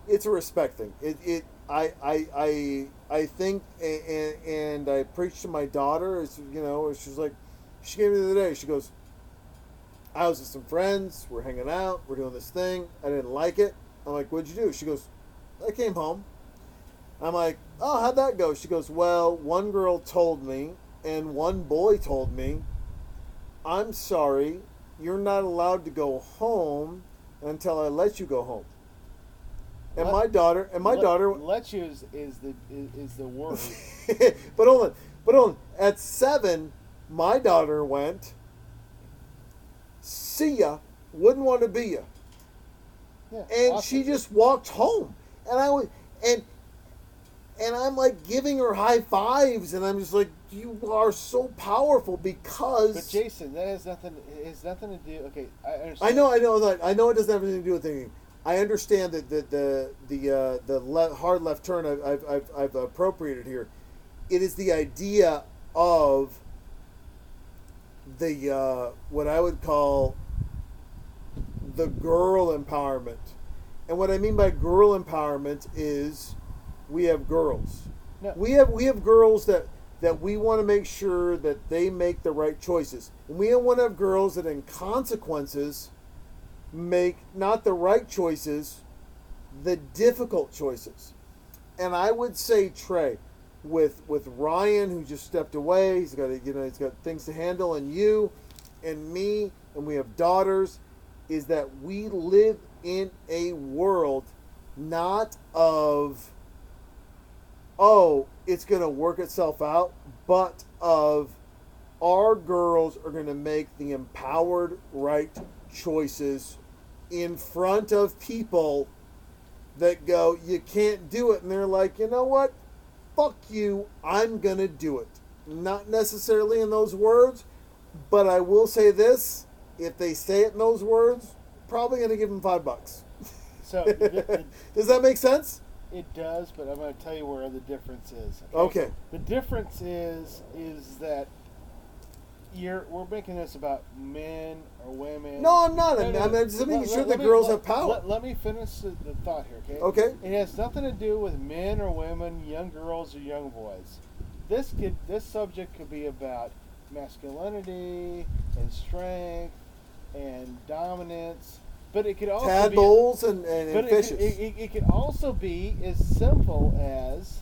it's a respect thing. It, it I, I, I, I think and, and I preached to my daughter. It's you know, she's like, she came to me the other day. She goes, I was with some friends. We're hanging out. We're doing this thing. I didn't like it. I'm like, what'd you do? She goes, I came home. I'm like, oh, how'd that go? She goes, well, one girl told me, and one boy told me, I'm sorry, you're not allowed to go home until I let you go home. And Let- my daughter, and my Let- daughter, let you is, is the is, is the word. but hold on, but hold on. At seven, my daughter went, see ya, wouldn't want to be ya. Yeah, and awesome. she just walked home and i was and and i'm like giving her high fives and i'm just like you are so powerful because But Jason, that has nothing. It has nothing to do. Okay, I understand. i know i know that i know it doesn't have anything to do with anything i understand that the the the uh, the le- hard left turn I've, I've, I've, I've appropriated here it is the idea of the uh, what i would call the girl empowerment. And what I mean by girl empowerment is we have girls. No. We have we have girls that that we want to make sure that they make the right choices. And we don't want to have girls that in consequences make not the right choices, the difficult choices. And I would say Trey with with Ryan who just stepped away, he's got a, you know he's got things to handle and you and me and we have daughters is that we live in a world not of oh it's going to work itself out but of our girls are going to make the empowered right choices in front of people that go you can't do it. And they're like you know what? Fuck you. I'm going to do it. Not necessarily in those words, but I will say this: if they say it in those words, probably going to give them five bucks. So th- Does that make sense? it does, but I'm going to tell you where the difference is. Okay. The difference is is that you're we're making this about men or women. No, I'm not. No, I'm, no, I'm just making Let- sure let- the me- girls let- have power. Let, let me finish the, the thought here, okay? Okay. It has nothing to do with men or women, young girls or young boys. This could this subject could be about masculinity and strength and dominance, but it could also be Tadpoles and, and, and it, fishes. it, it, it could also be as simple as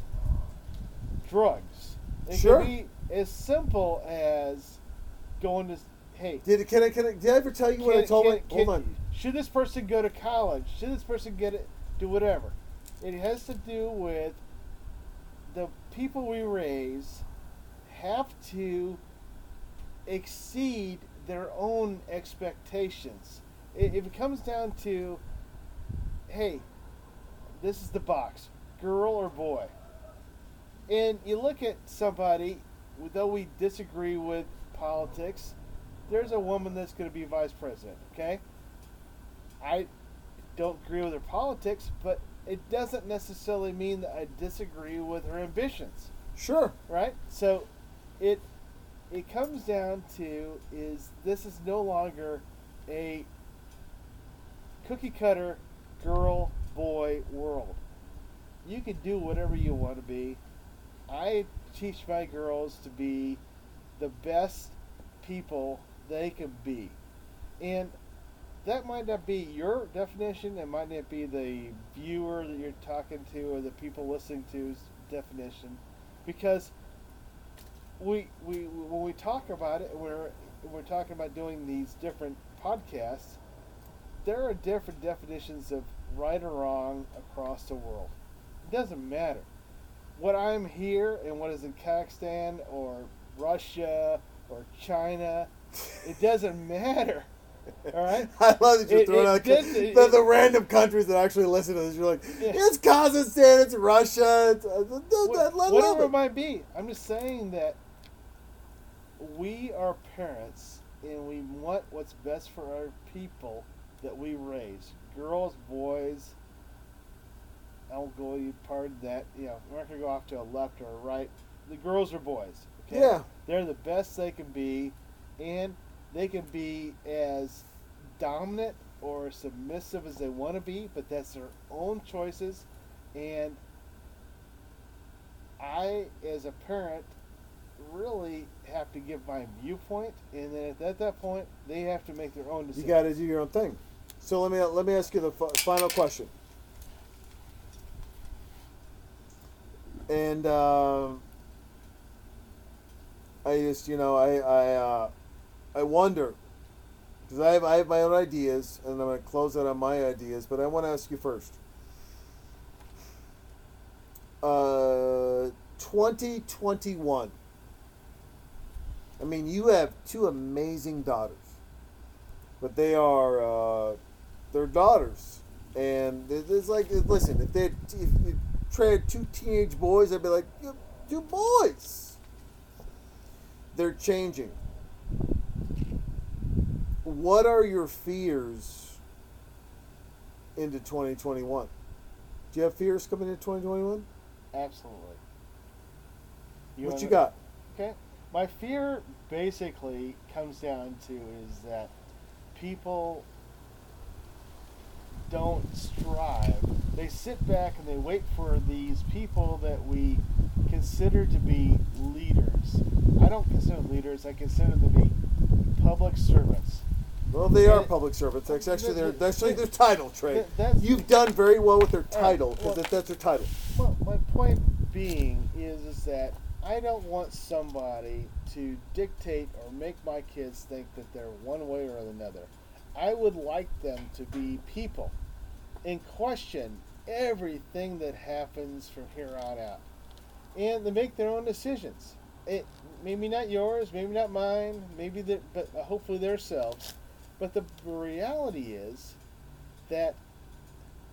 drugs. It Sure. could be as simple as going to hey. did, can I, can I, did I ever tell you what I told can- my, can- hold on. Should this person go to college? Should this person get it? Do whatever. It has to do with the people we raise have to exceed their own expectations. If it comes down to, hey, this is the box, girl or boy, and you look at somebody, though we disagree with politics, there's a woman that's going to be vice president. Okay, I don't agree with her politics, but it doesn't necessarily mean that I disagree with her ambitions Sure. right? So it it comes down to is this is no longer a cookie cutter girl boy world. You can do whatever you want to be. I teach my girls to be the best people they can be. And that might not be your definition, it might not be the viewer that you're talking to or the people listening to's definition because we, we when we talk about it we're we're talking about doing these different podcasts there are different definitions of right or wrong across the world it doesn't matter what i'm here and what is in kazakhstan or russia or china it doesn't matter all right I love that you're It- throwing it out did- the, it- the, random countries that actually listen to this. You're like, Yeah. it's Kazakhstan, it's Russia, it's, uh, th- th- Wha- I love whatever it. might be. I'm just saying that we are parents and we want what's best for our people that we raise. Girls, boys. I'll go you pardon that. You know, we're not gonna go off to a left or a right. The girls are boys. Okay? Yeah. They're the best they can be, and they can be as dominant or submissive as they want to be, but that's their own choices. And I, as a parent, really have to give my viewpoint, and then at that, that point, they have to make their own decision. You got to do your own thing. So let me let me ask you the f- final question. And uh, I just you know I I uh, I wonder because I have I have my own ideas and I'm going to close out on my ideas, but I want to ask you first. Uh, 2021. I mean, you have two amazing daughters but they are uh, they're daughters, and it's like listen, if they if you trade two teenage boys, I'd be like, "You- two boys. They're changing. What are your fears into 2021? Do you have fears coming into 2021? Absolutely. what you got? Okay. My fear basically comes down to is that people don't strive. They sit back and they wait for these people that we consider to be leaders. I don't consider them leaders. I consider them to be public servants. Well, they are public servants. That's actually their Th- that's actually their title, Trey. You've done very well with their title because well- that's their title. Well, my point being is is that I don't want somebody to dictate or make my kids think that they're one way or another. I would like them to be people and question everything that happens from here on out, and to make their own decisions. It maybe not yours, maybe not mine, maybe that, but hopefully themselves. But the reality is that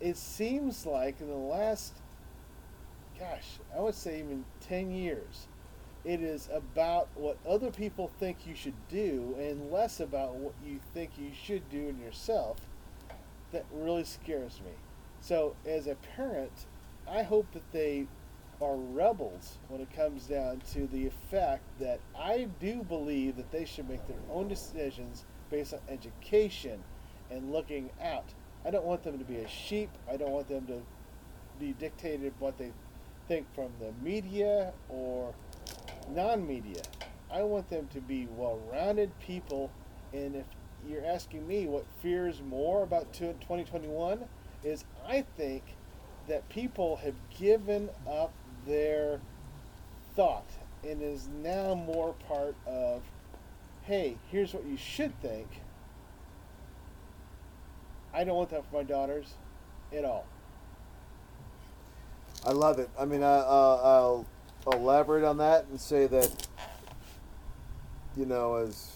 it seems like in the last gosh, I would say even 10 years, It is about what other people think you should do and less about what you think you should do in yourself that really scares me. So, as a parent, I hope that they are rebels when it comes down to the effect that I do believe that they should make their own decisions based on education and looking out. I don't want them to be a sheep. I don't want them to be dictated what they think from the media or non-media. I want them to be well-rounded people and if you're asking me what fears more about 2021 is I think that people have given up their thought and is now more part of hey here's what you should think i don't want that for my daughters at all I love it. I mean, I, uh, I'll elaborate on that and say that, you know, as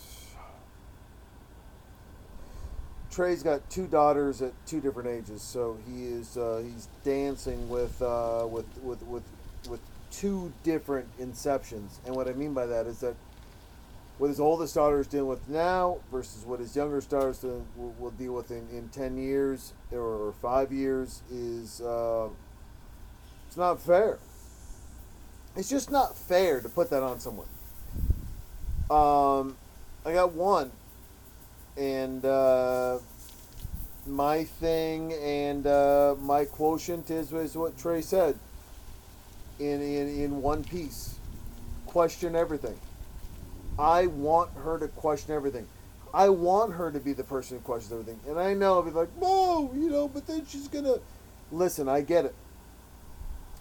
Trey's got two daughters at two different ages, so he is uh, he's dancing with uh, with with with with two different inceptions. And what I mean by that is that what his oldest daughter is dealing with now versus what his younger daughter will, will deal with in, in 10 years or, five years is uh, not fair. It's just not fair to put that on someone. Um, I got one, and uh, my thing and uh, my quotient is, is what Trey said. In, in in one piece, question everything. I want her to question everything. I want her to be the person who questions everything. And I know I'll be like, no, you know, but then she's gonna listen. I get it.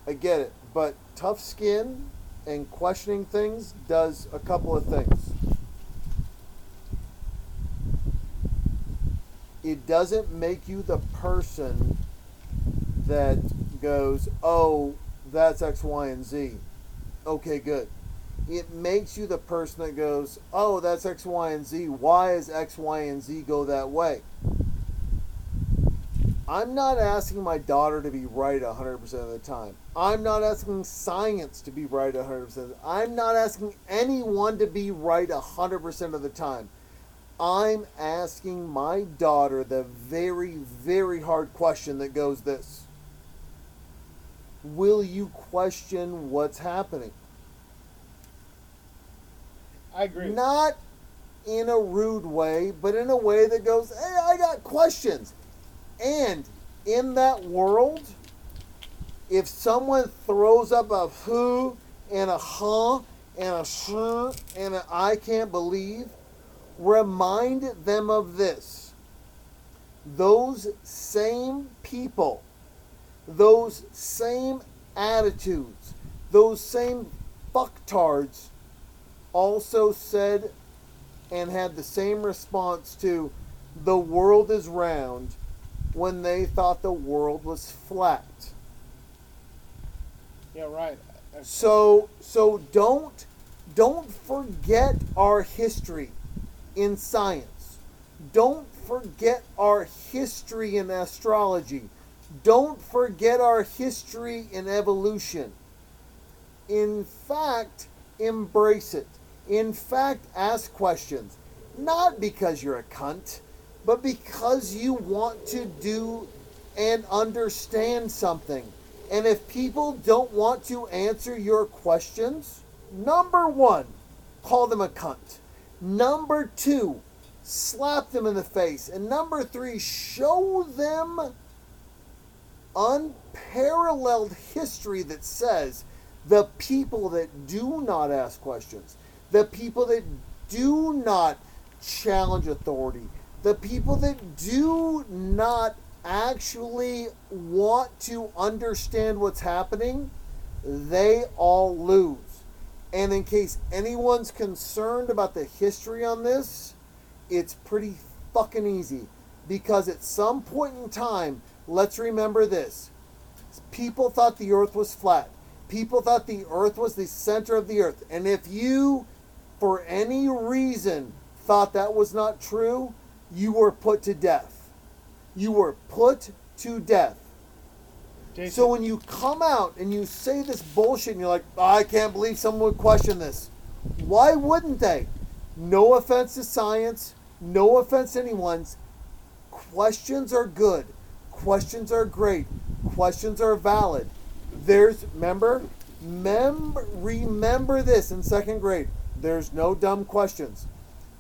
I get it, but tough skin and questioning things does a couple of things. It doesn't make you the person that goes, oh, that's X, Y, and Z. Okay, good. It makes you the person that goes, oh, that's X, Y, and Z. Why is X, Y, and Z go that way? I'm not asking my daughter to be right 100% of the time. I'm not asking science to be right 100%. I'm not asking anyone to be right 100% of the time. I'm asking my daughter the very, very hard question that goes this Will you question what's happening? i agree Not in a rude way, but in a way that goes, hey, I got questions. And in that world, if someone throws up a who and a huh and a sure and a I can't believe, remind them of this. Those same people, those same attitudes, those same fucktards also said and had the same response to the world is round when they thought the world was flat. yeah right So so don't don't forget our history in science. Don't forget our history in astrology. Don't forget our history in evolution. In fact, embrace it. In fact, ask questions. Not because you're a cunt, but because you want to do and understand something. And if people don't want to answer your questions, number one, call them a cunt. Number two, slap them in the face. And number three, show them unparalleled history that says the people that do not ask questions, the people that do not challenge authority, the people that do not actually want to understand what's happening, they all lose. And in case anyone's concerned about the history on this, it's pretty fucking easy. Because at some point in time, let's remember this people thought the earth was flat. People thought the earth was the center of the earth. And if you, for any reason, thought that was not true, you were put to death. You were put to death. Jason, So when you come out and you say this bullshit and you're like, I can't believe someone would question this. Why wouldn't they? No offense to science, no offense to anyone's. Questions are good. Questions are great. Questions are valid. There's remember, mem- remember this in second grade. There's no dumb questions.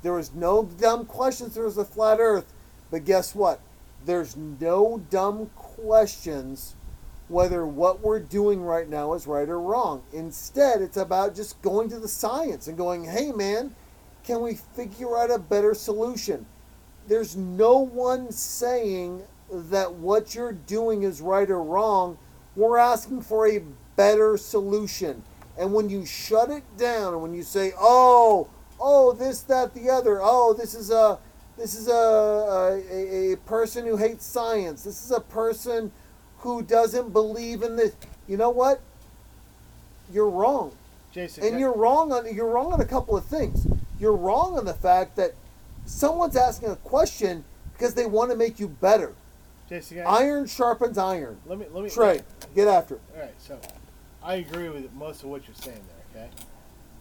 There was no dumb questions. There was a flat Earth. But guess what? There's no dumb questions whether what we're doing right now is right or wrong. Instead, it's about just going to the science and going, hey, man, can we figure out a better solution? There's no one saying that what you're doing is right or wrong. We're asking for a better solution. And when you shut it down and when you say, oh, oh, this, that, the other, oh, this is a. This is a, a, a person who hates science. This is a person who doesn't believe in this. You know what? You're wrong, Jason, and can- you're wrong on you're wrong on a couple of things. You're wrong on the fact that someone's asking a question because they want to make you better. Jason, I- Iron sharpens iron. let me let me Trey, get after it. All right, so I agree with most of what you're saying there. Okay,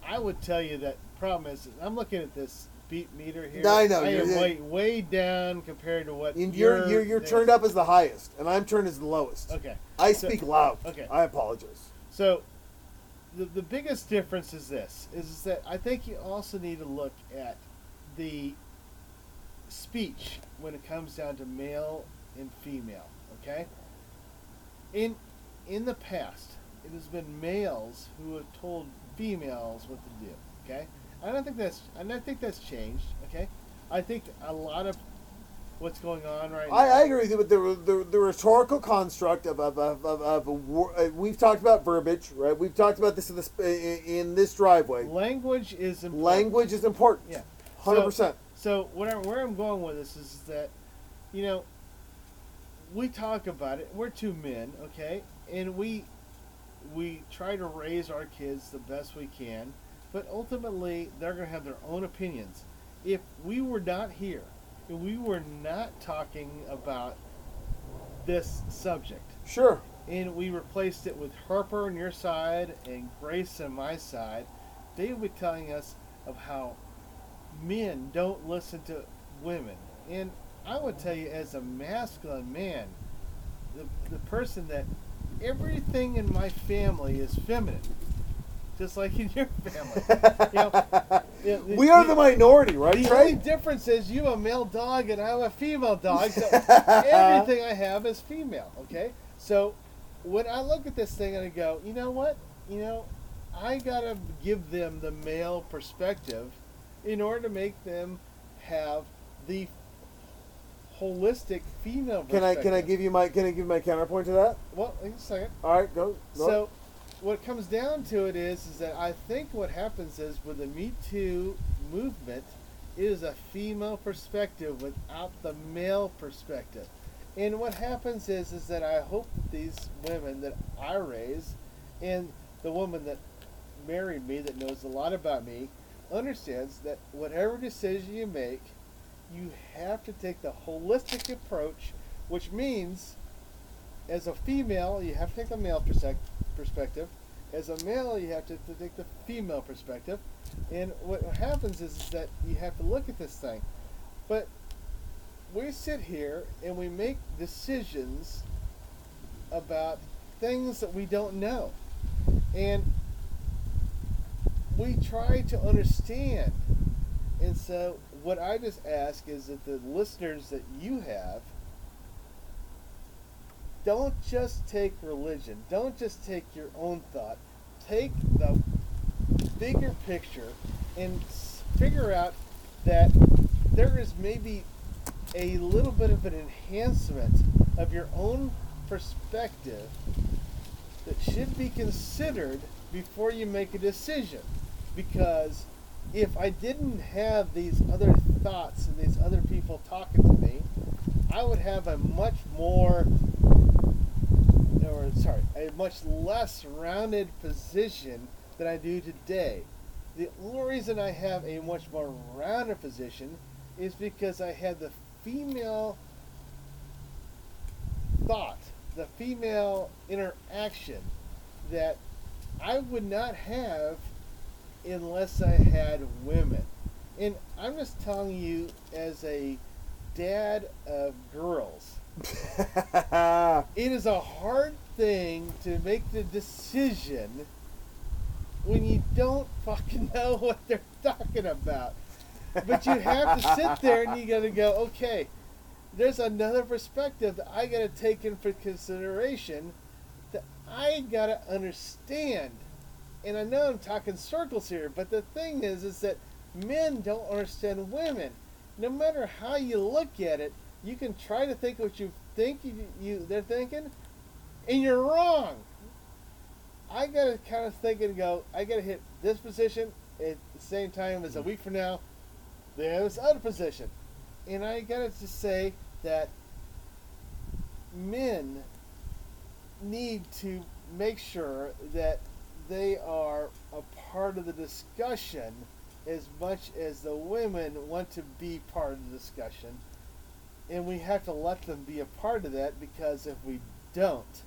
I would tell you that the problem is I'm looking at this beat meter here. I know, I you're- am way way down compared to what And you're you're, you're turned up as the highest, and I'm turned as the lowest. Okay, I So- speak loud. okay. I apologize. so the the biggest difference is this: is that I think you also need to look at the speech when it comes down to male and female. Okay. In in the past, it has been males who have told females what to do. Okay. I don't think that's I don't think that's changed. Okay. I think a lot of what's going on right I, now. I agree with you, but the, the, the rhetorical construct of, of, of, of, of uh, we've talked about verbiage, right? We've talked about this in this in, this driveway. Language is important. Language is important. Yeah. hundred percent. So what I, where I'm going with this is that, you know, we talk about it. We're two men, okay, and we we try to raise our kids the best we can, but ultimately they're going to have their own opinions. If we were not here, if we were not talking about this subject, Sure. and we replaced it with Harper on your side and Grace on my side, they would be telling us of how men don't listen to women. And I would tell you, as a masculine man, the, the person that everything in my family is feminine, just like in your family. You know, the- the- we are the minority, right, the only difference is you a male dog and I'm a female dog. So everything I have is female. Okay, so when I look at this thing and I go, you know what? You know, I gotta give them the male perspective in order to make them have the holistic female. Can I can I give you my can I give my counterpoint to that? Well, wait a second. All right, go. go. So, what comes down to it is, is that I think what happens is with the Me Too movement, it is a female perspective without the male perspective. And what happens is, is that I hope that these women that I raise, and the woman that married me that knows a lot about me, understands that whatever decision you make, you have to take the holistic approach, which means as a female, you have to take the male perspective. As a male, you have to, to take the female perspective. And what happens is, is that you have to look at this thing. But we sit here and we make decisions about things that we don't know. And we try to understand. And so, what I just ask is that the listeners that you have don't just take religion, don't just take your own thought, take the bigger picture and figure out that there is maybe a little bit of an enhancement of your own perspective that should be considered before you make a decision. Because if I didn't have these other thoughts and these other people talking to me, I would have a much more, or sorry, a much less rounded position than I do today. The only reason I have a much more rounded position is because I had the female thought the female interaction that I would not have unless I had women. And I'm just telling you, as a dad of girls, it is a hard thing to make the decision when you don't fucking know what they're talking about. But you have to sit there and you got to go, okay, there's another perspective that I got to take into consideration that I got to understand. And I know I'm talking circles here, but the thing is, is that men don't understand women. No matter how you look at it, you can try to think what you think you, you they're thinking, and you're wrong. I gotta kind of think and go. I gotta hit this position at the same time as a week from now. There's other position, and I gotta just say that men need to make sure that they are a part of the discussion as much as the women want to be part of the discussion. And we have to let them be a part of that because if we don't,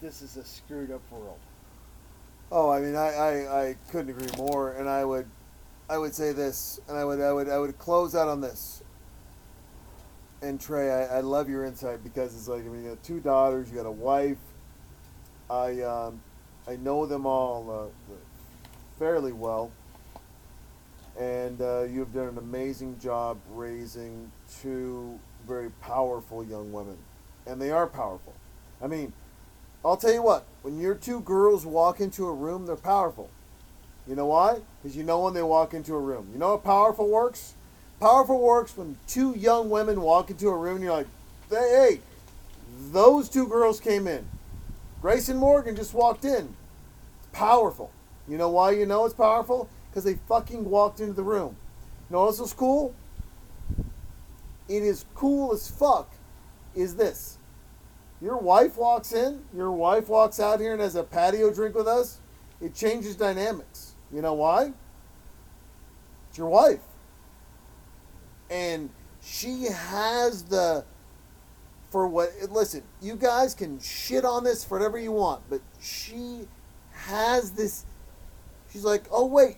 this is a screwed up world. Oh, I mean, I, I, I couldn't agree more, and I would, I would say this, and I would, I would, I would close out on this. And Trey, I, I love your insight because it's like, I mean, you got two daughters, you got a wife. I, um, I know them all uh, fairly well, and uh, you have done an amazing job raising two very powerful young women, and they are powerful. I mean, I'll tell you what, when your two girls walk into a room, they're powerful. You know why? Because you know when they walk into a room. You know how powerful works? Powerful works when two young women walk into a room and you're like, hey, those two girls came in. Grace and Morgan just walked in. It's powerful. You know why you know it's powerful? Because they fucking walked into the room. You know what cool? It is cool as fuck. Is this? Your wife walks in, your wife walks out here and has a patio drink with us, it changes dynamics. You know why? It's your wife. And she has the for what listen, you guys can shit on this for whatever you want, but she has this she's like, "Oh wait.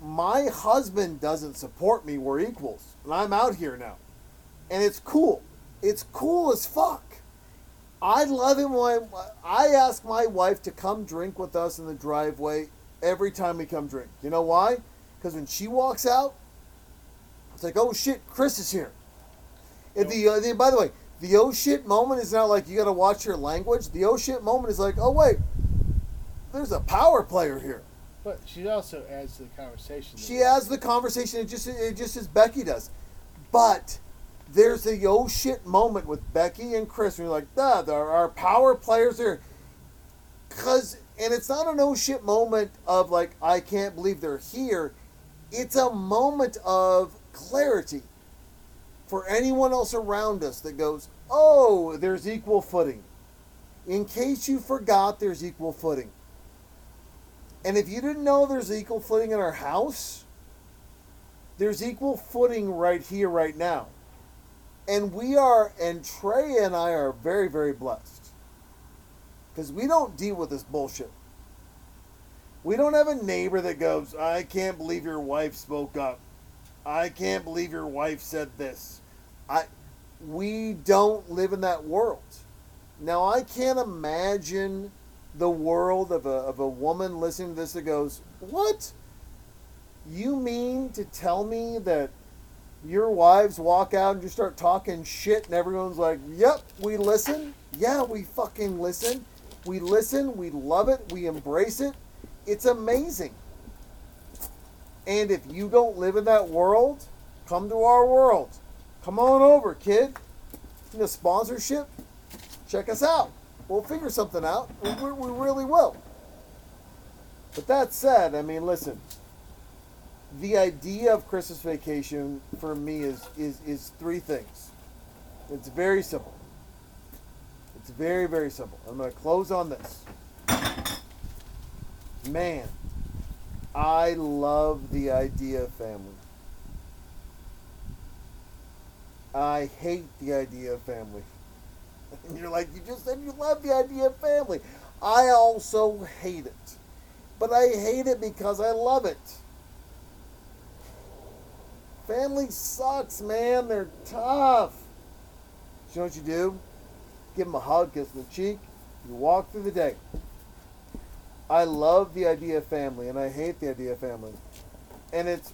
My husband doesn't support me. We're equals. And I'm out here now." And it's cool. It's cool as fuck. I love him when I ask my wife to come drink with us in the driveway every time we come drink. You know why? Because when she walks out, it's like, oh shit, Chris is here. The, uh, the by the way, the oh shit moment is not like you got to watch your language. The oh shit moment is like, oh wait, there's a power player here. But she also adds to the conversation. She adds the conversation. It just it just as Becky does, but there's a oh shit moment with Becky and Chris. And you're like, ah, there are power players here. Cause and it's not an oh shit moment of like I can't believe they're here. It's a moment of clarity for anyone else around us that goes, oh, there's equal footing. In case you forgot, there's equal footing. And if you didn't know there's equal footing in our house, there's equal footing right here, right now. And we are, and Trey and I are very, very blessed. Because we don't deal with this bullshit. We don't have a neighbor that goes, I can't believe your wife spoke up. I can't believe your wife said this. I we don't live in that world. Now I can't imagine the world of a, of a woman listening to this that goes, What? You mean to tell me that your wives walk out and just start talking shit and everyone's like, Yep, we listen. Yeah, we fucking listen. We listen, we love it, we embrace it. It's amazing. And if you don't live in that world, come to our world. Come on over, kid. You know, sponsorship, check us out. We'll figure something out. We, we, really will. But that said, I mean, listen. The idea of Christmas vacation for me is, is, is three things. It's very simple. It's very, very simple. I'm going to close on this. Man, I love the idea of family. I hate the idea of family. And you're like, you just said you love the idea of family. I also hate it. But I hate it because I love it. Family sucks, man. They're tough. You know what you do? Give them a hug, kiss them the cheek. You walk through the day. I love the idea of family, and I hate the idea of family. And it's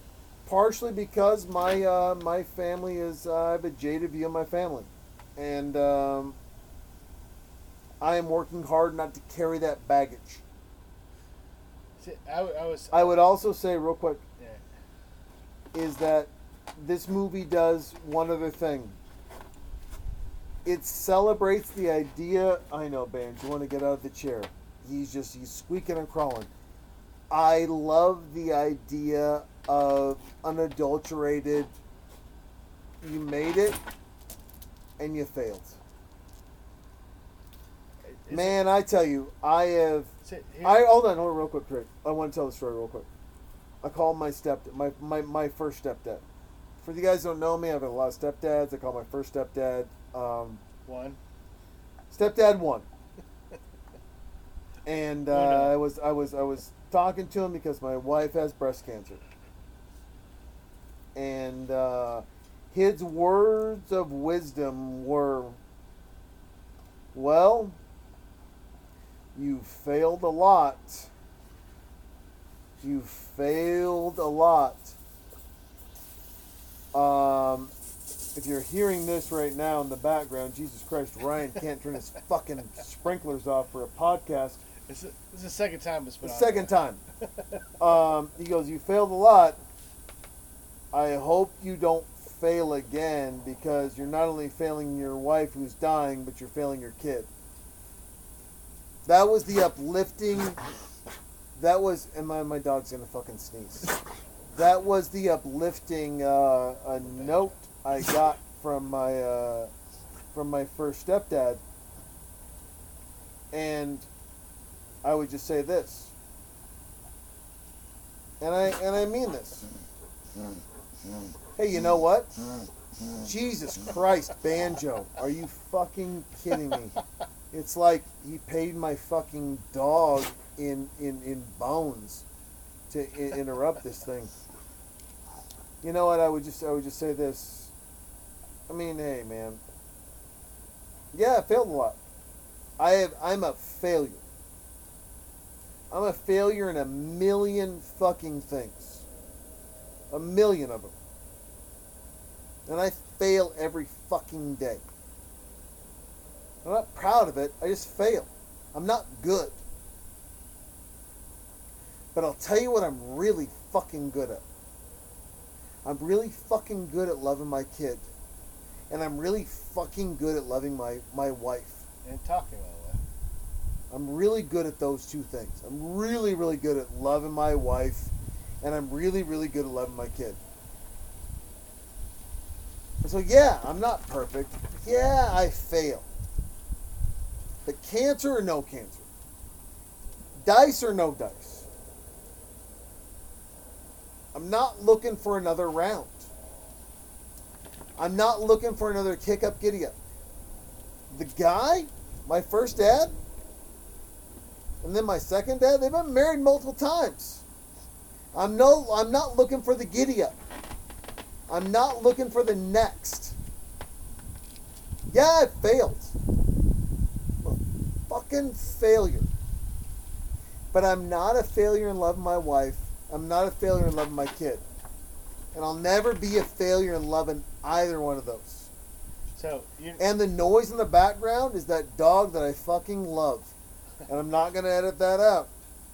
partially because my uh, my family is uh, I have a jaded view of my family, and um, I am working hard not to carry that baggage. See, I, I was. I would also say real quick Yeah. is that this movie does one other thing. It celebrates the idea. I know, Ban. You want to get out of the chair? He's just he's squeaking and crawling. I love the idea of unadulterated. You made it, and you failed. Is Man, I tell you, I have. It, I hold on, hold on, real quick, Craig. I want to tell the story real quick. I call my step, my, my my first stepdad. For you guys who don't know me, I've had a lot of stepdads. I call my first stepdad, um, one. stepdad one. And uh. I was I was I was talking to him because my wife has breast cancer. And uh, his words of wisdom were, "Well, you failed a lot. You failed a lot. Um, if you're hearing this right now in the background, Jesus Christ, Ryan can't turn his fucking sprinklers off for a podcast. It's, the- it's the second time it's The been on second there. time. Um, he goes, You failed a lot. I hope you don't fail again because you're not only failing your wife who's dying, but you're failing your kid. That was the uplifting. That was, and my, my dog's gonna fucking sneeze. That was the uplifting uh, a note I got from my uh, from my first stepdad. And I would just say this. And I and I mean this. Hey, you know what? Jesus Christ, banjo. Are you fucking kidding me? It's like he paid my fucking dog in in, in bones to I- interrupt this thing. You know what? I would just I would just say this. I mean, hey man. Yeah, I failed a lot. I have I'm a failure. I'm a failure in a million fucking things. A million of them. And I fail every fucking day. I'm not proud of it. I just fail. I'm not good. But I'll tell you what I'm really fucking good at. I'm really fucking good at loving my kid. And I'm really fucking good at loving my, my wife. And talking about way. I'm really good at those two things. I'm really, really good at loving my wife, and I'm really, really good at loving my kid. And so, yeah, I'm not perfect. Yeah, I fail. But cancer or no cancer? Dice or no dice? I'm not looking for another round. I'm not looking for another kick up, giddy up. The guy, my first dad, and then my second dad, they've been married multiple times. I'm no I'm not looking for the giddy up. I'm not looking for the next. Yeah, I failed. I'm a fucking failure. But I'm not a failure in loving my wife. I'm not a failure in loving my kid. And I'll never be a failure in loving either one of those. So you And the noise in the background is that dog that I fucking love. And I'm not gonna edit that out.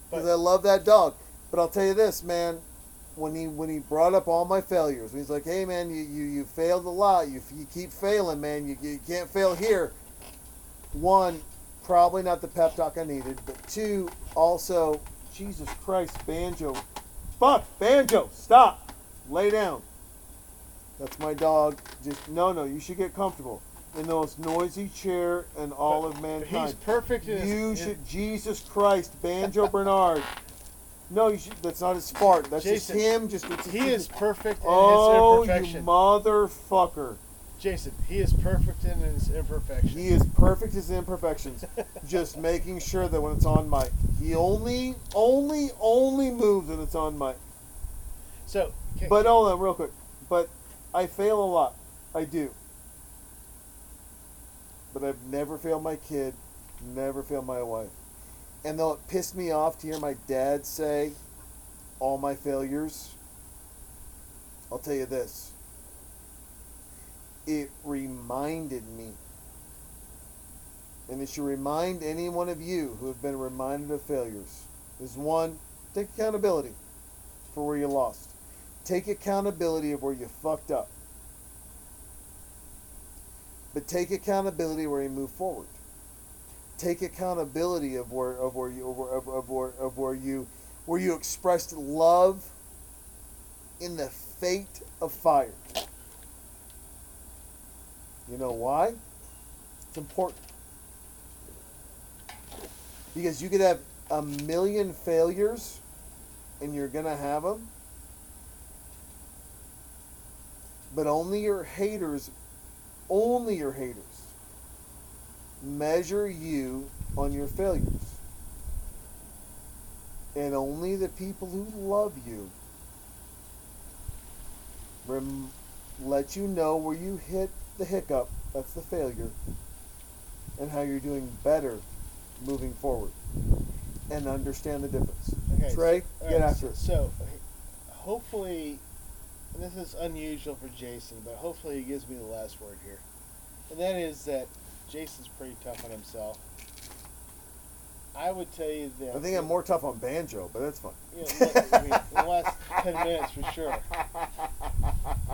Because I love that dog. But I'll tell you this, man. When he when he brought up all my failures, he's like, "Hey, man, you, you, you failed a lot. You, you keep failing, man. You, you can't fail here." One, probably not the pep talk I needed, but two, also, Jesus Christ, banjo, fuck, banjo, stop, lay down. That's my dog. Just no, no. You should get comfortable in the most noisy chair in all but- of mankind. He's perfect. In his, You his- should, Jesus Christ, Banjo Bernard. No, you should, that's not his fart. That's Jason, just him. Just it's, He is perfect in Oh, his you motherfucker! Jason, he is perfect in his imperfections. He is perfect his imperfections. just making sure that when it's on mic, he only, only, only moves when it's on mic. So, can, But hold on, real quick. But I fail a lot. I do. But I've never failed my kid, never failed my wife. And though it pissed me off to hear my dad say all my failures, I'll tell you this. It reminded me. And it should remind any one of you who have been reminded of failures. Is one, take accountability for where you lost. Take accountability of where you fucked up. But take accountability where you move forward. Take accountability of where of where you of, where- of, of where of where you where you expressed love in the fate of fire. You know why? It's important. Because you could have a million failures and you're going to have them. But only your haters, only your haters, measure you on your failures. And only the people who love you rem- let you know where you hit the hiccup, that's the failure, and how you're doing better moving forward. And understand the difference. Okay, Trey, so- get alright, after it. So, hopefully, and this is unusual for Jason, but hopefully he gives me the last word here. And that is that Jason's pretty tough on himself. I would tell you that. I think I'm more tough on banjo, but that's fine. Look, I mean, the last 10 minutes for sure.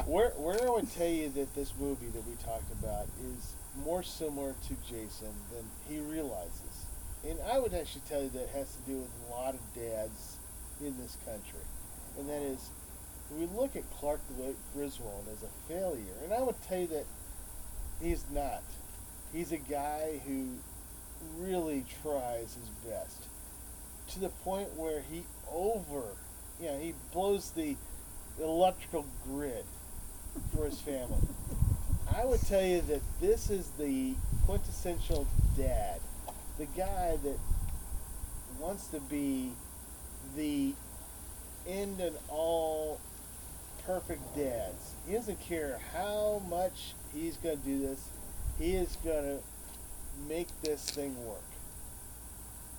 Where, where I would tell you that this movie that we talked about is more similar to Jason than he realizes. And I would actually tell you that it has to do with a lot of dads in this country. And that is, we look at Clark Gri- Griswold as a failure. And I would tell you that he's not. He's a guy who really tries his best to the point where he over, you know, he blows the electrical grid for his family. I would tell you that this is the quintessential dad, the guy that wants to be the end and all perfect dads. He doesn't care how much he's going to do this. He is going to make this thing work.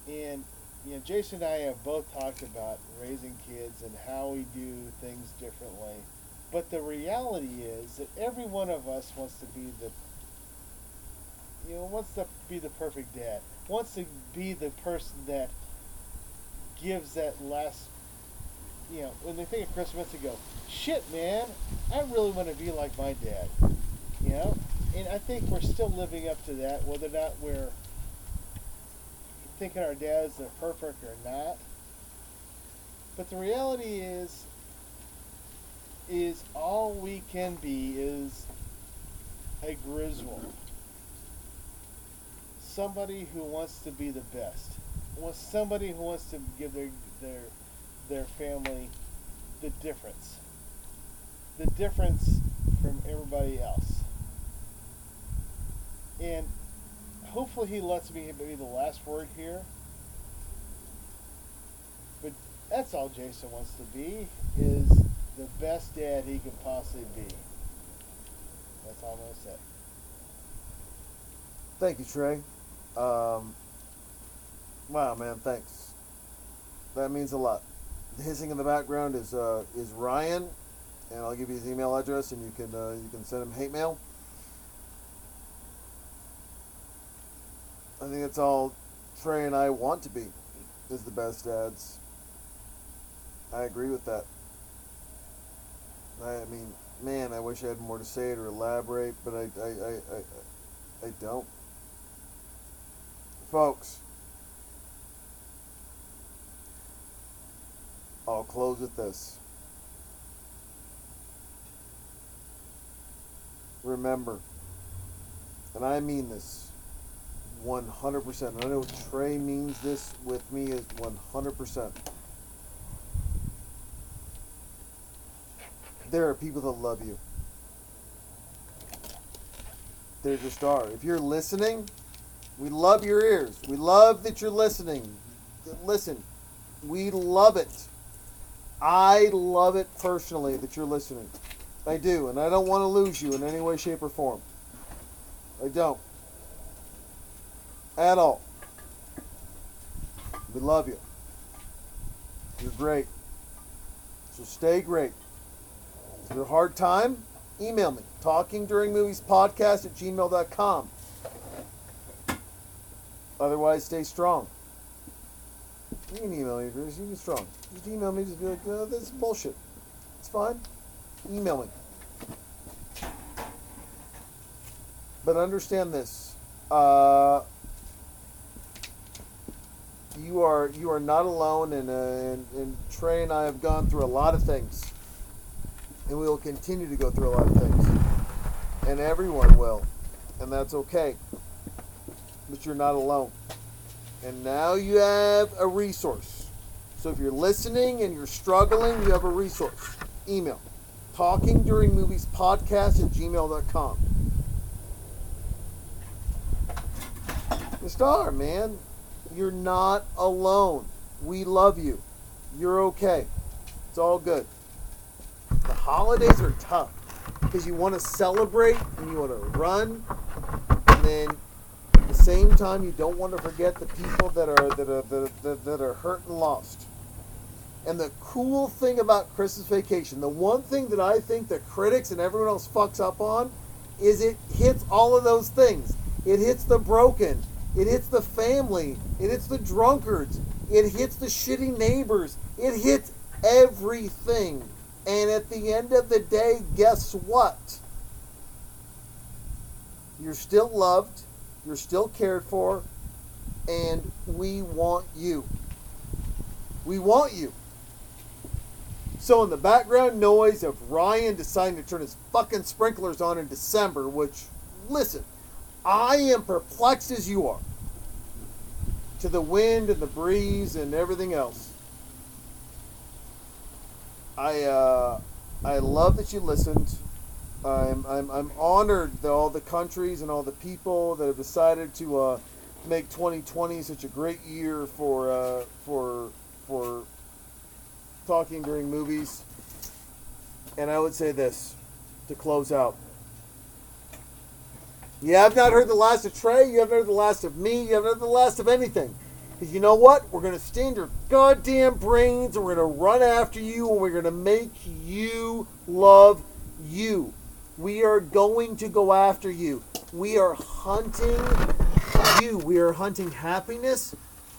And you know, Jason and I have both talked about raising kids and how we do things differently. But the reality is that every one of us wants to be the you know, wants to be the perfect dad. Wants to be the person that gives that last you know, when they think of Christmas they go, shit, man, I really want to be like my dad. You know? And I think we're still living up to that, whether or not we're thinking our dads are perfect or not. But the reality is, is all we can be is a Griswold. Somebody who wants to be the best. Wants somebody who wants to give their their their family the difference. The difference from everybody else. And hopefully he lets me be the last word here. But that's all Jason wants to be is the best dad he can possibly be. That's all I'm gonna say. Thank you, Trey. Um, wow, man, thanks. That means a lot. The hissing in the background is uh, is Ryan, and I'll give you his email address, and you can uh, you can send him hate mail. I think that's all Trey and I want to be, is the best dads. I agree with that. I, I mean, man, I wish I had more to say or elaborate, but I, I, I, I, I don't. Folks, I'll close with this. Remember, and I mean this 100%. I know Trey means this with me is 100%. There are people that love you. There just are. If you're listening, we love your ears. We love that you're listening. Listen, we love it. I love it personally that you're listening. I do, and I don't want to lose you in any way, shape, or form. I don't. At all. We love you. You're great. So stay great. If you're a hard time, email me. Talking during movies podcast at gmail.com. Otherwise, stay strong. You can email me you're you can strong. Just email me, just be like, no, this is bullshit. It's fine. Email me. But understand this. Uh, you are you are not alone, and, uh, and and Trey and I have gone through a lot of things, and we will continue to go through a lot of things, and everyone will, and that's okay. But you're not alone, and now you have a resource. So if you're listening and you're struggling, you have a resource. Email talking during movies podcast at gmail.com. The star, man. You're not alone. We love you. You're okay. It's all good. The holidays are tough because you want to celebrate and you want to run, and then at the same time you don't want to forget the people that are that are that, that, that are hurt and lost. And the cool thing about Christmas Vacation, the one thing that I think the critics and everyone else fucks up on, is it hits all of those things. It hits the broken. It hits the family. It hits the drunkards. It hits the shitty neighbors. It hits everything. And at the end of the day, guess what? You're still loved. You're still cared for. And we want you. We want you. So in the background noise of Ryan deciding to turn his fucking sprinklers on in December, which, listen, I am perplexed as you are to the wind and the breeze and everything else. I uh, I love that you listened. I'm, I'm, I'm honored that all the countries and all the people that have decided to uh, make 2020 such a great year for uh, for for talking during movies. And I would say this to close out. You have not heard the last of Trey. You haven't heard the last of me. You haven't heard the last of anything. Because you know what? We're going to stand your goddamn brains and we're going to run after you and we're going to make you love you. We are going to go after you. We are hunting you. We are hunting happiness.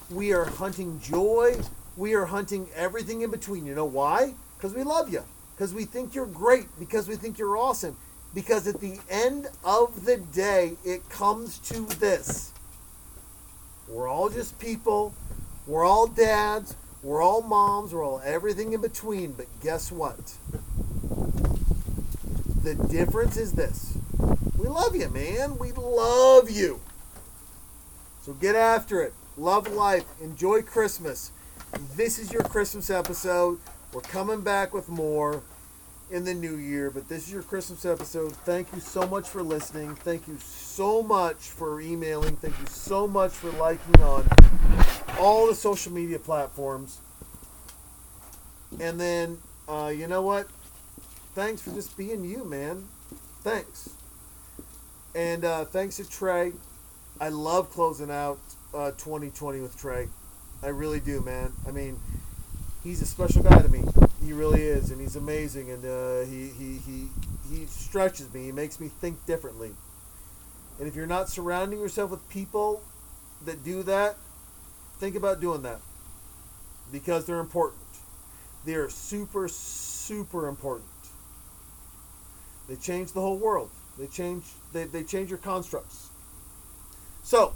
We are hunting joy. We are hunting everything in between. You know why? Because we love you. Because we think you're great. Because we think you're awesome. Because at the end of the day, it comes to this. We're all just people. We're all dads. We're all moms. We're all everything in between. But guess what? The difference is this. We love you, man. We love you. So get after it. Love life. Enjoy Christmas. This is your Christmas episode. We're coming back with more in the new year, but this is your Christmas episode. Thank you so much for listening. Thank you so much for emailing. Thank you so much for liking on all the social media platforms. And then, uh, you know what? Thanks for just being you, man. Thanks. And uh, thanks to Trey. I love closing out uh, 2020 with Trey. I really do, man. I mean, he's a special guy to me. He really is, and he's amazing. And uh, he, he he he stretches me. He makes me think differently. And if you're not surrounding yourself with people that do that, think about doing that because they're important. They are super super important. They change the whole world. They change they, they change your constructs. So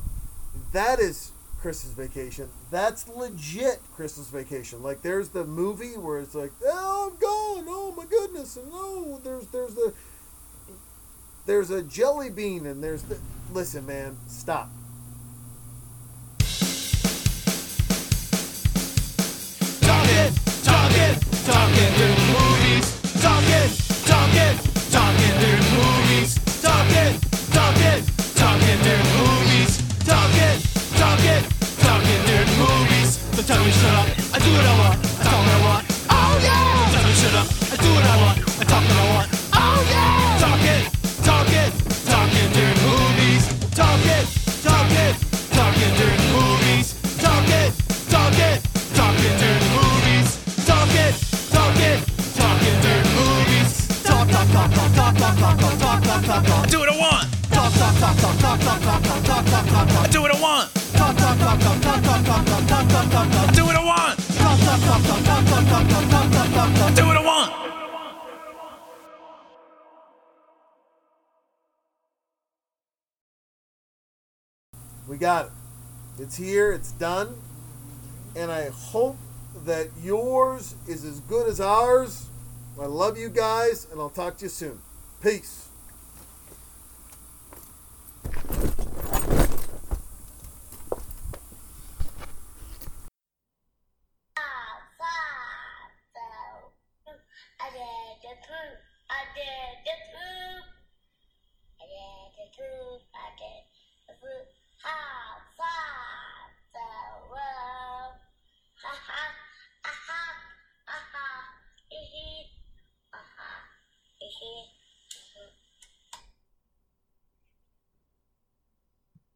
that is Christmas Vacation. That's legit Christmas Vacation. Like there's the movie where it's like, oh, I'm gone. Oh my goodness, and no, there's there's the there's a jelly bean, and there's the. Listen, man, stop. Talking, talking, talking through movies. Talking, talking, talking through movies. Talking, talking, So tell me shut up. I do what I want. I talk what I want. Oh yeah. So Tell me shut up. I do what I want. I talk what I want. Oh yeah. Talk it, talk it, talk it during movies. Talk it, talk it, talk it during movies. Talk it, talk it, talk it during movies. Talk it, talk it, talk it during movies. Talk, talk, talk, talk, talk, talk, talk, talk, talk, talk, talk. I do what I want. Talk, talk, talk, talk, talk, talk, talk, talk, talk, talk, talk. I do what I want. Do what I want. Do what I want. We got it. It's here. It's done. And I hope that yours is as good as ours. I love you guys, and I'll talk to you soon. Peace. did the poop. I did the poop. I did the poop. Outside the world. Ha ha. Ah ha. Ah ha. Hee hee. Ah ha. Hee hee.